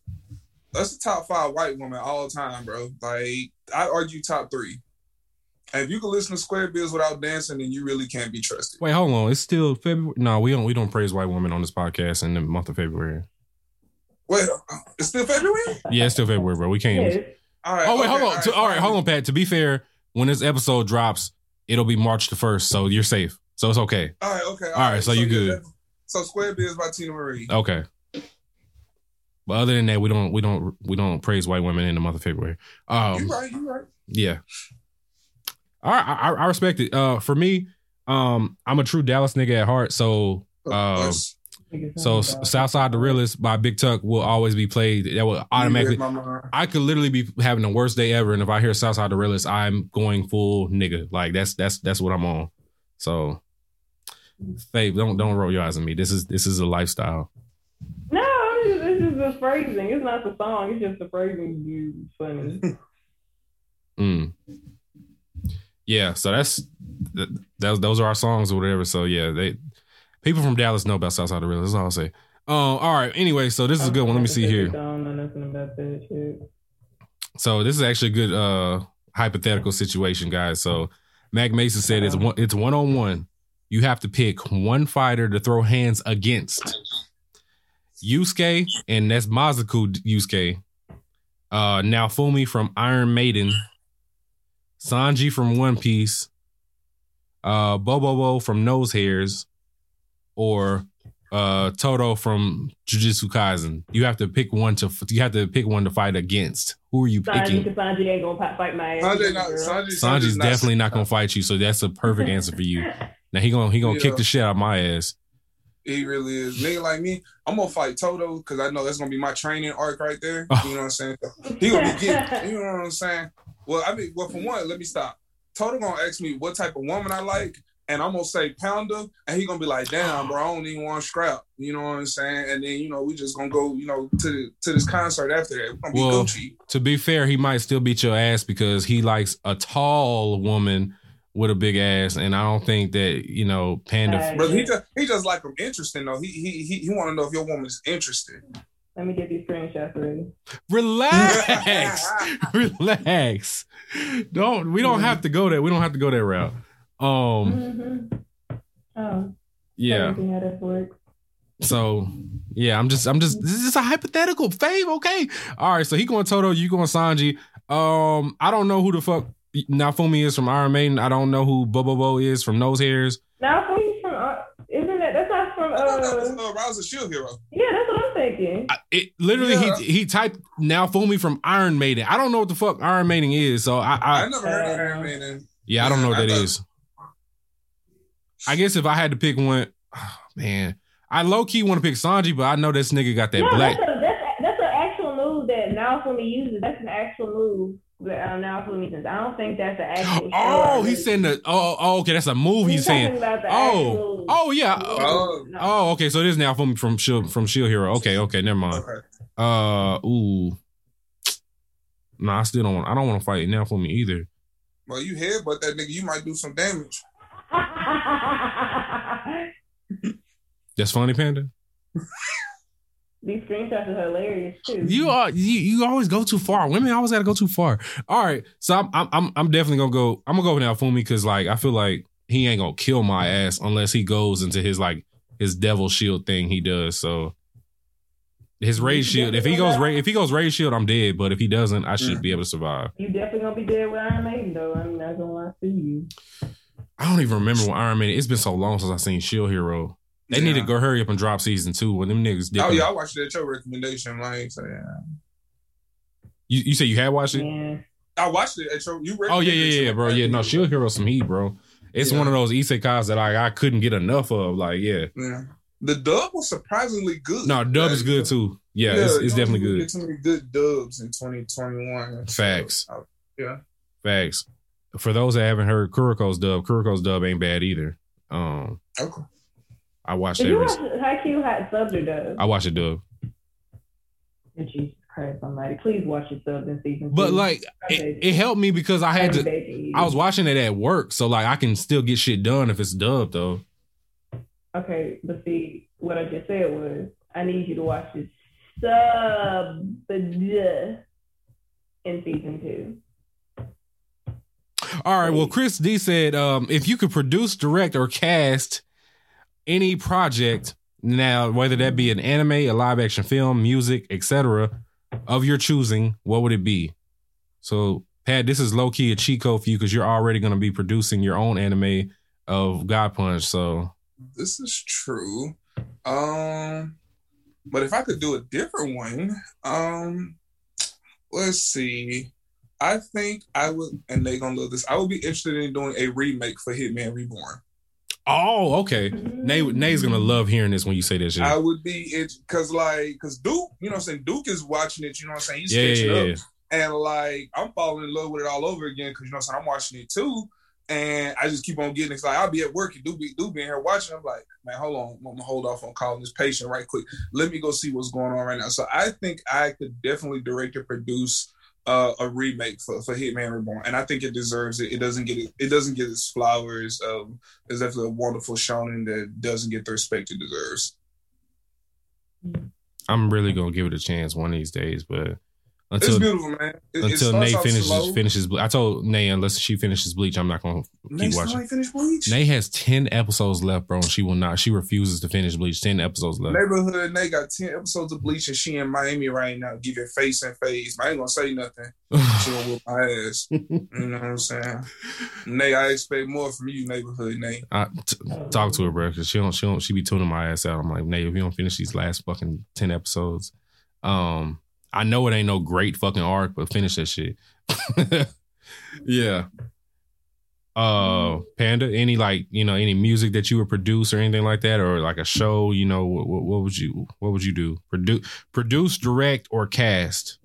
that's the top five white woman all time, bro. Like, I argue top three. And if you can listen to Square Biz without dancing, then you really can't be trusted. wait, hold on. It's still February. No, we don't. We don't praise white women on this podcast in the month of February. Wait, uh, it's still February? Yeah, it's still February, bro. We can't. Yes. All right. Oh wait, okay, hold on. To- all right, hold on, Pat. To be fair, when this episode drops, it'll be March the first, so you're safe. So it's okay. All right, okay. All right, so you yeah, good. So Square Biz by Teena Marie. Okay. But other than that, we don't we don't we don't praise white women in the month of February. Um, you right, you right. yeah. All right, I, I respect it. Uh, for me, um, I'm a true Dallas nigga at heart, so Um, so Southside the Realest by Big Tuck will always be played. That will automatically. You read my mind. I could literally be having the worst day ever, and if I hear Southside the Realest, I'm going full nigga. Like that's that's that's what I'm on. So, Faith, don't don't roll your eyes at me. This is this is a lifestyle. No, I'm just, it's just the phrasing. It's not the song. It's just the phrasing. You funny. Mm. Yeah, so that's that, those those are our songs or whatever. So yeah, they people from Dallas know about Southside the Realest. That's all I'll say. Um, all right. Anyway, so this is a good one. Let me see here. that. So this is actually a good uh hypothetical situation, guys. So Mac Mason said it's one it's one on one. You have to pick one fighter to throw hands against. Yusuke, and that's Mazoku Yusuke. Uh Naofumi from Iron Maiden. Sanji from One Piece. Uh Bobobo from Nose Hairs. Or uh Todo from Jujutsu Kaisen. You have to pick one to you have to pick one to fight against. Who are you Sanji, picking? because Sanji ain't gonna fight my ass. Sanjay, not, girl. Sanjay, Sanji's Sanjay's definitely not gonna fight you, so that's a perfect answer for you. Now he gonna he gonna kick the shit out of my ass. He really is. Nigga like me, I'm gonna fight Todo because I know that's gonna be my training arc right there. Oh. You know what I'm saying? He gonna be getting, you know what I'm saying? Well, I mean, well, for mm-hmm. one, let me stop. Todo gonna ask me what type of woman I like, and I'm gonna say Pounder, and he gonna be like, "Damn, uh-huh. bro, I don't even want to scrap." You know what I'm saying? And then you know we just gonna go, you know, to to this concert after that. We're gonna be Well, Gucci. To be fair, he might still beat your ass because he likes a tall woman with a big ass, and I don't think that you know Panda. Right. But he just he just like them interesting though. He he he, he want to know if your woman's interested. Let me get these screenshots ready. Relax, relax. Don't we don't have to go there. We don't have to go that route. Um, Mm-hmm. Oh, yeah. everything how that works. So yeah, I'm just I'm just this is a hypothetical fave, okay? All right, so he going Todo, you going Sanji. Um, I don't know who the fuck Naofumi is from Iron Maiden. I don't know who Bobo Bo is from Nose Hairs. Now, from from uh, isn't that that's not from I thought that was uh uh, Rouse Shield Hero. yeah that's what I'm thinking. I, it literally Yeah. he he typed now fool me from Iron Maiden. I don't know what the fuck Iron Maiden is, so I, I, I never heard of Uh, Iron Man. yeah I don't know what I that thought- is. I guess if I had to pick one, oh, man, I low key want to pick Sanji, but I know this nigga got that no, black. that's a, that's that's an actual move that Naofumi uses. That's an actual move that um, Naofumi uses. I don't think that's an actual. Oh, he's saying the oh, oh okay, that's a move he's, talking saying. about the Oh, actual oh yeah. Oh. No. Oh, okay. So this is now from from Shield from Shield Hero. Okay, okay, never mind. Okay. Uh, ooh. Nah, I still don't want. I don't want to fight Naofumi either. Well, you headbutt that nigga, you might do some damage. That's funny, Panda. These screenshots are hilarious too. You are you, you always go too far. Women always got to go too far. All right, so I'm I'm I'm, I'm definitely gonna go. I'm gonna go with Naofumi because like I feel like he ain't gonna kill my ass unless he goes into his like his devil shield thing he does. So his rage shield. If he goes ra- if he goes rage shield, I'm dead. But if he doesn't, I should Mm. be able to survive. You definitely gonna be dead with Iron Maiden though. I'm not gonna lie to see you. I don't even remember when Iron Man. It's been so long since I seen Shield Hero. They need to go hurry up and drop season two when them niggas. Oh yeah, I watched that your recommendation, like so yeah. You you said you had watched it? Yeah. I watched it at your you Oh yeah, recommended yeah, yeah, bro. Yeah, no, Shield Hero some heat, bro. It's Yeah. one of those isekais that I I couldn't get enough of. Like, yeah, Yeah. The dub was surprisingly good. no, dub is good too. Yeah, it's, it's definitely good. Get too many good dubs in 2021. Facts. So, yeah. Facts. For those that haven't heard Kuroko's dub, Kuroko's dub ain't bad either. Um, Okay. I watched Did you every. watch Haikyuu Hot Subs or Dub? I watched a dub, Jesus Christ Almighty! Please watch your subs in season two. but like it, it helped me because I had I'm to. begging you. I was watching it at work, so like I can still get shit done if it's dubbed though. Okay, but see, what I just said was, I need you to watch this sub in season two. All right. Well, Chris D said, um, if you could produce, direct, or cast any project now, whether that be an anime, a live action film, music, etc., of your choosing, what would it be? So, Pat, this is low key a cheat code for you because you're already going to be producing your own anime of God Punch. So, This is true. Um, but if I could do a different one, um, let's see. I think I would, and they're gonna love this. I would be interested in doing a remake for Hitman Reborn. Oh, okay. Nay, Nay's gonna love hearing this when you say this. shit. I would be it because like because Duke, you know what I'm saying. Duke is watching it. You know what I'm saying. He's Yeah, yeah, yeah, up, and like I'm falling in love with it all over again because you know what I'm saying. I'm watching it too, and I just keep on getting. It's like I'll be at work and Duke be Duke being here watching. I'm like, man, hold on, I'm gonna hold off on calling this patient right quick. Let me go see what's going on right now. So I think I could definitely direct and produce. Uh, a remake for, for Hitman Reborn, and I think it deserves it. It doesn't get it. It doesn't get its flowers. Um, it's definitely a wonderful shonen that doesn't get the respect it deserves. I'm really gonna give it a chance one of these days, but It's until beautiful, man. It, it until starts Nay finishes slow. finishes. I told Nay unless she finishes Bleach, I'm not gonna Nay keep watching. ain't finished Bleach. Nay has ten episodes left, bro. And she will not. She refuses to finish Bleach. Ten episodes left. Neighborhood Nay got ten episodes of Bleach, and she in Miami right now, giving face and face. I ain't gonna say nothing. She gonna whoop my ass. You know what I'm saying? Nay, I expect more from you, neighborhood Nay. I, t- talk to her, bro, because she don't. She don't. She be tuning my ass out. I'm like, Nay, if you don't finish these last fucking ten episodes, um, I know it ain't no great fucking arc, but finish that shit. yeah. Uh, Panda, any like you know any music that you would produce or anything like that, or like a show, you know, what, what would you what would you do? Produce, produce, direct, or cast?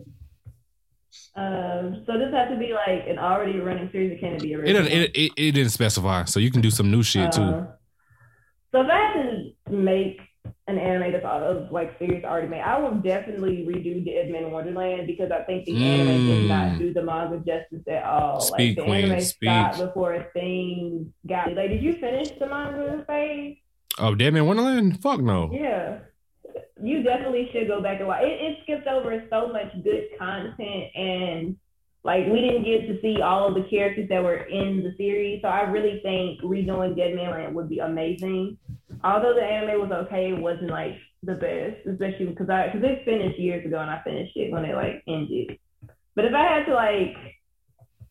Um, so this has to be like an already running series. It can't be It, original. it it it didn't specify, so you can do some new shit too. Uh, so if I had to make an anime of like series already made, I will definitely redo Dead Man Wonderland because I think the anime did Mm. not do the manga justice at all. Speak, like the queen, anime speak. stopped before things got like. Did you finish the manga phase? Oh, Dead Man Wonderland? Fuck no. Yeah. You definitely should go back and watch. It, it skipped over so much good content and like we didn't get to see all of the characters that were in the series. So I really think redoing Dead Man Land would be amazing. Although the anime was okay, it wasn't like the best, especially because I because it finished years ago and I finished it when it like ended. But if I had to like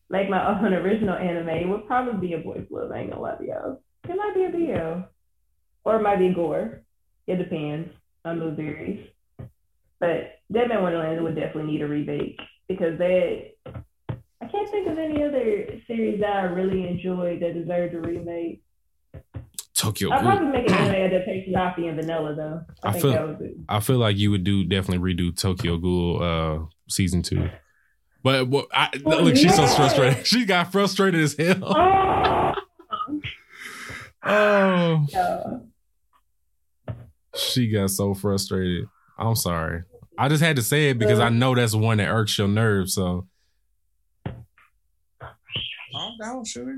like my own original anime, it would probably be a boys' love. I ain't gonna to y'all. It might be a BL. Or it might be gore. It depends on the series. But Dead Man Wonderland would definitely need a remake because that I can't think of any other series that I really enjoyed that deserved a remake. Tokyo I'll probably make an anime adaptation of Coffee and Vanilla though. I, I think feel- that was it. I feel like you would do definitely redo Tokyo Ghoul uh season two. But what I, Oh, look, she's so frustrated. She got frustrated as hell. Oh, Oh, yeah. she got so frustrated. I'm sorry. I just had to say it because I know that's one that irks your nerves. So Calm down, sugar.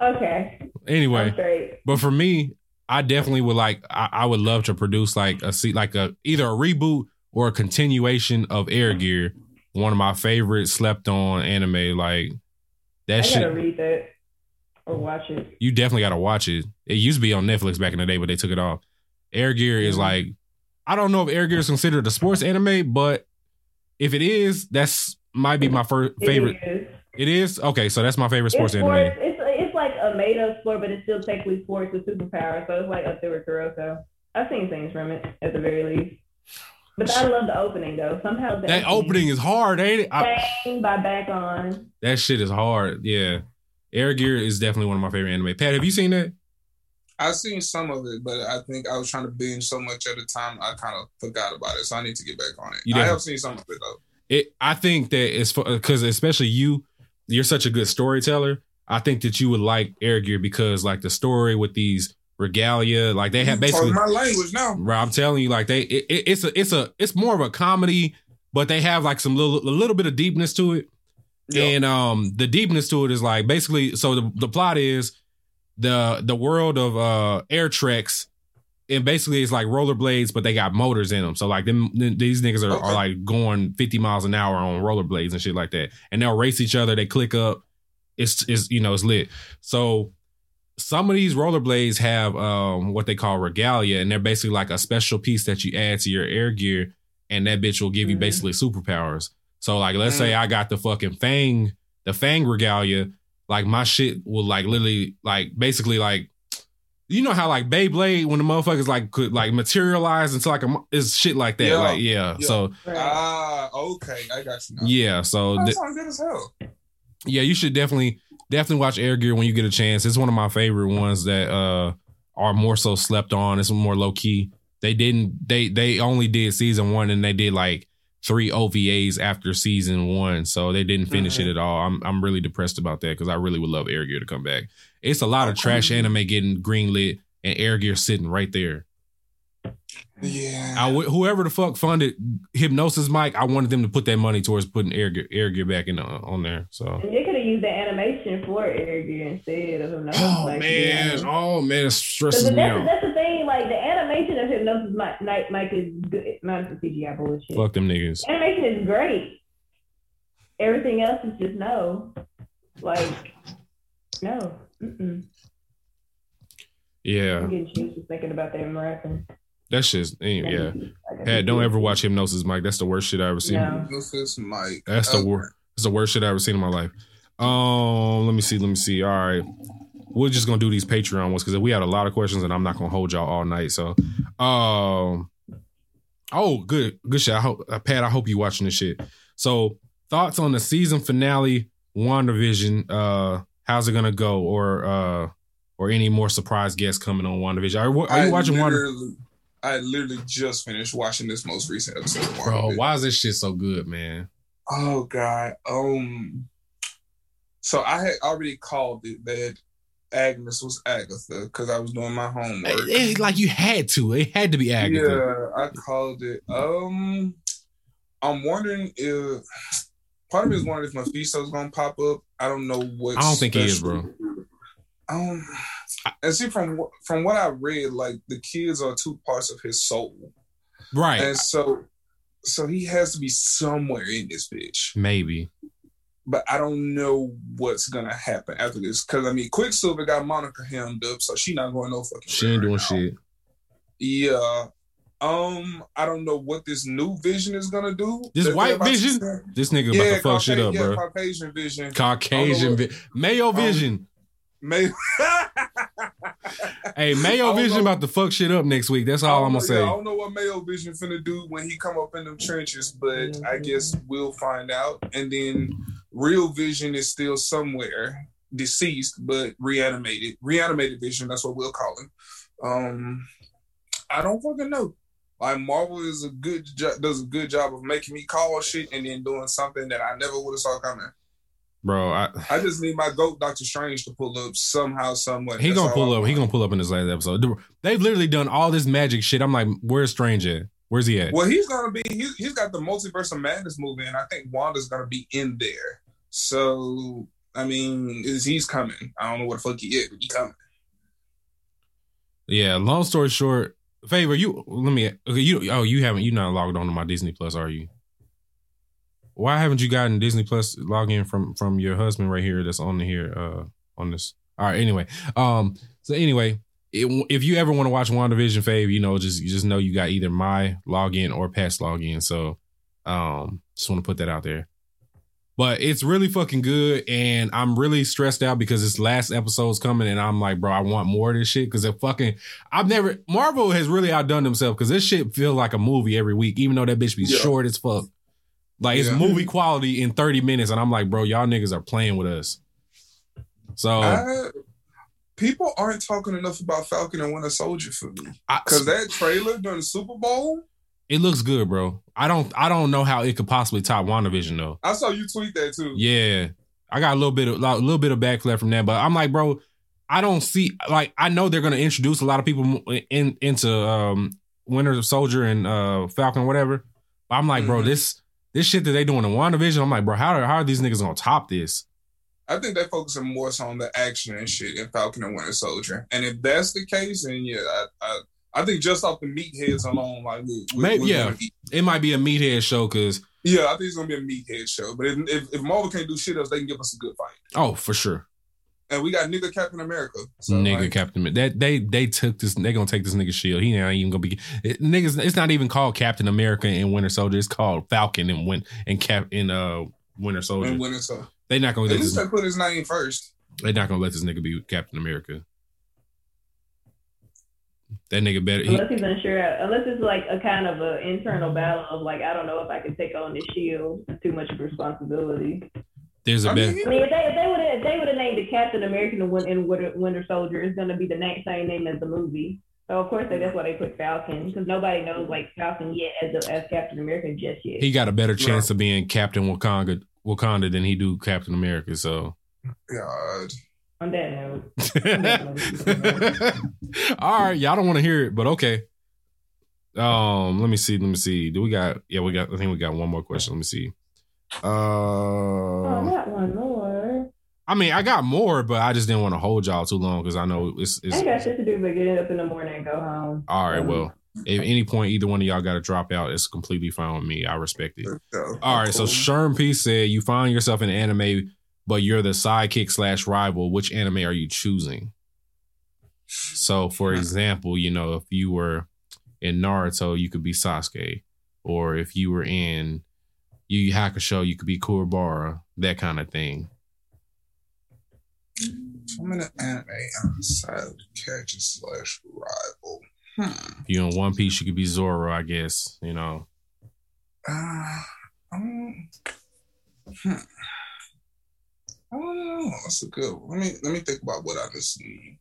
Okay. anyway, But for me, I definitely would like. I, I would love to produce like a se- like a either a reboot or a continuation of Air Gear. One of my favorite slept on anime. Like that I shit. gotta read that or watch it. you definitely got to watch it. It used to be on Netflix back in the day, but they took it off. Air Gear is Mhm. like, I don't know if Air Gear is considered a sports anime, but if it is, that's might be my first favorite. is. It is okay, so that's my favorite sports it's anime. sports. It's it's like a made up sport, but it's still technically sports with superpowers. So it's like up there with Kuroko. I've seen things from it at the very least. But I love the opening though. Somehow That opening is hard, ain't it? I- Bang by BACK-ON. that shit is hard. Yeah, Air Gear is definitely one of my favorite anime. Pat, have you seen that? I've seen some of it, but I think I was trying to binge so much at the time, I kind of forgot about it. So I need to get back on it. You I have seen some of it though. It. I think that it's because especially you, you're such a good storyteller. I think that you would like Air Gear because like the story with these regalia, like they have basically. my language now. Bro, I'm telling you, like they, it, it- it's a, it's a, it's more of a comedy, but they have like some little, a little bit of deepness to it. Yeah. And um, the deepness to it is like basically, so the, the plot is the the world of uh air treks, and basically it's like rollerblades, but they got motors in them. So like them, these niggas are, are like going 50 miles an hour on rollerblades and shit like that, and they'll race each other. They click up. It's it's you know it's lit. So some of these rollerblades have um what they call regalia, and they're basically like a special piece that you add to your air gear, and that bitch will give you Mhm. basically superpowers. So like let's say I got the fucking fang, the fang regalia, like my shit will like literally like basically like you know how like Beyblade when the motherfuckers like could like materialize into like a mo- it's shit like that. Yeah. Like yeah. Yeah. So Right. Ah, okay, I got you now. yeah. So that th- sounds good as hell. Yeah, you should definitely definitely watch Air Gear when you get a chance. It's one of my favorite ones that uh are more so slept on. It's more low key. They didn't they they only did season one and they did like three OVAs after season one, so they didn't finish Mhm. it at all. I'm I'm really depressed about that because I really would love Air Gear to come back. It's a lot of trash anime getting greenlit and Air Gear sitting right there. Yeah. I w- whoever the fuck funded Hypnosis Mic, I wanted them to put that money towards putting Air Gear, Air Gear back in uh, on there. So. And they could have used the animation for Air Gear instead of Hypnosis. Oh Mike, to be man, honest. oh man, it Because stresses that's, me out. that's the thing, like the animation of Hypnosis Mic, Mike, Mike is good. Not the CGI bullshit. Fuck them niggas. Animation is great. Everything else is just no. Like, no. Mm-mm. Yeah, I'm getting chills just thinking about that marathon. That's just yeah. Pat, don't ever watch Hypnosis Mic. That's the worst shit I ever seen. No. This Mike. That's the Uh, worst. That's the worst shit I ever seen in my life. Um, let me see. Let me see. All right, we're just gonna do these Patreon ones because we had a lot of questions, and I'm not gonna hold y'all all night. So, um, oh, good, good shit. I hope, uh, Pat. I hope you watching this shit. So, thoughts on the season finale, WandaVision? Uh, how's it gonna go, or uh, or any more surprise guests coming on WandaVision? Are, are you I watching Wanda? I literally just finished watching this most recent episode Bro, why is this shit so good, man? Oh God. Um. So I had already called it that Agnes was Agatha because I was doing my homework. It- it- like you had to. It had to be Agatha. Yeah, I called it. Um, I'm wondering if part of me is wondering if Mephisto's gonna pop up. I don't know what. I don't think he is, bro. Um, and see from what- from what I read, like the kids are two parts of his soul, Right. and so so he has to be somewhere in this bitch. Maybe. But I don't know what's gonna happen after this because I mean, Quicksilver got Monica hemmed up, so she not going no fucking. She ain't doing right shit. Yeah. Um, I don't know what this new vision is gonna do. This white vision? This nigga about to fuck shit Caucasian- up, yeah, bro. Caucasian vision. Caucasian, vi- Mayo Vision. May- Hey, I Mayo Vision know. about to fuck shit up next week. That's all I'm gonna yeah, say. I don't know what Mayo Vision finna do when he come up in them trenches, but I guess we'll find out. And then Real Vision is still somewhere deceased, but reanimated. Reanimated Vision, that's what we'll call him. Um, I don't fucking know. Like Marvel is a good jo- does a good job of making me call shit and then doing something that I never would have saw coming. Bro, I, I just need my goat Doctor Strange to pull up somehow, somewhere. he That's gonna pull up. He gonna pull up in this last episode. They've literally done all this magic shit. I'm like, where's Strange at? Where's he at? Well, he's gonna be. He, he's got the multiverse of madness movie, and I think Wanda's gonna be in there. So, I mean, is he's coming? I don't know what the fuck he is, but he coming. Yeah. Long story short, favor you. Let me. Okay, you. Oh, you haven't. You not logged on to my Disney Plus, are you? Why haven't you gotten Disney Plus login from from your husband right here? That's on here. Uh, on this. All right. Anyway. Um. So anyway. It, if you ever want to watch WandaVision, Fave, you know, just you just know you got either my login or past login. So, um, just want to put that out there. But it's really fucking good, and I'm really stressed out because this last episode's coming, and I'm like, bro, I want more of this shit because it fucking. I've never Marvel has really outdone themselves because this shit feel like a movie every week, even though that bitch be Yeah. short as fuck. Like it's Yeah. movie quality in 30 minutes, and I'm like, bro, y'all niggas are playing with us. So I, people aren't talking enough about Falcon and Winter Soldier for me because that trailer during the Super Bowl. it looks good, bro. I don't I don't know how it could possibly top WandaVision though. I saw you tweet that too. Yeah, I got a little bit of a little bit of backflip from that, but I'm like, bro, I don't see like I know they're gonna introduce a lot of people in into um Winter Soldier and uh Falcon, whatever. But I'm like, bro, Mhm. this this shit that they doing in WandaVision, I'm like, bro, how are, how are these niggas gonna top this? I think they're focusing more so on the action and shit in Falcon and Winter Soldier. And if that's the case, then yeah, I, I, I think just off the meatheads alone, like we, we, Maybe- we're yeah. It might be a meathead show because yeah, I think it's gonna be a meathead show. But if, if if Marvel can't do shit else, they can give us a good fight. oh, for sure. And we got nigga Captain America. So nigga like, Captain Amer- that they they took this they gonna take this nigga shield. He ain't even gonna be it, niggas. It's not even called Captain America and Winter Soldier. It's called Falcon and Win and Cap in uh Winter Soldier. and Winter Soldier. They not gonna At let least this, they put his name first. they not gonna let this nigga be Captain America. That nigga better. He, Unless he's unsure, unless it's like a kind of an internal battle of like, I don't know if I can take on this shield. It's too much responsibility. There's a I better. mean, I mean, if they if they would have they would have named the Captain American and Win- and Winter, Winter Soldier, it's gonna be the na- same name as the movie. So of course they, that's why they put Falcon because nobody knows like Falcon yet as a, as Captain America just yet. He got a better chance of being Captain Wakanda Wakanda than he do Captain America. So. God. On that note, All right, y'all don't want to hear it, but okay. Um, let me see. Let me see. Do we got? Yeah, we got. I think we got one more question. Let me see. Oh, Uh, not one more. I mean, I got more, but I just didn't want to hold y'all too long because I know it's. I it's ain't got shit to do but get up in the morning and go home. all right. Well, at any point, either one of y'all got to drop out. It's completely fine with me. I respect it. So, All right. So cool. Sherm P said you find yourself in anime, but you're the sidekick slash rival. Which anime are you choosing? So, for example, you know, if you were in Naruto, you could be Sasuke, or if you were in Yu Yu Hakusho, you could be Kuwabara, that kind of thing. I'm in an anime outside catch slash rival. Hmm. If you're in One Piece, you could be Zoro, I guess. You know, Uh, um, hmm. I don't know. That's a good. One. Let me let me think about what I just need.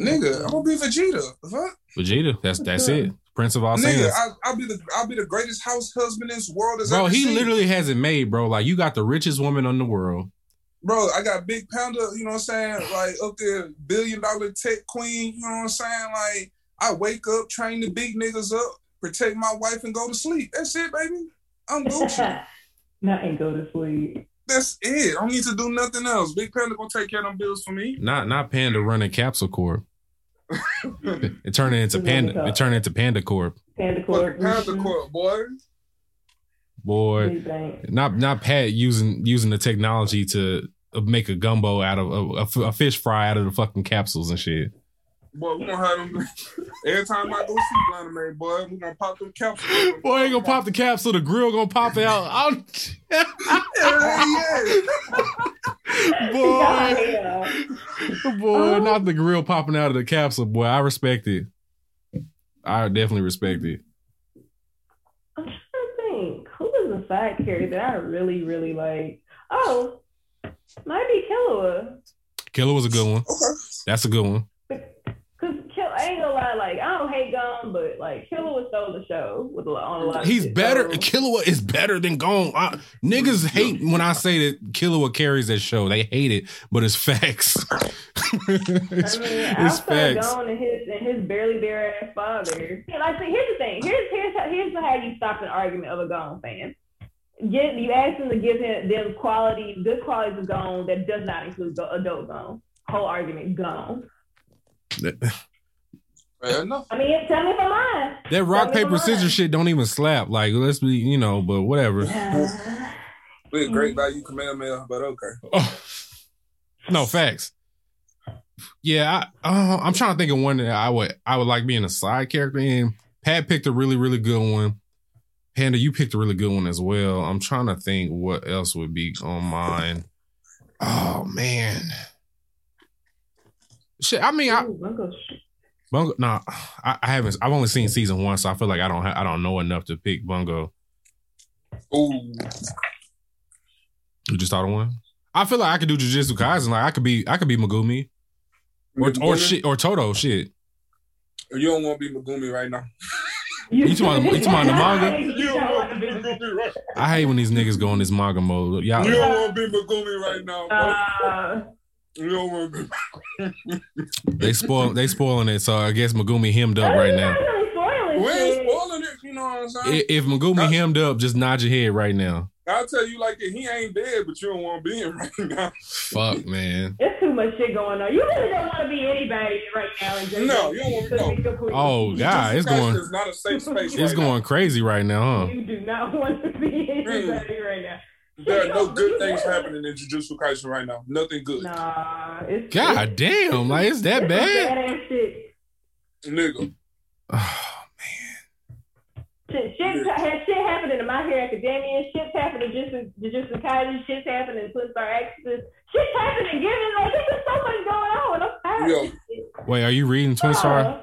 Nigga, I'm gonna be Vegeta. The fuck? Vegeta. That's that's it. Prince of all Nigga. I, I'll be the I'll be the greatest house husband in this world has Bro, ever he seen. literally has it made, bro. Like you got the richest woman in the world. Bro, I got Big Panda, you know what I'm saying? Like up there, billion dollar tech queen, you know what I'm saying? Like I wake up, train the big niggas up, protect my wife, and go to sleep. That's it, baby. I'm Gucci. Not and go to sleep. That's it. I don't need to do nothing else. Big Panda gonna take care of them bills for me. Not not Panda running Capsule Corp. It turned into Panda. running It turned into Panda Corp. Panda Fuck Corp. Panda Court, boy. Boy, not not Pat using using the technology to make a gumbo out of a, a, a fish fry out of the fucking capsules and shit. Boy, we gonna have them every time I go see Blind Man, boy, we gonna pop them capsules. Boy, ain't gonna pop the capsule. The grill gonna pop out. I'm- Yeah, boy, Yeah. boy, oh. not the grill popping out of the capsule. Boy, I respect it. I definitely respect it. I'm trying to think. Who is a side character that I really, really like? Oh, might be Killua. Killer was a good one. Okay. That's a good one. I ain't gonna lie, like I don't hate Gon, but like Killua stole the show with a lot on a lot. Of He's better. so- Killua is better than Gon. I, niggas hate when I say that Killua carries that show. They hate it, but it's facts. it's, I mean, it's facts. Gon and his and his barely there ass father. And I think here's the thing. Here's here's how, here's how you stop an argument of a Gon fan. Get you ask them to give him them quality, good qualities of Gon that does not include adult Gon. Whole argument gone. Fair enough. I mean, tell me if I'm lying. That rock Tell paper scissors shit don't even slap. Like let's be, you know, but whatever. We're a great value Kamehameha, but okay. Oh. No facts. Yeah, I, uh, I'm trying to think of one that I would I would like being a side character in. Pat picked a really really good one. Panda, you picked a really good one as well. I'm trying to think what else would be on mine. Oh man, shit. I mean, I Ooh, Bungo sh- Nah, I, I haven't. I've only seen season one, so I feel like I don't. Ha- I don't know enough to pick Bungo. Ooh. You just thought of one. I feel like I could do Jujutsu Kaisen. Like I could be. I could be Megumi or or shit or Todo. Shit. Oh, you don't want to be Megumi right now. You talking about- you talking the manga? You don't want to be right I hate when these niggas go in this manga mode. Y'all, You don't want to be Megumi right now, uh, bro. You don't want to be. they spoil. They spoiling it. So I guess Megumi hemmed up right now. I'm not really spoiling We ain't spoiling it, you know what I'm saying? I- If Megumi hemmed up, just nod your head right now. I'll tell you like it, he ain't dead, but you don't want to be him right now. Fuck, man. There's too much shit going on. You really don't want to be anybody right now. in JJ. No, you don't want to To go. be completely- Oh God, it's going. is not a safe space. It's right going crazy right now, huh? You do not want to be anybody right now. Now. There are no good things happening in Jujutsu Kaisen right now. Nothing good, Nah, it's God damn, like it's that it's bad? badass shit. nigga. Oh, Shit, shit, has shit happening in My Hero Academia. Shit's happening just in Jujutsu Kaisen. Shit's happening in Twin Star Exorcists. Shit's happening. Given like there's just so much going on. I'm tired. Yo. of this shit. Wait, are you reading Twin Star?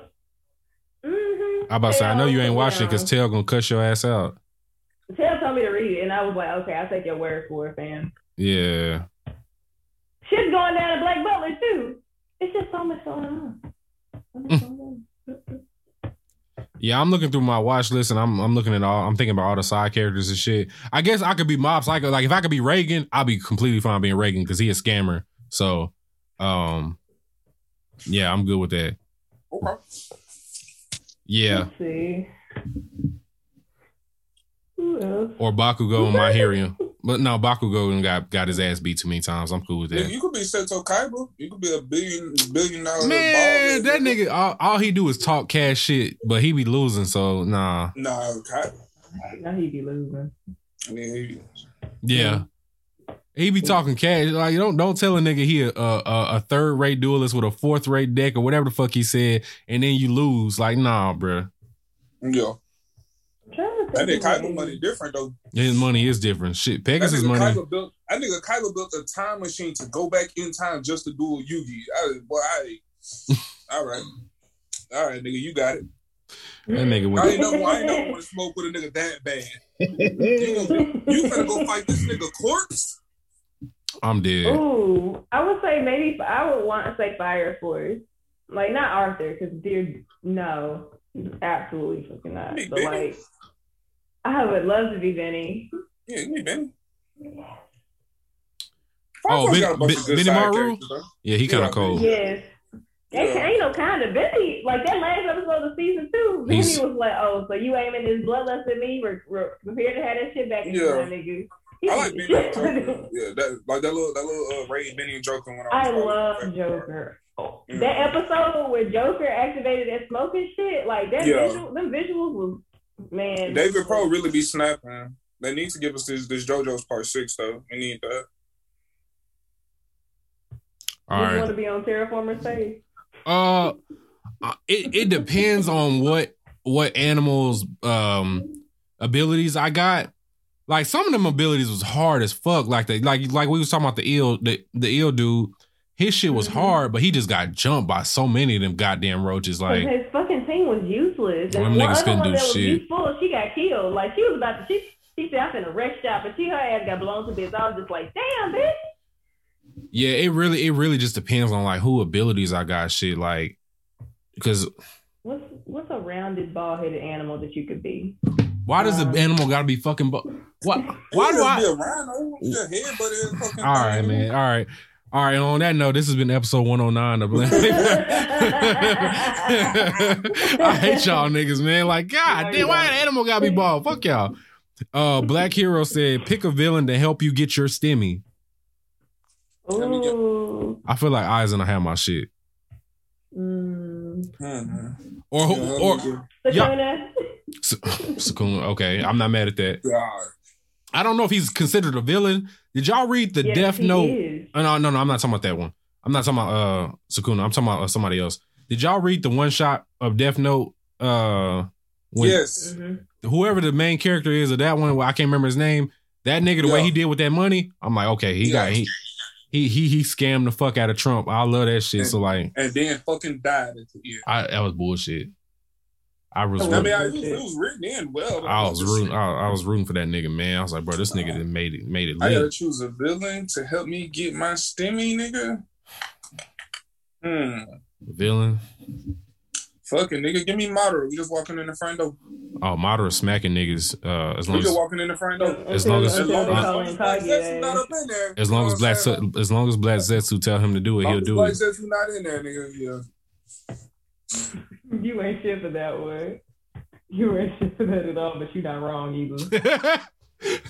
Mm-hmm. I about to say I know you ain't watching because Tail gonna cuss your ass out. Tail told me to read it, and I was like, okay, I'll take your word for it, fam. Yeah. Shit's going down to Black Butler too. It's just so much going on. So much going on. Yeah, I'm looking through my watch list and I'm I'm looking at all I'm thinking about all the side characters and shit. I guess I could be Mob Psycho. Like if I could be Reigen, I'd be completely fine being Reigen because he a scammer. So um yeah, I'm good with that. Okay. Yeah. Let's see. Who else? Or Bakugo and My Hero. But no, Bakugo and got got his ass beat too many times. I'm cool with that. you could be Seto Kaiba. You could be a billion billion dollar Man, ball that nigga all, all he do is talk cash shit, but he be losing, so nah. Nah, Kaiba. Now he be losing. I mean, he, Yeah. He be talking cash. Like don't don't tell a nigga he a a, a third rate duelist with a fourth rate deck or whatever the fuck he said, and then you lose. Like nah, bruh. yeah. I'm trying to That think nigga of Kaiba money different though. His money is different. Shit, Pegasus nigga money. Kaiba built. That nigga Kaiba built a time machine to go back in time just to duel Yugi. I, boy, I. all right, all right, nigga, you got it. That nigga I went. ain't never, I ain't never want to smoke with a nigga that bad. You, gonna, you finna go fight this nigga corpse? I'm dead. Ooh, I would say maybe I would want to say Fire Force. Like not Arthur, because dear, no, absolutely fucking not. Be But Benny. like, I would love to be Benny. Yeah, you need Benny. Oh, Five Ben- got a bunch Ben- Benimaru? Yeah, he kind Yeah. of cold. Yes. They Yeah. ain't no kind of Benny. Like that last episode of season two, Benny He's- was like, "Oh, so you aiming this bloodlust at me? We're, we're prepared to have that shit back in Yeah. yeah. nigga." I like was Benny and shit. Joker. Yeah, that like that little that little uh, Ray Benny and Joker when I I was love Joker. Oh, Yeah. That episode where Joker activated that smoking shit, like that Yeah. visual, them visuals was man. David Pro really be snapping. They need to give us this this JoJo's part six though. We need that. All you right. want to be on Terraformer stage? Uh, uh, it it depends on what what animals um abilities I got. Like some of them abilities was hard as fuck. Like they like like we was talking about the eel the the eel dude. His shit was Mhm. hard, but he just got jumped by so many of them goddamn roaches. Like his fucking team was useless. Them one niggas other couldn't one do that was shit. useful, she got killed. Like she was about to, she she said I'm in a wreck shop, but she her ass got blown to bits. I was just like, damn, bitch. yeah, it really it really just depends on like who abilities I got. Shit, like because What's what's a rounded ball headed animal that you could be? why does Um, the animal gotta be fucking? Bu- what? Why do I? be a rhino? Your head, but fucking. All right, man. All right. All right. And on that note, this has been episode 109 of Blend. I hate y'all niggas, man. Like, God damn, why an animal gotta be bald? Fuck y'all. Uh, Black Hero said, pick a villain to help you get your stimmy. Ooh. I feel like Aizen will have my shit. Mm. Or, Yeah, or, Sukuna. Sukuna. Okay. I'm not mad at that. God. I don't know if he's considered a villain. Did y'all read the Yes, Death Note? is. Oh, no, no, no. I'm not talking about that one. I'm not talking about uh Sukuna. I'm talking about uh, somebody else. Did y'all read the one shot of Death Note? Uh, when yes. Mhm. whoever the main character is of that one, well, I can't remember his name. That nigga, the way he did with that money, I'm like, okay, he got he he he he scammed the fuck out of Trump. I love that shit. So like, And then fucking died at the end. I that was bullshit. I was I mean, I, it, was, it was written in well. I was rooting I, I was rooting for that nigga, man. I was like, bro, this nigga done made it made it I gotta lit. choose a villain to help me get my stimmy, nigga. Hmm. Villain. Fucking nigga, give me Madara. We just walking in the front door. Oh, Madara smacking niggas. Uh, as long We as just walking in the front door. As long as- As long uh, as, long Black Zetsu not in there. as long as Black what I'm saying? as long as Black Zetsu tell him to do it, he'll do it. as Black Zetsu not in there, nigga. Yeah. You ain't shit for that one. You ain't shit for that at all, but you're not wrong either.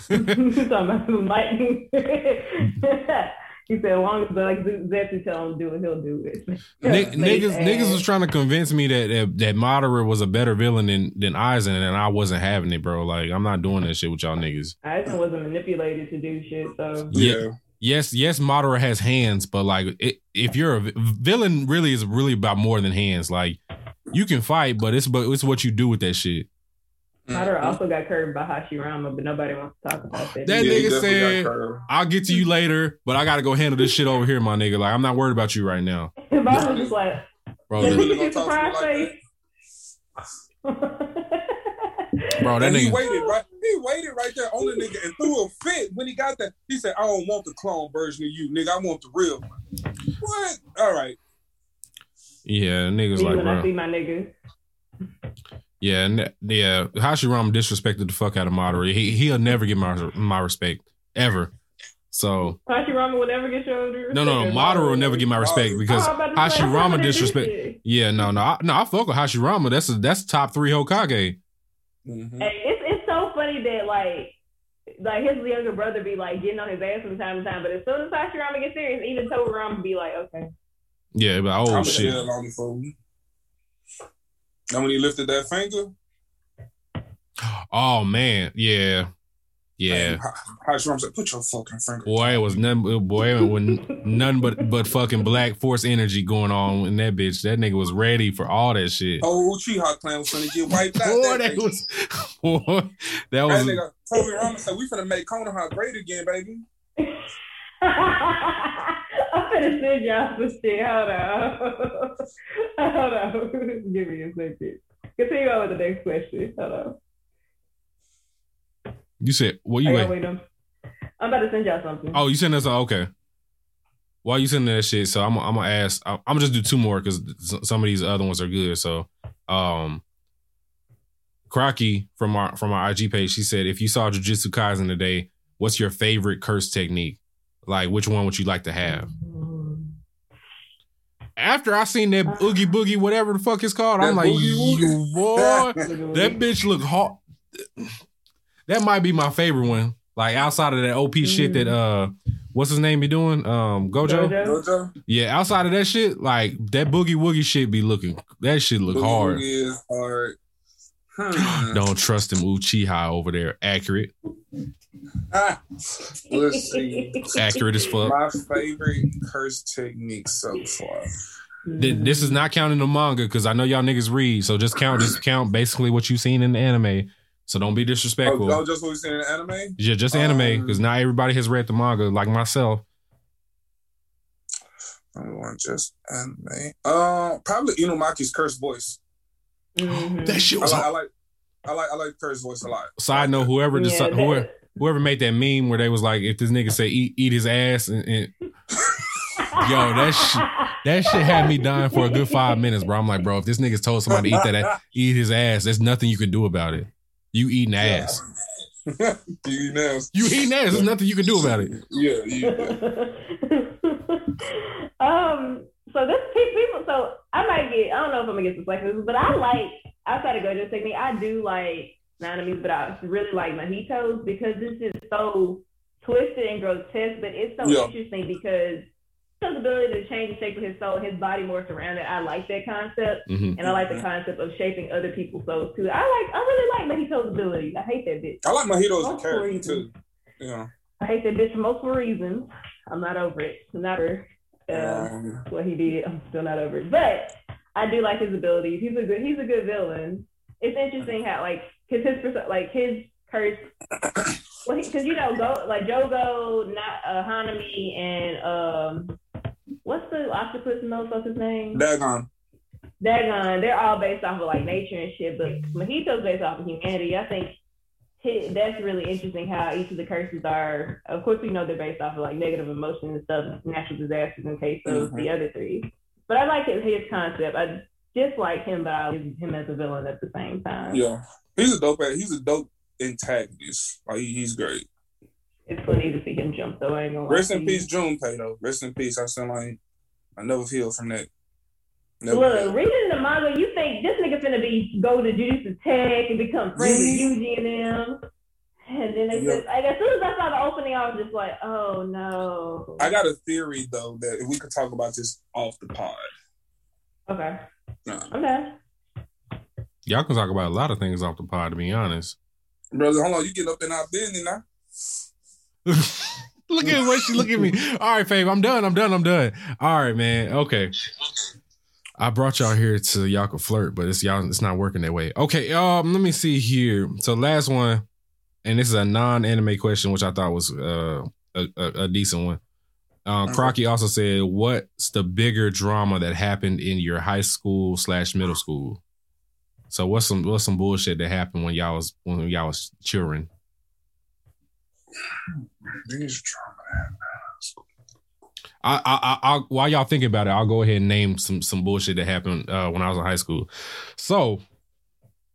Talking about some lightning. he said, as long as like Zetsu tell him to do it, he'll do it. Ni- Face niggas, ass. niggas was trying to convince me that that, that Madara was a better villain than than Aizen, and I wasn't having it, bro. Like I'm not doing that shit with y'all niggas. Aizen wasn't manipulated to do shit, so Yeah. Yes, yes, Madara has hands, but like it, if you're a villain, really is really about more than hands. Like you can fight, but it's but it's what you do with that shit. Mm-hmm. Madara also got curved by Hashirama, but nobody wants to talk about that. That Yeah, nigga said- I'll get to you later, but I gotta go handle this shit over here, my nigga. Like I'm not worried about you right now, And Bob was just like, bro. Let that- me really get your gonna talk to surprise me face. Bro, that And he nigga. waited right. He waited right there on the nigga and threw a fit when he got that. He said, "I don't want the clone version of you, nigga. I want the real one." What? All right. Yeah, niggas Me like, when I bro. see my niggas. Yeah, ne- yeah. Hashirama disrespected the fuck out of Madara. He he'll never get my my respect ever. So Hashirama will never get your respect. no, no, no. Madara will never get my respect oh, because Oh, I'm about to say, Hashirama Hashirama disrespect. did this shit. Yeah, no, no, I, no. I fuck with Hashirama. That's a, that's top three Hokage. Mhm. Hey, it's it's so funny that like like his younger brother be like getting on his ass from time to time, but as soon as Hashirama gets serious, even Tobirama be like, okay. Yeah, but oh I'm shit. still on. And when he lifted that finger, Oh man, yeah, yeah. man, Hashirama said, "Put your fucking finger." Boy, it was none. Boy, it was none but but fucking black force energy going on in that bitch. That nigga was ready for all that shit. Oh, Uchiha clan was gonna get wiped out. Boy, that that was. Boy, that That was. nigga Tobirama said, "We finna make Konoha great again, baby." I'm gonna send y'all some shit. Hold on. Hold on. Give me a second. Continue on with the next question. Hold on. You said what? You I gotta wait? wait on. I'm about to send y'all something. Oh, you sent us. a- Okay. while you sending that shit, so I'm I'm gonna ask. I'm gonna just do two more because some of these other ones are good. So, um, Crocky from our from our IG page, she said, if you saw Jujutsu Kaisen today, what's your favorite curse technique? Like, which one would you like to have? After I seen that oogie boogie, whatever the fuck it's called, I'm like, you boy, that bitch look hot. That might be my favorite one. Like outside of that OP shit that uh, what's his name be doing? Um, Gojo. Gojo? Yeah, outside of that shit, like that boogie woogie shit be looking. That shit look Boogie hard. Woogie is hard. Hmm. Don't trust him Uchiha over there. Accurate, Ah, let's see. accurate as fuck. My favorite curse technique so far. Th- This is not counting the manga because I know y'all niggas read. So just count, just count basically what you've seen in the anime. So don't be Oh, disrespectful. oh, just what we seen in anime? Yeah, just anime because Um, not everybody has read the manga like myself. I want just anime. Um, probably Inumaki's cursed voice. Mhm. That shit I was like, I like, I like, I like curse voice a lot. Side note: whoever Yeah, deci- that- whoever whoever made that meme where they was like, if this nigga say eat eat his ass, and, and Yo, that shit- that shit had me dying for a good five minutes, bro. I'm like, bro, if this nigga's told somebody to eat that a- eat his ass, there's nothing you can do about it. You eating ass. you know, You eating ass. There's nothing you can do about it. yeah, you, um. So this people. So I might get. I don't know if I'm gonna get some flack for this, but I like outside of Gojo technique. I do like Nanamis, but I really like Mahito's because this is so twisted and grotesque. But it's so Yeah. interesting because his ability to change the shape of his soul, his body morphs around it. I like that concept, Mhm. and I like the concept of shaping other people's souls too. I like. I really like Mahito's ability. I hate that bitch. I like Mahito's as a Most character reasons. too. Yeah. I hate that bitch for multiple reasons. I'm not over it. I'm not over uh, Um, what he did. I'm still not over it. But I do like his abilities. He's a good. He's a good villain. It's interesting how like cause his perso- like his curse. Well, because you know, go like Jogo, not uh, Hanami, and um, what's the octopus motherfucker's name? Dagon. Dagon. They're all based off of like nature and shit, but Mahito's based off of humanity. I think hi- that's really interesting how each of the curses are. Of course, we know they're based off of like negative emotions and stuff, natural disasters in case of Mhm. the other three. But I like his, his concept. I dislike him, but I like him as a villain at the same time. Yeah, he's a dope. He's a dope antagonist. Like he's great. It's funny to see him jump though. I ain't gonna lie Rest in you. peace, Junpei though. Rest in peace. I still like. I never healed from that. Never Look, healed. reading the manga, you think this nigga finna be go to Jujutsu Tech and become friends with Yeah. Yuji and them. And then they Yeah. said, like, as soon as I saw the opening, I was just like, oh no. I got a theory though that if we could talk about this off the pod. okay. Nah. Okay. Y'all can talk about a lot of things off the pod, to be honest. Brother, hold on, you get up in our business now. Look at what she look at me. All right, Fave, I'm done. I'm done. I'm done. All right, man. Okay. I brought y'all here so y'all could flirt, but it's y'all it's not working that way. Okay, um, let me see here. So last one, and this is a non-anime question, which I thought was uh a, a, a decent one. Um. Crocky also said, "What's the bigger drama that happened in your high school slash middle school?" So what's some what's some bullshit that happened when y'all was when y'all was children? Biggest drama. I, I, I, I'll, while y'all thinking about it, I'll go ahead and name some some bullshit that happened uh, when I was in high school. So,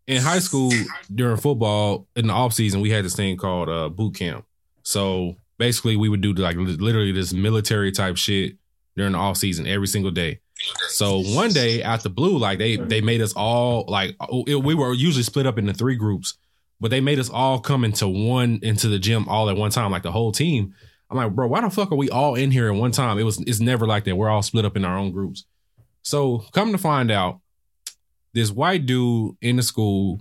in high school during football in the off season, we had this thing called uh, boot camp. So basically, we would do like literally this military type shit during the off season every single day. So one day out the blue, like they they made us all like it, we were usually split up into three groups, but they made us all come into one into the gym all at one time, like the whole team. I'm like, bro, why the fuck are we all in here at one time? It was it's never like that. We're all split up in our own groups. So come to find out, this white dude in the school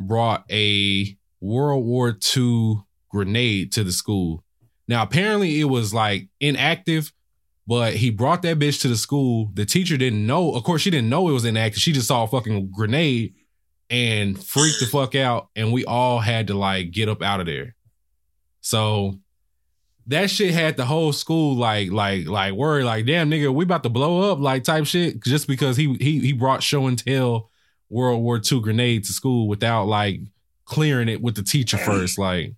brought a World War II grenade to the school. Now apparently it was like inactive, but he brought that bitch to the school. The teacher didn't know. Of course, she didn't know it was inactive. She just saw a fucking grenade and freaked the fuck out. And we all had to like get up out of there. So that shit had the whole school like like like worried like damn nigga we about to blow up like type shit just because he he he brought show and tell World War II grenade to school without like clearing it with the teacher first like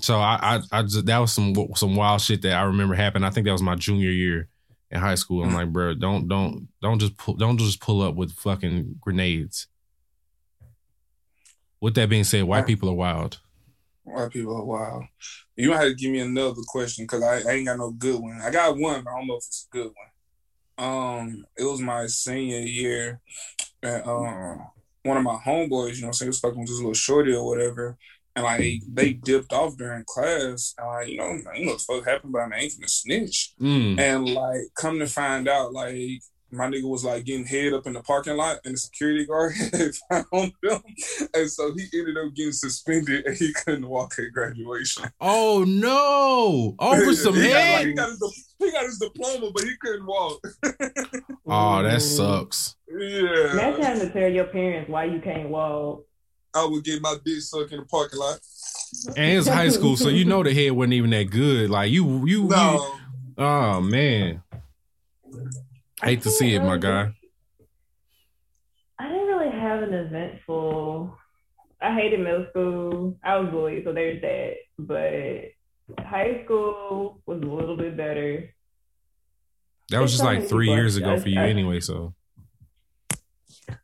So I, I, I just that was some some wild shit that I remember happened. I think that was my junior year in high school. I'm Mm. like, bro, don't don't don't just pull, don't just pull up with fucking grenades. With that being said, white people are wild. White people are wild. You might have to give me another question because I, I ain't got no good one. I got one, but I don't know if it's a good one. Um, it was my senior year, and um, one of my homeboys, you know, saying, was fucking with this little shorty or whatever, and like they dipped off during class, and like you know, you know what the fuck happened, but I ain't finna snitch. Mm. And like, come to find out, like my nigga was like getting head up in the parking lot, and the security guard had found him, and so he ended up getting suspended, and he couldn't walk at graduation. Oh no! Over some he Got, like, head. he, got his, he got his diploma, but he couldn't walk. Oh, that sucks. Yeah, Imagine having to tell your parents why you can't walk. I would get my dick sucked in the parking lot. And it's high school, so you know the head wasn't even that good. Like you, you, you oh man, hate to see it, my guy. I didn't really have an eventful. I hated middle school. I was bullied, so there's that. But high school was a little bit better. That was It's just like three years ago for you, anyway. So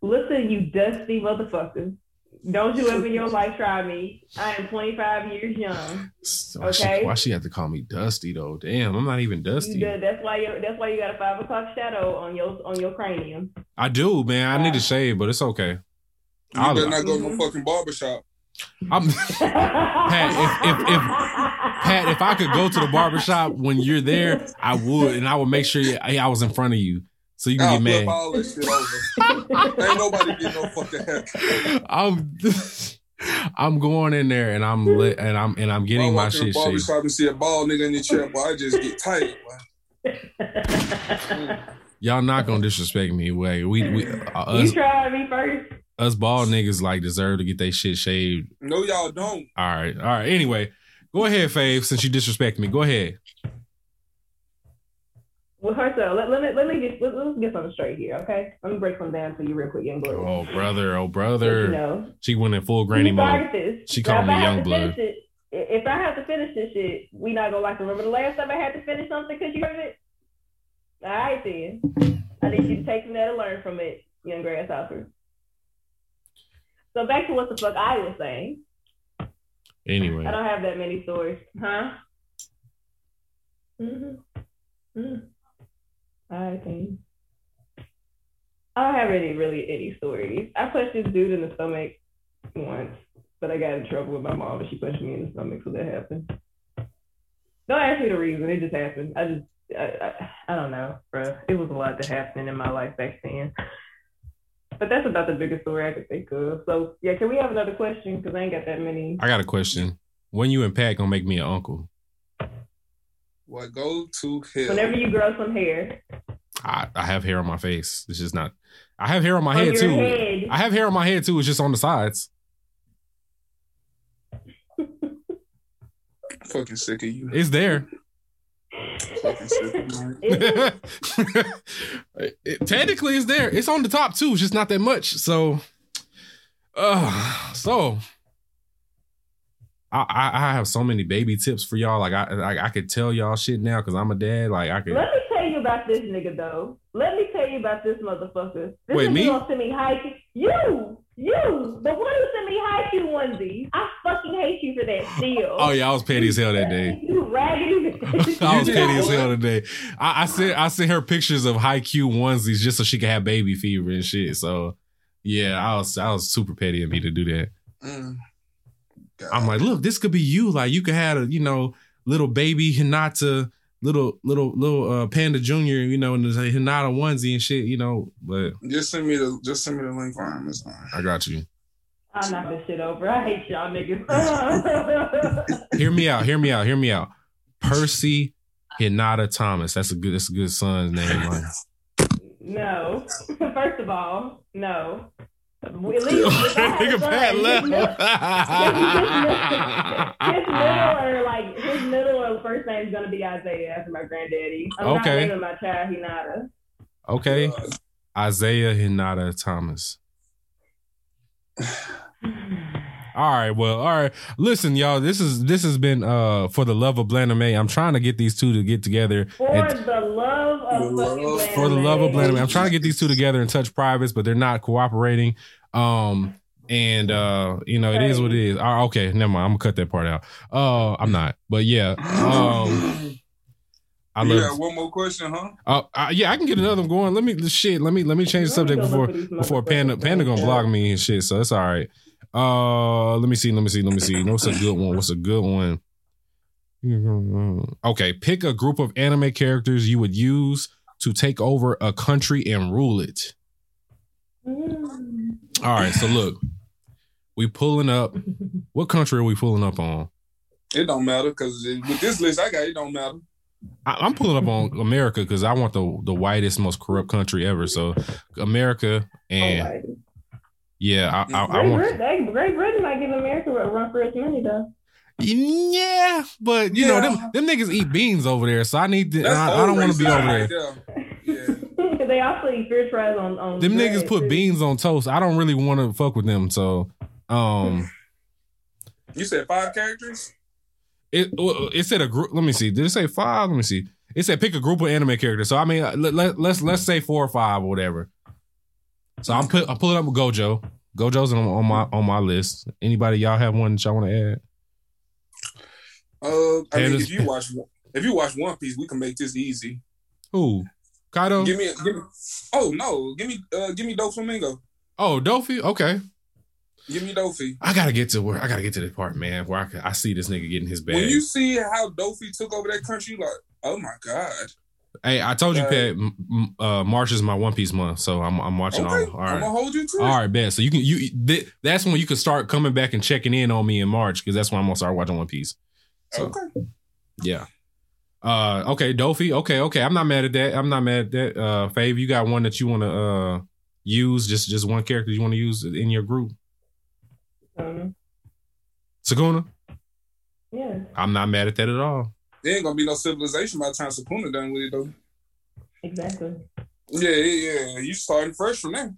Listen, you dusty motherfuckers. Don't you ever in your life try me. I am 25 years young. why, she, Okay. why she have to call me Dusty though? Damn, I'm not even Dusty. did, that's why you. That's why you got a five o'clock shadow on your on your cranium. I do, man. I need to shave, but it's okay. you I'll- better not go to no fucking barbershop. I'm Pat, if- if- if- Pat. If I could go to the barbershop when you're there, I would, and I would make sure I I was in front of you, so you I'll can get flip mad. all that shit over. Ain't nobody getting no fucking haircut. I'm I'm going in there and I'm lit and I'm and I'm getting I my walk in the shit shaved. barbershop and see a bald nigga in the chair, boy, I just get tight. Y'all not gonna disrespect me. Wait, we we uh, you us tried me first. us bald niggas like deserve to get their shit shaved. No, y'all don't. All right, all right. Anyway, go ahead, Fave. Since you disrespect me, go ahead. Well, all, let, let me let me get let, let's get something straight here, okay? Let me break something down for you real quick, young blood. Oh brother, oh You brother. know, She went in full granny mode. this. She Now, called if me young blood. it- If I have to finish this shit, we not gonna like remember the last time I had to finish something because you heard it. All right, then. I need you to take from that and learn from it, young grasshopper. So back to what the fuck I was saying. Anyway, I don't have that many stories, huh? Mm-hmm. Mm. I think. I don't have any really any stories. I punched this dude in the stomach once, but I got in trouble with my mom and she punched me in the stomach, so that happened. Don't ask me the reason. It just happened. I just, I, I, I don't know, bro. It was a lot that happened in my life back then. But that's about the biggest story I could think of. So yeah, can we have another question? Because I ain't got that many. I got a question. When you and Pat gonna make me an uncle? What go to hell? Whenever you grow some hair I, I have hair on my face. It's just not. I have hair on my on head too. head, I have hair on my head too. It's just on the sides. fucking sick of you. It's there. fucking sick of you. Is it? It- technically, it's there. It's on the top too. It's just not that much. So, uh, so I, I I have so many baby tips for y'all. Like I I, I could tell y'all shit now because I'm a dad. Like I could. Let me tell you about this nigga though. Let me tell you about this motherfucker. This Wait, nigga me? gonna send me Haikyuu. You, you, the one who sent me high Haikyuu onesies. I fucking hate you for that deal. Oh yeah, I was petty as hell that day. You raggedy. I was petty as hell today. I, I sent I sent her pictures of Haikyuu onesies just so she could have baby fever and shit. So yeah, I was I was super petty of me to do that. Mm. God. I'm like, look, this could be you. Like you could have a, you know, little baby Hinata, little little little uh Panda Junior, you know, and there's a Hinata onesie and shit, you know. But just send me the just send me the link on Amazon. I got you. I'll knock this shit over. I hate y'all niggas. Hear me out. Hear me out. Hear me out. Percy Hinata Thomas. That's a good. That's a good son's name. Like, no. First of all, no. At least if I had a Nigga Pat his left. middle- his middle or like his middle or first name is gonna be Isaiah after my granddaddy. I'm Okay. not naming my child Hinata. okay, God. Isaiah Hinata Thomas. All right, well, all right. Listen, y'all. This is this has been uh for the love of Blandame. I'm trying to get these two to get together. For and- the love of For fucking love- for the love of Blandame. Blandame. I'm trying to get these two together and touch privates, but they're not cooperating. Um, and uh, you know, it is what it is. Uh, okay, never mind. I'm gonna cut that part out. Uh, I'm not, but yeah. Um, I you love. got one more question, huh? Uh, uh, yeah, I can get another one going. Let me shit. Let me let me change the subject Let me go before look at these before Panda. Panda gonna block me and shit. So it's all right. Uh, let me see. Let me see. Let me see. What's a good one? What's a good one? Okay, pick a group of anime characters you would use to take over a country and rule it. Mm. All right, so look, we pulling up. What country are we pulling up on? It don't matter because with this list I got, it don't matter. I, I'm pulling up on America because I want the the whitest, most corrupt country ever. So America and Alright. Yeah, I, I, I Great, want. Britain, hey, Great Britain might give America a run for its money though. Yeah, but you know them them niggas eat beans over there, so I need to. I, I don't want to be racism over right there. there. Yeah. they also eat French fries on on. Them bread, niggas put too. beans on toast. I don't really want to fuck with them. So, um, You said five characters? it it said a group. Let me see. Did it say five? Let me see. It said pick a group of anime characters. So I mean, uh, let, let, let's let's say four or five or whatever. So I'm put I'm pulling up with Gojo. Gojo's on, on my on my list. Anybody y'all have one that y'all want to add? Uh, I mean, if you watch if you watch One Piece, we can make this easy. Who? Kaido? Give me, give me. Oh no, give me, uh, give me Doflamingo. oh, Dofi. Okay. Give me Dofi. I gotta get to where I gotta get to the part, man, where I, I see this nigga getting his bag. When you see how Dofi took over that country, like, oh my god. Hey, I told you, Pat. m- m- Uh, March is my One Piece month, so I'm I'm watching Okay, all. All I'm gonna hold you to it. All right, bet. So you can you th- that's when you can start coming back and checking in on me in March because that's when I'm gonna start watching One Piece. So Okay. yeah. Uh okay, Dofi. Okay, okay. I'm not mad at that. I'm not mad at that. Uh Fave, you got one that you wanna uh use, just just one character you wanna use in your group. Um, Sukuna? yeah. I'm not mad at that at all. There ain't gonna be no civilization by the time Sukuna done with it though. Exactly. Yeah, yeah, yeah. You starting fresh from there.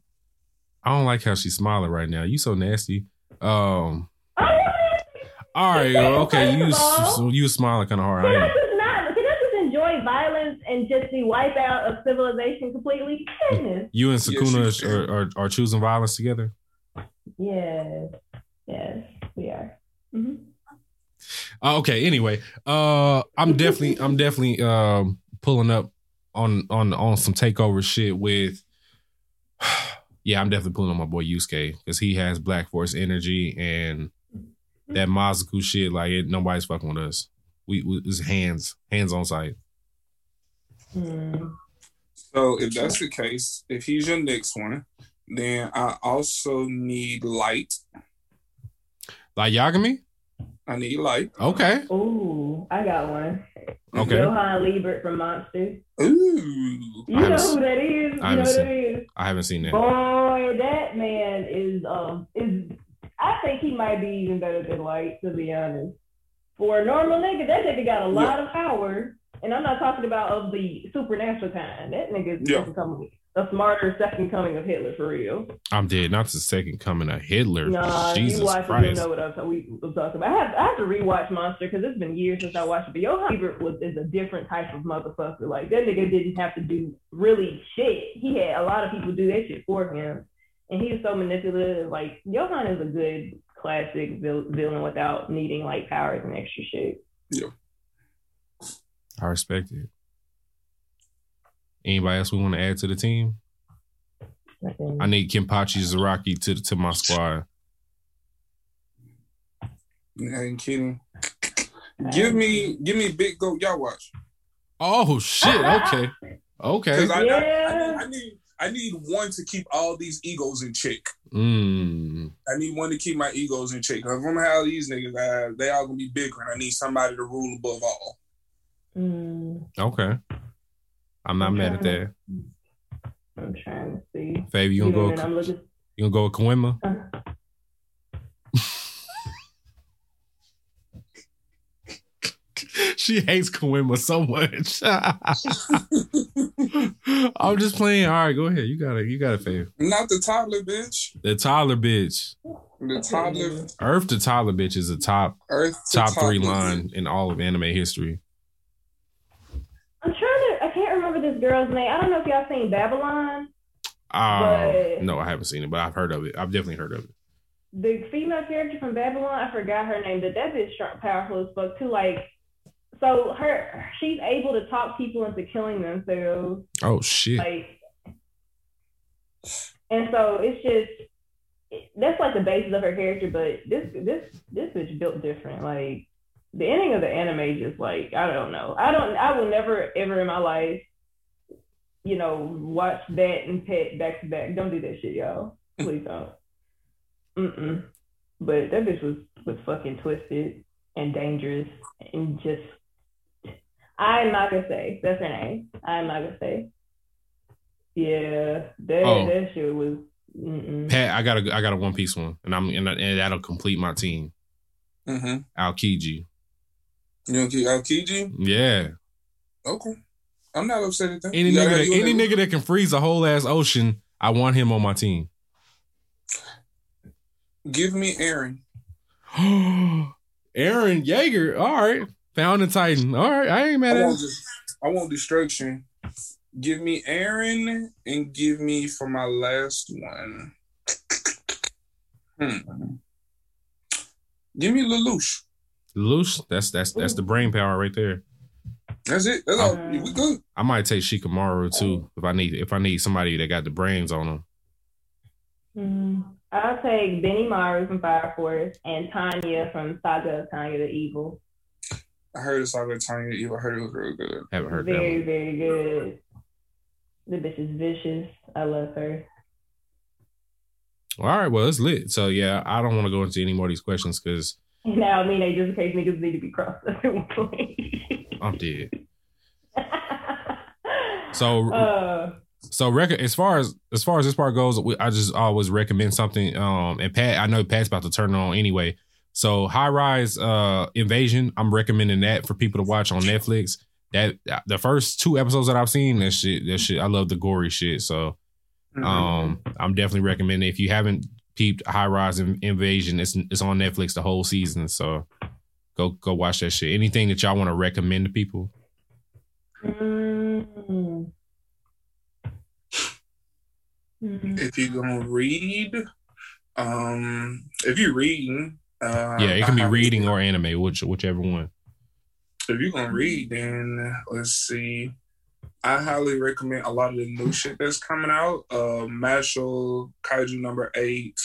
I don't like how she's smiling right now. You so nasty. Um all right, okay, you First of all- you smiling kind of hard. Can I I am. just not? Can I just enjoy violence and just the wipe out of civilization completely? Goodness. You and Sukuna can. are, are, are choosing violence together. Yes. Yes, we are. hmm Uh, okay. Anyway, uh, I'm definitely, I'm definitely um pulling up on on on some takeover shit with. Yeah, I'm definitely pulling on my boy Yusuke because he has Black Force energy and that Mazoku shit. Like it, nobody's fucking with us. We, we it's hands, hands on sight. Mm. So if that's the case, if he's your next one, then I also need light. Like Yagami. I need light. Okay. Ooh, I got one. Okay. Johan Liebert from Monsters. Ooh. You I know who that is? You I know haven't who seen- that is? I haven't seen that. Boy, that man is um is I think he might be even better than Light, to be honest. For a normal nigga, that nigga got a lot of power. And I'm not talking about of the supernatural kind. That nigga is Yeah. second coming, a smarter second coming of Hitler for real. I'm dead. Not the second coming of Hitler. Nah, Jesus you watch it, Christ. you know what I'm, we, I'm talking about. I have, I have to rewatch Monster because it's been years since I watched it. But Johan Liebert was is a different type of motherfucker. Like that nigga didn't have to do really shit. He had a lot of people do that shit for him, and he was so manipulative. Like Johan is a good classic vil- villain without needing like powers and extra shit. Yeah, I respect it. Anybody else we want to add to the team? I need Kenpachi Zaraki to to my squad. I ain't kidding. Give me, give me big goat. Y'all watch. Oh shit! Okay, okay. Because I, I, I, need, I need, I need one to keep all these egos in check. Mm. I need one to keep my egos in check. If I'm gonna have these niggas, uh, they all gonna be bigger, and I need somebody to rule above all. Mm, Okay. I'm not mad at that. I'm trying to see. Fabi, you You gonna know, go? and I'm looking. You gonna go with Kawima? Uh, she hates Kawima so much. I'm just playing. All right, go ahead. You got it. You got it, Fav. Not the toddler bitch. The toddler bitch. The toddler, Earth to toddler bitch is a top Earth to top three line in all of anime history. I'm trying to. I can't remember this girl's name. I don't know if y'all seen Babylon. Uh, no, I haven't seen it, but I've heard of it. I've definitely heard of it. The female character from Babylon, I forgot her name, but that bitch strong, powerful as fuck too. Like, so her, she's able to talk people into killing themselves. Oh shit! Like, and so it's just that's like the basis of her character. But this this this bitch built different. Like the ending of the anime, just like I don't know. I don't. I will never ever in my life, you know, watch that and pet back to back. Don't do that shit, y'all. Please don't. Mm-mm. But that bitch was was fucking twisted and dangerous and just. I'm not gonna say that's her name. I'm not gonna say. Yeah, that Oh. that shit was. Mm-mm. Pat, I got a I got a One Piece one, and I'm and, and that'll complete my team. Mm-hmm. Aokiji. You know, Aokiji? Yeah, Okay. I'm not upset at that. any nigga that, any nigga that can freeze a whole ass ocean, I want him on my team. Give me Eren. Eren Yeager. All right, found in Titan. All right, I ain't mad I at. it. I want destruction. Give me Eren and give me for my last one. Hmm. Give me Lelouch. Loose. That's that's that's the brain power right there. That's it. That's all. We good. I might take Shikamaru too if I need if I need somebody that got the brains on them. Mm. I'll take Benimaru from Fire Force and Tanya from Saga of Tanya the Evil. I heard it's all Tanya the Evil. I heard it was real good. Haven't heard that very, very good. The bitch is vicious. I love her. All right, well it's lit. So yeah, I don't want to go into any more of these questions because Now, I mean, they just in case niggas need to be crossed at one point. I'm dead. So uh, so record as far as as far as this part goes, we- I just always recommend something. Um, and Pat, I know Pat's about to turn it on anyway. So High Rise uh Invasion, I'm recommending that for people to watch on Netflix. That the first two episodes that I've seen, that shit, that shit, I love the gory shit. So Mhm. um, I'm definitely recommending. If you haven't peeped High Rise In- Invasion, it's it's on Netflix the whole season. So go go watch that shit. Anything that y'all want to recommend to people? mm, if you're gonna read, um, if you're reading, uh, yeah, it can be reading or anime, which whichever one. If you're gonna read, then let's see. I highly recommend a lot of the new shit that's coming out. Uh, Mashle, Kaiju number eight,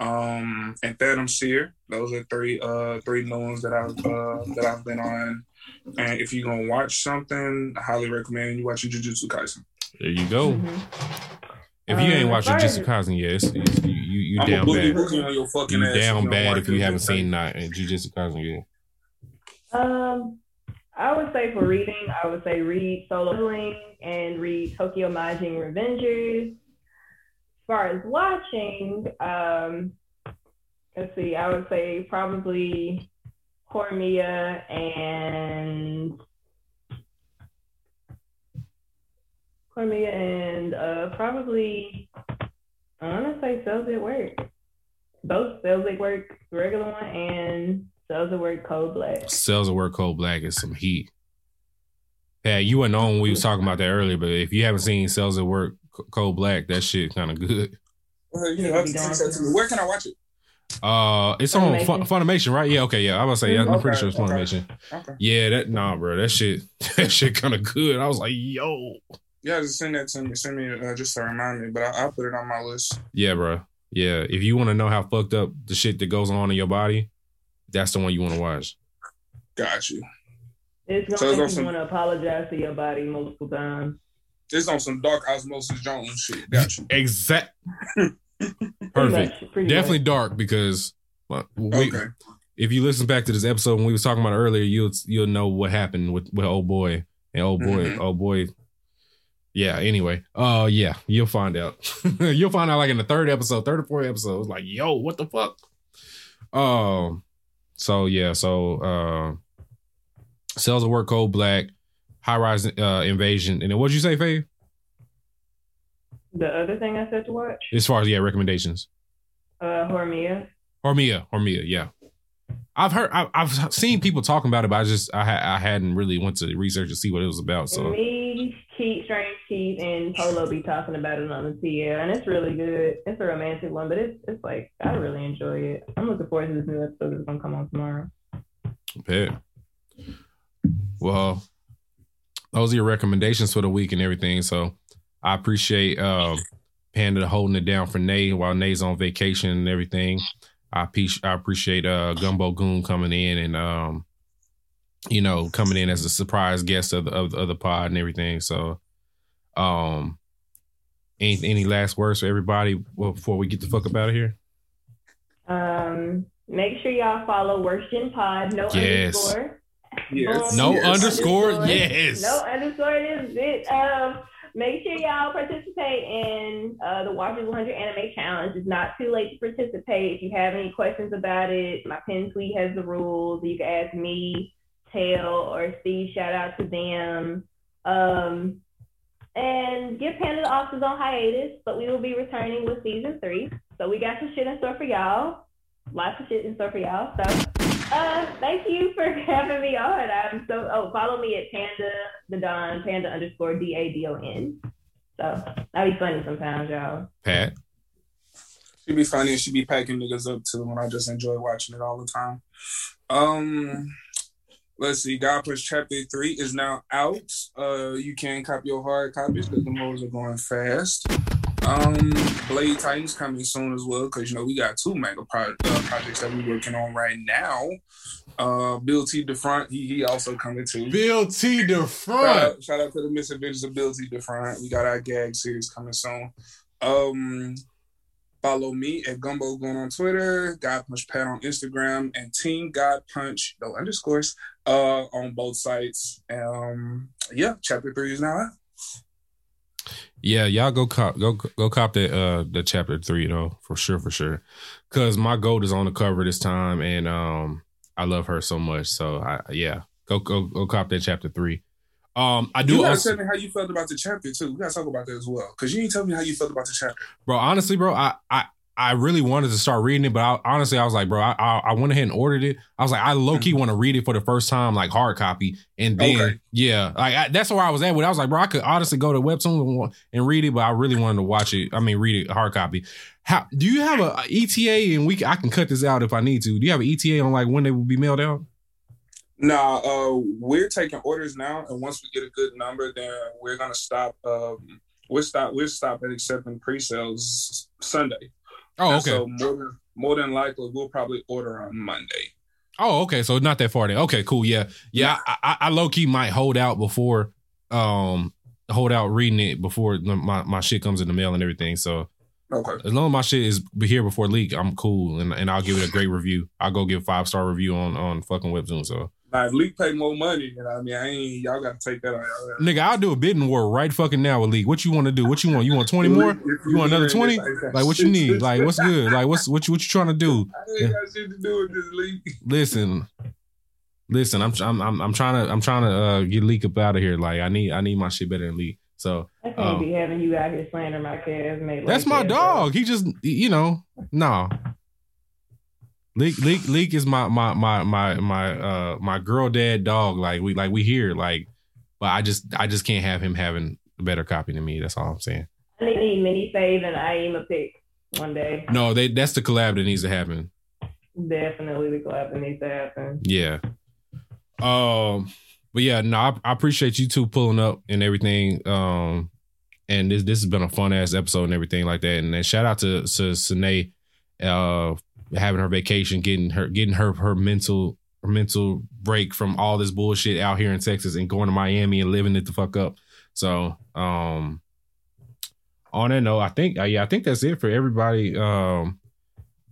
um, and Phantom Seer. Those are three uh three new ones that I've uh, that I've been on. And if you're gonna watch something, I highly recommend you watch Jujutsu Kaisen. There you go. Mhm. If you ain't Um, watching as Jujutsu far Kaisen, yeah, it's, it's- you you, you I'm down bad. boogie on your fucking You ass. if down don't bad if you haven't seen Kaisen. that Jujutsu Kaisen yet. Um, I would say for reading, I would say read Solo Leveling and read Tokyo Manji Revengers. Far as watching, um, let's see, I would say probably Horimiya and Horimiya and uh, probably say Cells at Work. Both Cells at Work, regular one, and Cells at Work Code Black. Cells of Work Code Black is some heat. Yeah, you weren't on when we was talking about that earlier, but if you haven't seen Cells at Work Code Black, that shit kind of good. Uh, you have to text that to me. Where can I watch it? Uh, it's on Fun- Funimation. Funimation, right? Yeah, okay, yeah. I was gonna say, yeah, I'm pretty sure it's. Funimation. Okay. Yeah, that nah, bro, that shit, that shit kind of good. I was like, yo, Yeah, just send that to me. Send me uh, just to remind me, but I, I'll put it on my list. yeah, bro, yeah. If you want to know how fucked up the shit that goes on in your body, that's the one you want to watch. Got you. It's gonna it's make you want to apologize to your body multiple times. It's on some dark osmosis Jones shit. Got you. Exact. Perfect. much, Definitely much. dark because well, we, Okay. if you listen back to this episode when we was talking about it earlier, you'll you'll know what happened with with old boy and old boy, Mhm. old boy. Yeah. Anyway, uh, yeah, you'll find out. you'll find out like in the third episode, third or fourth episode. It's like, yo, what the fuck? Um. So yeah. So uh, cells of work, code black, high rise uh, invasion, and then what'd you say, Faye? The other thing I said to watch, As far as yeah, recommendations. uh, Horimiya. Horimiya, Horimiya, yeah. I've heard, I, I've seen people talking about it, but I just, I, ha- I hadn't really went to research to see what it was about. So Me, Keith, Strange Keith, and Polo be talking about it on the TL, and it's really good. It's a romantic one, but it's it's like I really enjoy it. I'm looking forward to this new episode that's gonna come on tomorrow. Bet. Well, those are your recommendations for the week and everything. So I appreciate um, Panda holding it down for Nay while Nay's on vacation and everything. I, pe- I appreciate uh, Gumbo Goon coming in and um, you know coming in as a surprise guest of the, of, of the pod and everything. So, um, any any last words for everybody before we get the fuck up out of here? Um, make sure y'all follow Worst Gen Pod. No Yes. underscore. Yes. No yes. underscore? Underscore. Yes. No underscore. It is it. Um, make sure y'all participate in uh, the Watchers 100 Anime Challenge. It's not too late to participate. If you have any questions about it, my pin tweet has the rules. You can ask me, Tail, or Steve. Shout out to them. Um, and give Panda the Offices on hiatus, but we will be returning with season three. So we got some shit in store for y'all. Lots of shit in store for y'all. So uh, thank you for having me on. I'm so oh, follow me at Panda the Don Panda underscore D A D O N. So that'd be funny sometimes, y'all. Pat. She be funny and she be packing niggas up too, and I just enjoy watching it all the time. Um, let's see. God Punch Chapter Three is now out. Uh, you can copy your hard copies because the modes are going fast. Um, Blade Titans coming soon as well because you know we got two mega pro- uh, projects that we're working on right now. Uh, Bill T. DeFront, he he also coming too. Bill T. Shout DeFront. out, shout out to the misadventures of Bill T. DeFront. We got our gag series coming soon. Um, follow me at Gumbo Gun on Twitter, God Punch Pat on Instagram, and Team God Punch no underscores uh on both sites. Um, yeah, chapter three is now out. Yeah, y'all go cop go go cop that uh the chapter three though for sure for sure, cause my goat is on the cover this time and um I love her so much so I yeah go go go cop that chapter three. Um, I do You gotta also, tell me how you felt about the chapter too. We gotta talk about that as well, because you didn't tell me how you felt about the chapter. bro. Honestly, bro, I I I really wanted to start reading it, but I, honestly, I was like, bro, I, I I went ahead and ordered it. I was like, I low key want to read it for the first time, like hard copy, and then Okay. yeah, like I, that's where I was at. With. I was like, bro, I could honestly go to Webtoon and and read it, but I really wanted to watch it. I mean, read it hard copy. How do you have a, a ETA? And we I can cut this out if I need to. Do you have an ETA on like when they will be mailed out? Nah, uh, we're taking orders now, and once we get a good number, then we're gonna stop. Um, we'll stop. We'll stop at accepting pre-sales Sunday. Oh, And okay. So more than more than likely, we'll probably order on Monday. Oh, okay. So not that far then. Okay, cool. Yeah, yeah. I, I, I low key might hold out before, um, hold out reading it before my my shit comes in the mail and everything. So Okay. as long as my shit is here before leak, I'm cool, and and I'll give it a great review. I'll go give five star review on on fucking Webtoon. So Now, if Leak pay more money, you know, what I mean, I ain't. Y'all got to take that. out. Nigga, I'll do a bidding war right fucking now with leak. What you want to do? What you want? You want twenty more? You want another 20? Like what you need? Like what's good? Like what's what you what you trying to do? I ain't got shit to do with this leak. Listen, listen. I'm I'm I'm, I'm trying to I'm trying to uh, get leak up out of here. Like I need I need my shit better than leak. So. I can't Um, be having you out here slandering my cast mate. That's like my that, bro. dog. He just, you know, no. Leak, leak, leak is my my my my my uh my girl dad dog. Like we like we here like, but I just I just can't have him having a better copy than me. That's all I'm saying. I need mini save and I am a pick one day. No, they that's the collab that needs to happen. Definitely the collab that needs to happen. Yeah. Um. But yeah, no, I, I appreciate you two pulling up and everything. Um. And this this has been a fun ass episode and everything like that. And then shout out to to Sine, uh, having her vacation, getting her getting her her mental her mental break from all this bullshit out here in Texas and going to Miami and living it the fuck up. So, um, on that note, I think uh, yeah, I think that's it for everybody. Um,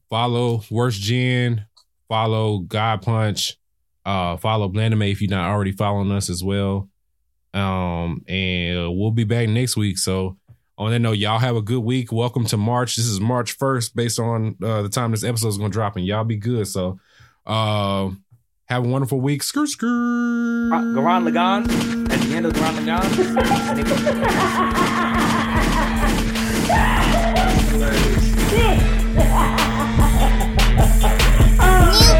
follow Worst Gen, follow God Punch, uh, follow Blandame if you're not already following us as well. Um, and we'll be back next week. So on that note, y'all have a good week. Welcome to March. This is March 1st, based on uh, the time this episode is gonna drop, and y'all be good. So uh have a wonderful week. Skirt skirt. Uh, Gurren Lagann. At the end of Gurren Lagann. Shit.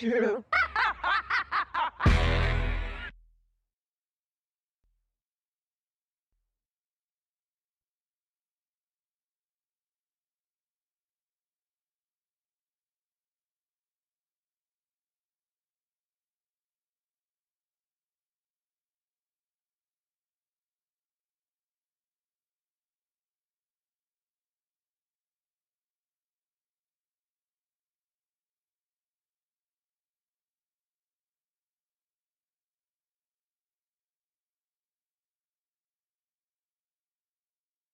Lucky True.